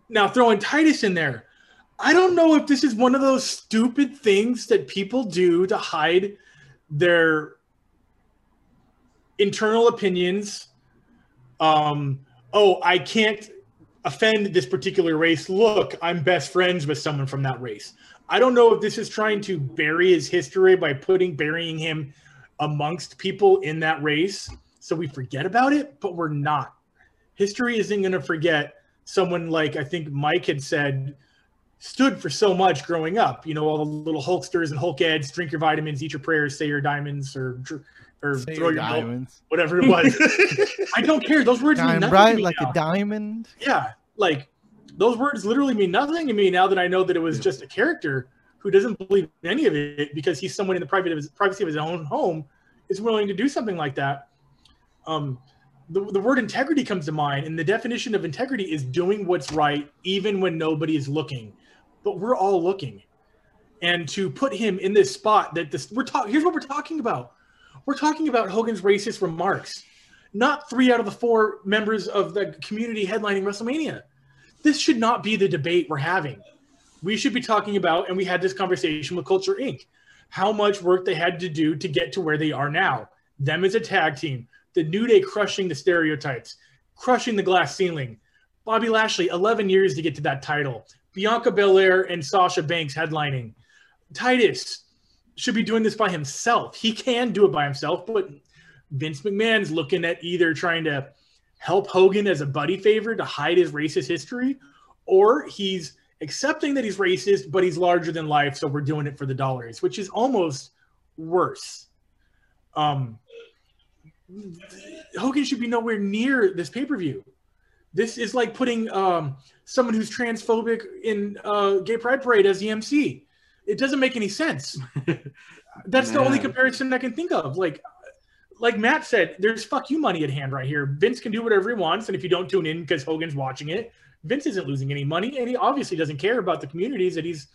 Now throwing Titus in there. I don't know if this is one of those stupid things that people do to hide their internal opinions. Um, oh, I can't offend this particular race. Look, I'm best friends with someone from that race. I don't know if this is trying to bury his history by putting burying him amongst people in that race so we forget about it, but we're not. History isn't going to forget someone like I think Mike had said stood for so much growing up. You know, all the little Hulksters and Hulkheads, drink your vitamins, eat your prayers, say your diamonds, or or Say throw your your milk, diamonds. whatever it was. I don't care. Those words mean nothing bright to me like now. a diamond. Yeah, like those words literally mean nothing to me now that I know that it was just a character who doesn't believe in any of it because he's someone in the private of his, privacy of his own home is willing to do something like that. Um, the, the word integrity comes to mind, and the definition of integrity is doing what's right even when nobody is looking. But we're all looking, and to put him in this spot that this we're talking. Here's what we're talking about. We're talking about Hogan's racist remarks, not three out of the four members of the community headlining WrestleMania. This should not be the debate we're having. We should be talking about, and we had this conversation with Culture Inc., how much work they had to do to get to where they are now. Them as a tag team, the New Day crushing the stereotypes, crushing the glass ceiling. Bobby Lashley, 11 years to get to that title. Bianca Belair and Sasha Banks headlining. Titus should be doing this by himself. He can do it by himself, but Vince McMahon's looking at either trying to help Hogan as a buddy favor to hide his racist history, or he's accepting that he's racist, but he's larger than life, so we're doing it for the dollars, which is almost worse. Um, Hogan should be nowhere near this pay per view. This is like putting um, someone who's transphobic in uh, Gay Pride Parade as the MC. It doesn't make any sense. That's the only comparison I can think of. Like, like Matt said, there's fuck you money at hand right here. Vince can do whatever he wants, and if you don't tune in because Hogan's watching it, Vince isn't losing any money, and he obviously doesn't care about the communities that he's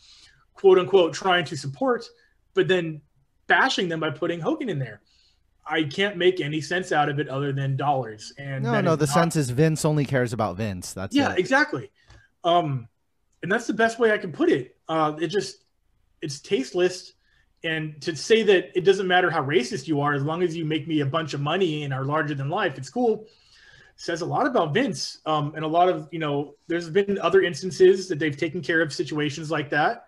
quote unquote trying to support, but then bashing them by putting Hogan in there. I can't make any sense out of it other than dollars. And No, no. The not- sense is Vince only cares about Vince. That's yeah, it. exactly. Um, and that's the best way I can put it. Uh, it just it's tasteless. And to say that it doesn't matter how racist you are, as long as you make me a bunch of money and are larger than life, it's cool. Says a lot about Vince. Um, and a lot of you know, there's been other instances that they've taken care of situations like that.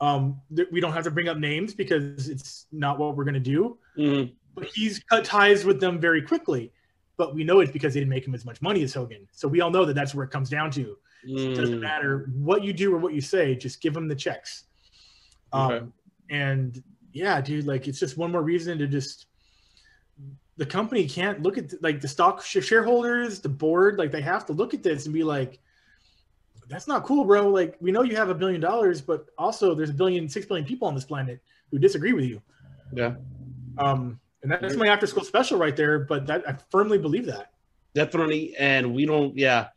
Um, that we don't have to bring up names because it's not what we're going to do Mhm. but he's cut ties with them very quickly. But we know it's because they didn't make him as much money as Hogan. So we all know that that's where it comes down to. It doesn't Mm. matter what you do or what you say, just give him the checks. Um, Okay. And yeah, dude, like it's just one more reason to just the company can't look at like the stock sh- shareholders, the board, like they have to look at this and be like, that's not cool, bro. Like we know you have a billion dollars, but also there's a billion, six billion people on this planet who disagree with you. Yeah. Um, and that, that's my after school special right there. But that I firmly believe that. Definitely. And we don't, yeah.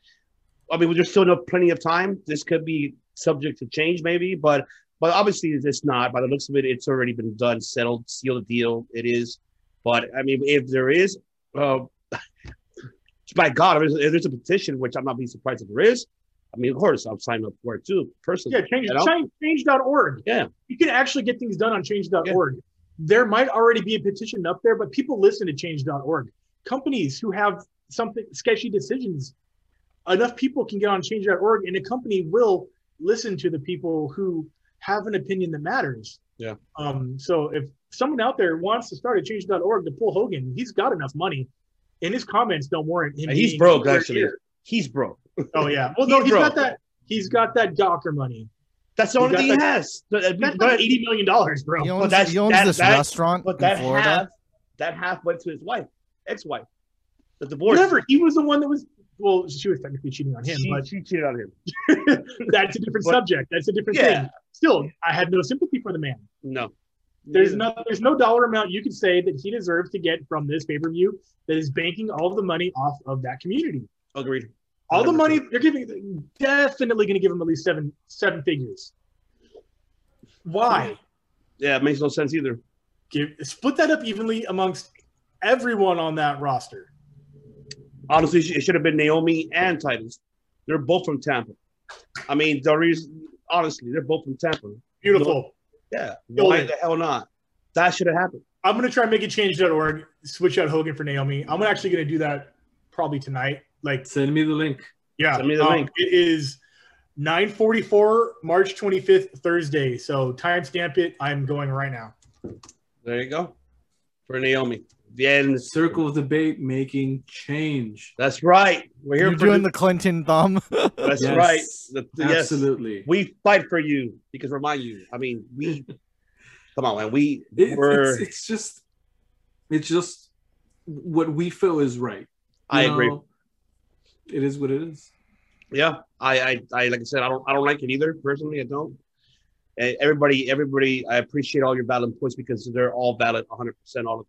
I mean, we there's still enough plenty of time. This could be subject to change, maybe, but but obviously it's not. By the looks of it, it's already been done, settled, sealed the deal. It is. But I mean, if there is, uh, by God, if there's, if there's a petition, which I'm not being surprised if there is, I mean, of course, I'll sign up for it too, personally. Yeah, change, you know? change change.org. Yeah. You can actually get things done on change.org. There might already be a petition up there, but people listen to change.org. Companies who have something sketchy decisions, enough people can get on change.org and a company will listen to the people who have an opinion that matters. Yeah. Um, so if someone out there wants to start a change.org to pull Hogan, he's got enough money. And his comments don't warrant him. He's broke, actually. near- He's broke. Oh yeah. Well, no, He's he's got that. He's got that Gawker money. That's the only got thing he that- has. That's like eighty million dollars, bro. He Well, owns, that's- he owns that- this that- restaurant but in that Florida. half, that half went to his wife, ex-wife. The divorce. Whatever. He was the one that was. Well, she was technically cheating on him, She, but she cheated on him. that's a different But- subject. That's a different Yeah. thing. Still, I had no sympathy for the man. No. There's no there's no dollar amount you can say that he deserves to get from this pay per view that is banking all of the money off of that community. Agreed. All the 100%. money they're giving, definitely going to give him at least seven seven figures. Why? Yeah, it makes no sense either. Give split that up evenly amongst everyone on that roster. Honestly, it should have been Naomi and Titus. They're both from Tampa. I mean, the reason, honestly, they're both from Tampa. Beautiful. Yeah. Why it. the hell not? That should have happened. I'm gonna try and make it change.org, switch out Hogan for Naomi. I'm actually gonna do that probably tonight. Like, Send me the link. yeah, Send me the um, link. It is 9:44, March 25th, Thursday. So timestamp it. I'm going right now. There you go. For Naomi. The end. Circle of debate making change. That's right. We're here You're for doing the, the Clinton thumb. That's Yes, right. The- the- yes. Absolutely. We fight for you because remind you. I mean, we come on, man. We It- were. it's, it's just it's just what we feel is right. I You agree. It is what it is. Yeah, I, I, I, like I said, I don't, I don't like it either. Personally, I don't. Everybody, everybody, I appreciate all your valid points because they're all valid, 100 percent all of.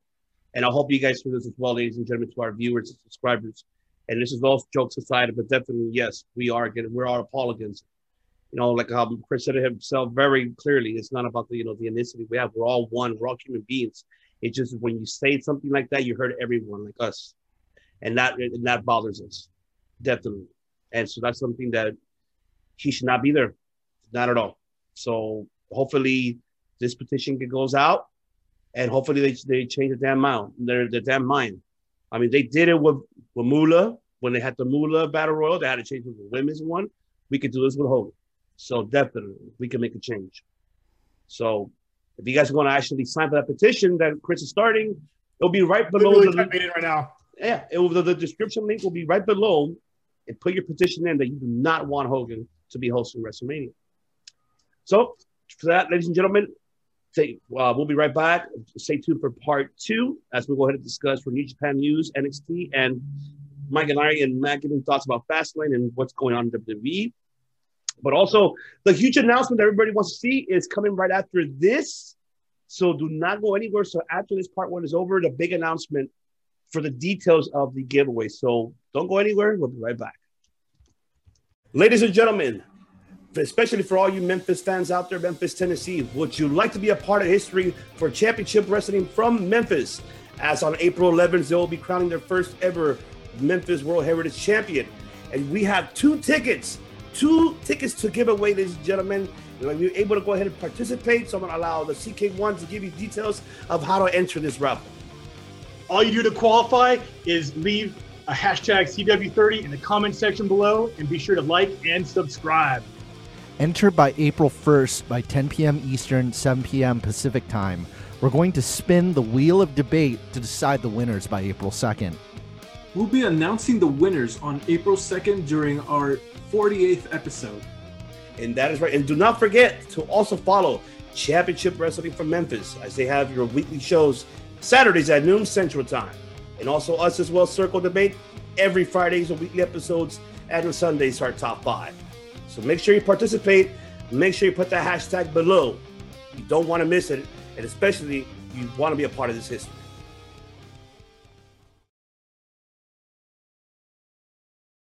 And I hope you guys feel this as well, ladies and gentlemen, to our viewers and subscribers. And this is all jokes aside, but definitely, yes, we are getting, we're all against. You know, like how Chris said himself very clearly. It's not about the, you know, the ethnicity we have. We're all one. We're all human beings. It's just when you say something like that, you hurt everyone, like us, and that, and that bothers us, definitely. And so that's something that he should not be there. Not at all. So hopefully this petition goes out and hopefully they, they change the damn mind, their, their damn mind. I mean, they did it with, with Moolah when they had the Moolah Battle Royal. They had to change it to the women's one. We could do this with Hogan. So definitely we can make a change. So if you guys want to actually sign for that petition that Chris is starting, it'll be right below the, it right now. yeah, it will, the, the description link will be right below and put your petition in that you do not want Hogan to be hosting WrestleMania. So, for that, ladies and gentlemen, stay, uh, we'll be right back. Stay tuned for part two as we go ahead and discuss for New Japan News, NXT, and Mike and I and Matt giving thoughts about Fastlane and what's going on in WWE. But also, the huge announcement that everybody wants to see is coming right after this. So do not go anywhere. So after this part one is over, the big announcement for the details of the giveaway. So don't go anywhere. We'll be right back. Ladies and gentlemen, especially for all you Memphis fans out there, Memphis, Tennessee, would you like to be a part of history for championship wrestling from Memphis? As on April 11th, they will be crowning their first ever Memphis World Heritage Champion. And we have two tickets, two tickets to give away, ladies and gentlemen. You're able to go ahead and participate. So I'm going to allow the CK1 to give you details of how to enter this raffle. All you do to qualify is leave a hashtag CW30 in the comment section below and be sure to like and subscribe. Enter by April 1st by 10 p.m. Eastern, 7 p.m. Pacific time. We're going to spin the wheel of debate to decide the winners by April 2nd. We'll be announcing the winners on April 2nd during our 48th episode. And that is right. And do not forget to also follow Championship Wrestling from Memphis as they have your weekly shows Saturdays at noon Central Time. and also us as well, Circle Debate, every Fridays and weekly episodes, and on Sundays, our top five. So make sure you participate. Make sure you put that hashtag below. You don't want to miss it, and especially you want to be a part of this history.